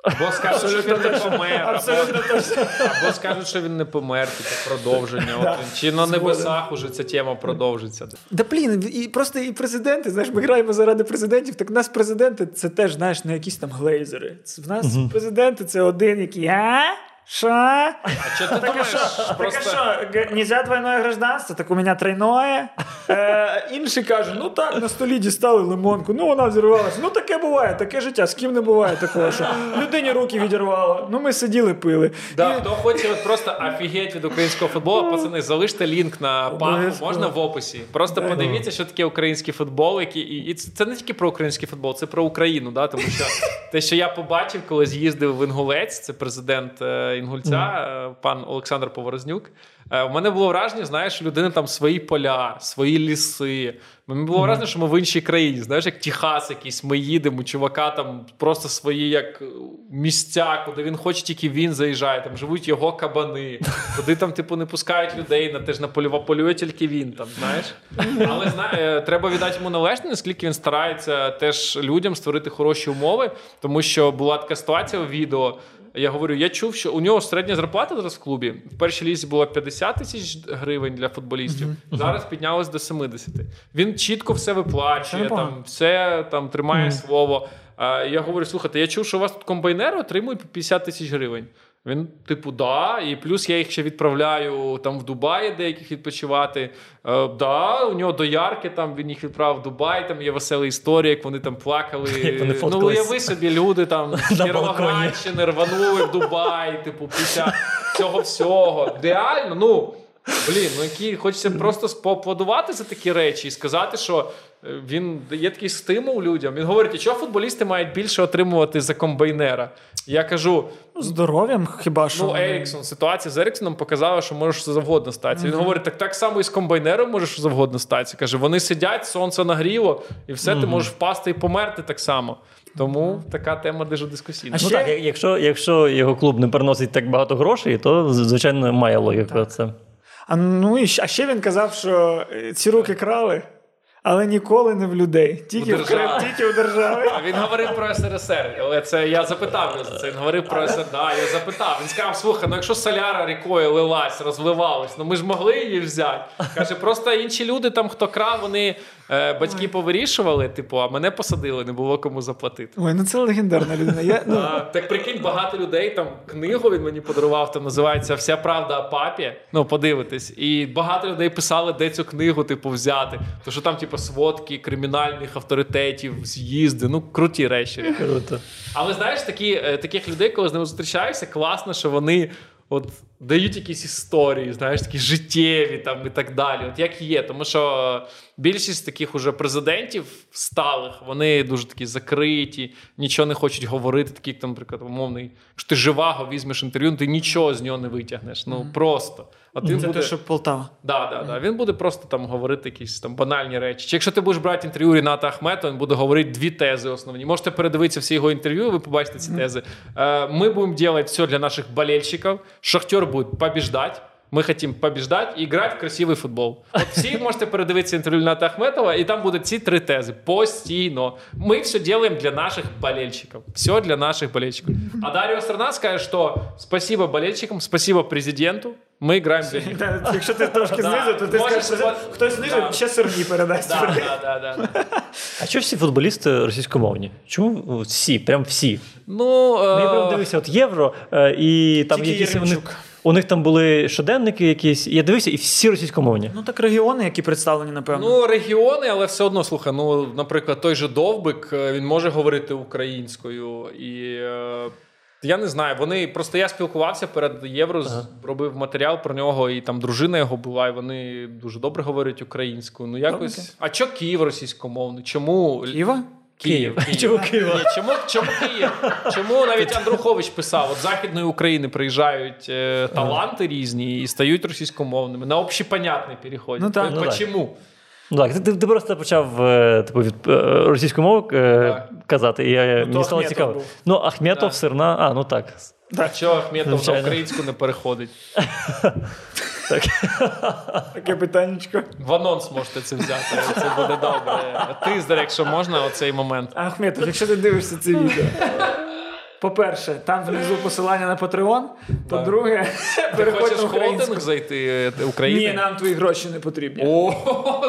Або скажуть, що він не помер, або, Абсолютно точно. або скажуть, що він не помер, типу продовження. От. Чи на небесах уже ця тема продовжиться. Да блін, і просто і президенти, знаєш, ми граємо заради президентів. Так в нас президенти це теж, знаєш, не якісь там глейзери. В нас президенти це один, який а? Що? А що ти Так а думаєш? що? Так а що, г- нельзя двойное гражданство? Так у мене тройное. Е, інший каже, ну так, на столі дістали лимонку, ну вона взірвалася. Ну таке буває, таке життя. З ким не буває такого, що людині руки відірвало. Ну ми сиділи, пили. Да, хто хоче от просто офігеть від українського футболу, пацани, залиште лінк на папу, можна в описі. Просто Да. подивіться, що таке український футбол, який і, і це, це не тільки про український футбол, це про Україну. Да? Тому що те, що я побачив, коли з'їздив в Інгулець, це президент е, Інгульця, е, пан Олександр Поворознюк. Е, У мене було враження, знаєш, у людини там свої поля, свої ліси. Мені було враження, що ми в іншій країні. Знаєш, як Техас якийсь, ми їдемо, у чувака там просто свої як е, місця, куди він хоче, тільки він заїжджає. Там живуть його кабани, куди там, типу, не пускають людей на теж на полюва полює тільки він там, знаєш. Але знає, треба віддати йому належне, наскільки він старається теж людям створити хороші умови, тому що була така ситуація у відео. Я говорю, я чув, що у нього середня зарплата зараз в клубі. В першій лізі було 50 тисяч гривень для футболістів. Зараз піднялось до 70. Він чітко все виплачує, там все там тримає слово. Я говорю: слухайте, я чув, що у вас тут комбайнери отримують по 50 тисяч гривень. Він, типу, да, і плюс я їх ще відправляю там в Дубаї деяких відпочивати. Е, да, у нього доярки там він їх відправив в Дубай, там є весела історія, як вони там плакали. Як вони ну, уяви собі, люди там з Кіровоградщини рванули в Дубай, типу, після цього всього. Реально, ну. Блін, ну які хочеться просто поаплодувати за такі речі і сказати, що він дає такий стимул людям. Він говорить, що футболісти мають більше отримувати за комбайнера. Я кажу: Ну, здоров'ям хіба що. ну, Еріксон, ситуація з Еріксоном показала, що можеш завгодно статися. Він говорить, так так само і з комбайнером можеш завгодно статися. Каже, вони сидять, сонце нагріло, і все, ти можеш впасти і померти так само. Тому така тема дуже дискусійна. А Ну так, якщо, якщо його клуб не приносить так багато грошей, то звичайно має логіку це. А, ну, і, а ще він казав, що е, ці руки крали, але ніколи не в людей. Тільки У в. Крим, тільки в державі. А він говорив про СРСР, але це я запитав його за це. Він говорив про СРСР. Да, я запитав. Він сказав: слухай, ну якщо соляра рікою лилась, розливалась, ну ми ж могли її взяти. Каже, просто інші люди, там хто крав, вони е, батьки повирішували, типу, а мене посадили, не було кому заплатити. Ой, ну це легендарна людина. Я, ну, А, так прикинь, багато людей там книгу він мені подарував, там називається Вся правда о папі. Ну, подивитись. І багато людей писали, де цю книгу, типу, взяти. То що там, типу, сводки кримінальних авторитетів, з'їзди, ну круті речі. Круто. Але знаєш, такі, е, таких людей, коли з ними зустрічаєшся, класно, що вони от дають якісь історії, знаєш, такі життєві там і так далі. От як є. Тому що більшість таких уже президентів сталих, вони дуже такі закриті, нічого не хочуть говорити. Такі, як там, наприклад, умовний, якщо ти живаго візьмеш інтерв'ю, ну, ти нічого з нього не витягнеш. Ну просто. От він це буде... те, що Полтава. Да, да, да. Він буде просто там говорити якісь там банальні речі. Чи якщо ти будеш брати інтерв'ю Ріната Ахмета, він буде говорити дві тези основні. Можете передивитися всі його інтерв'ю, ви побачите ці тези. Е, ми будемо робити все для наших болельщиків. Шахтер буде побіждати. Ми хотим побіждати і грати в красивий футбол. От всі можете передивитися інтерв'ю Ріната Ахметова, і там будуть ці три тези. Постійно. Ми все робимо для наших болельщиків. Все для наших болельщиків. А Даріо Сарнас каже, що спасибо болельщикам, спасибо президенту. Ми граємо денег. Та, Якщо ти трошки Да. знизу, то ти Можеш скажеш, що спо- хтось знизу, Да. ще Сергій передасть. Да, да, да, да. А чого всі футболісти російськомовні? Чому всі? Прям всі? Ну, Ну, я прям е, дивився, от євро, е, і там Тільки якісь У них, там були щоденники якісь. Я дивився, і всі російськомовні. Ну так регіони, які представлені, напевно. Ну, регіони, але все одно, слухай, ну, наприклад, той же Довбик, е, він може говорити українською. І е, я не знаю, вони просто я спілкувався перед євро, з- робив матеріал про нього, і там дружина його була, і вони дуже добре говорять українською. Ну, якось. Добре. А чо Київ російськомовний? Чому Києва? Київ. Київ. Чому Києва? Ні, чому, чому Київ? Чому навіть Андрухович писав: от з Західної України приїжджають е, таланти різні і стають російськомовними. На общепонятний переходять. Ну так. Ну так. Почему? Ну так, ти, ти, ти просто почав е, типу, від е, російською е, Так. казати, і я, то мені стало Ахметов цікаво. був. Ну, Ахметов, Да. сирна, а, ну так. А чого Ахметов на українську не переходить? так. Таке питаннячко. В анонс можете це взяти. Це буде добре. Тизер, якщо можна, оцей момент. Ахметов, якщо ти дивишся це відео. По-перше, там внизу посилання на Patreon. По-друге, переходь на в холдинг українську. зайти е, України? Ні, нам твої гроші не потрібні. О,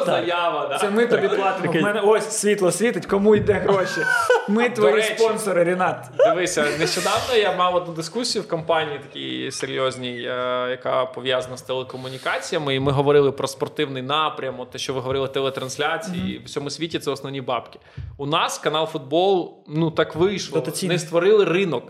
заява, да. Це ми тобі платимо. В мене ось світло світить, кому йде гроші. Ми твої спонсори, Рінат. Дивися, нещодавно я мав одну дискусію в компанії такій серйозній, е, яка пов'язана з телекомунікаціями, і ми говорили про спортивний напрям, те, що ви говорили, телетрансляції. В всьому світі це основні бабки. У нас канал футбол, ну так вийшло. Не створили ринок.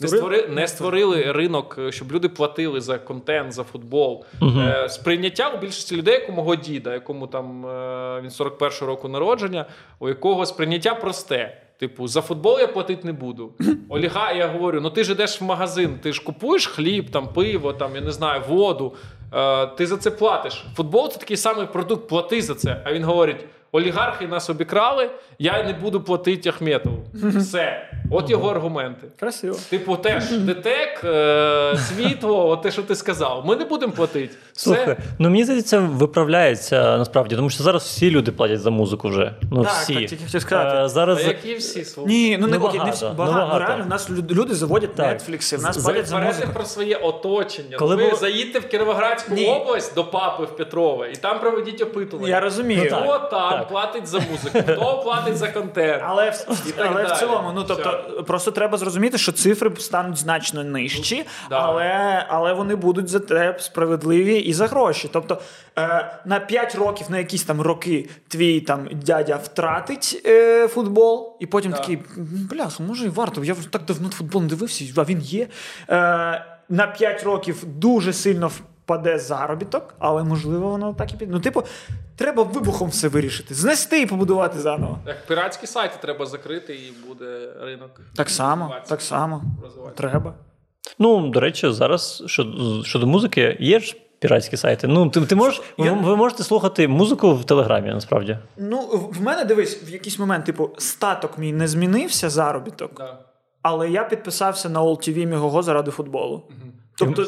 Не, Створили? створи, не створили ринок, е, щоб люди платили за контент, за футбол. Е, сприйняття у більшості людей, як у мого діда, якому там е, він 41-го року народження, у якого сприйняття просте. Типу, за футбол я платити не буду. Оліга, я говорю: ну ти ж йдеш в магазин, ти ж купуєш хліб, там пиво, там я не знаю, воду. Е, ти за це платиш. Футбол це такий самий продукт, плати за це. А він говорить: олігархи нас обікрали, я не буду платити Ахметову. Все. От його аргументи. Красиво. Типу, теж ДТЕК, е, світло, от те, що ти сказав. Ми не будемо платити. Слухай, Все. ну мені здається, це виправляється насправді, тому що зараз всі люди платять за музику вже. Ну, Так, всі. так, тільки хотів сказати. Е, А зараз які всі свої? Ні, ну не Ну, окей, не всі ну, багато. Ну, реально, в нас люд- люди заводять Так. нетфлікси, в нас платять за музику. про своє оточення. Коли ви було- заїдьте в Кіровоградську Ні. область до папи в Петрове, і там проведіть опитування. Я розумію. Ну, так. Хто там так. платить за музику, хто платить за контент. Але, в, але в цілому, ну тобто, просто треба зрозуміти, що цифри стануть значно нижчі, да. але, але вони будуть за те справедливі і за гроші. Тобто е, на 5 років, на якісь там роки, твій там дядя втратить е, футбол, і потім Да. такий бляха, може і варто. Я вже так давно футбол не дивився, а він є. Е, на 5 років дуже сильно впаде заробіток, але можливо воно так і піде. Ну, типу, треба вибухом все вирішити, знести і побудувати заново. Як піратські сайти треба закрити, і буде ринок. Так само, так само. Треба. Ну, до речі, зараз щодо, щодо музики є ж піратські сайти. Ну, ти, ти можеш, Я- ви, ви можете слухати музику в Телеграмі, насправді. Ну, в мене дивись, в якийсь момент, типу, статок мій не змінився, заробіток, Да. але я підписався на All TV Мігого заради футболу. Тобто,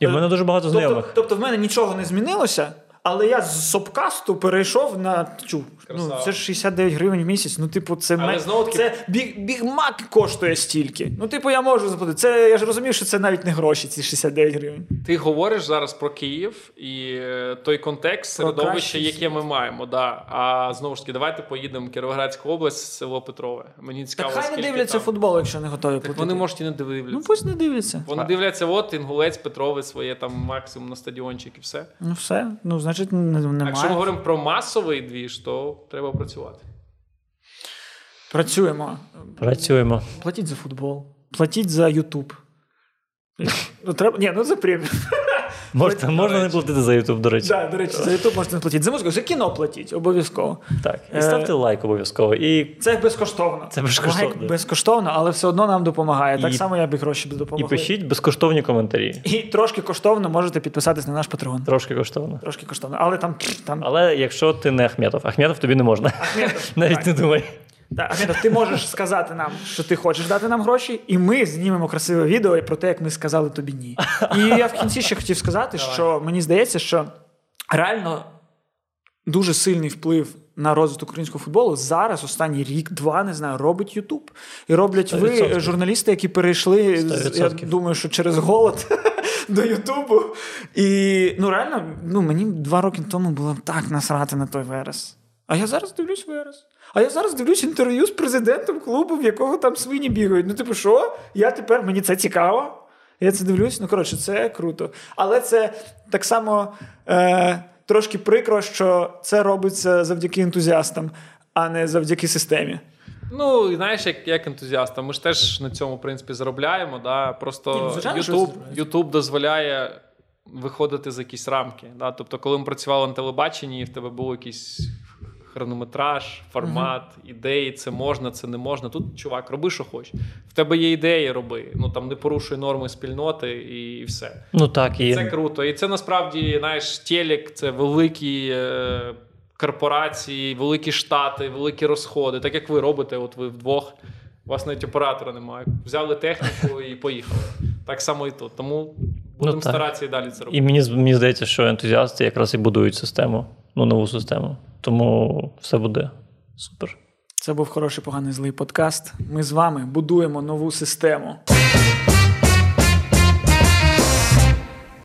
І в мене дуже багато тобто, тобто, в мене нічого не змінилося, але я з сопкасту перейшов на чу. Ну, це ж 69 гривень в місяць. Ну, типу, це Але ме- знову-таки- це біг, бігмак коштує стільки. Ну, типу, я можу заплатити. Це я ж розумію, що це навіть не гроші, ці 69 гривень. Ти говориш зараз про Київ і е, той контекст, середовище, яке ми маємо. Да. А знову ж таки, давайте поїдемо в Кіровоградську область, село Петрове. Мені цікаво, Так хай не дивляться там. футбол, якщо не готові Так платити. вони можуть і не дивляться. Ну, пусть не дивляться. Вони дивляться, от інгулець, Петрове своє там максимум на стадіончик і все. Ну, все. Ну, значить, немає. якщо ми говоримо про масовий двіж, то треба працювати. Працюємо. Працюємо. Платіть за футбол, платіть за Ютуб. Ну, треба... Ні, ну за премію. Можна, можна не платити за Ютуб, до речі. Да, до речі, за Ютуб можна не платити. За музику, за кіно платіть, обов'язково. Так. І Е, ставте лайк обов'язково. І, Це безкоштовно. Це безкоштовно. Лайк безкоштовно, але все одно нам допомагає. Так само, як і гроші б і пишіть безкоштовні коментарі. І трошки коштовно можете підписатись на наш патреон. Трошки коштовно. Трошки коштовно. Але там. там... Але якщо ти не Ахметов, Ахметов тобі не можна. Навіть так. не думай. Так, Ахметов, ти можеш сказати нам, що ти хочеш дати нам гроші, і ми знімемо красиве відео і про те, як ми сказали тобі ні. І я в кінці ще хотів сказати, що мені здається, що реально дуже сильний вплив на розвиток українського футболу зараз, останній рік-два, не знаю, робить Ютуб. І роблять ви, 100%. журналісти, які перейшли, з- я 100%. думаю, що через голод. до Ютубу. І ну реально, ну мені два роки тому було так насрати на той верес. А я зараз дивлюсь верес. А я зараз дивлюсь інтерв'ю з президентом клубу, в якого там свині бігають. Ну, типу, що? Я тепер мені це цікаво. Я це дивлюсь. Ну, коротше, це круто. Але це так само е, трошки прикро, що це робиться завдяки ентузіастам, а не завдяки системі. Ну, знаєш, як як ентузіастам, ми ж теж на цьому в принципі заробляємо. Да? Просто Ні, ну, заробляють. YouTube дозволяє виходити за якісь рамки. Да? Тобто, коли ми працювали на телебаченні, і в тебе був якийсь хронометраж, формат, ідеї, це можна, це не можна. Тут, чувак, роби, що хочеш. В тебе є ідеї, роби. Ну там не порушуй норми спільноти і, і все. Ну так, і Це круто. І це насправді, знаєш, телек це великі е, корпорації, великі штати, великі розходи. Так як ви робите, от ви вдвох, у вас навіть оператора немає. Взяли техніку і поїхали. Так само і тут. Тому будемо так. старатися і далі це робити. І мені, мені здається, що ентузіасти якраз і будують систему, ну, нову систему. Тому все буде супер. Це був хороший, поганий злий подкаст. Ми з вами будуємо нову систему.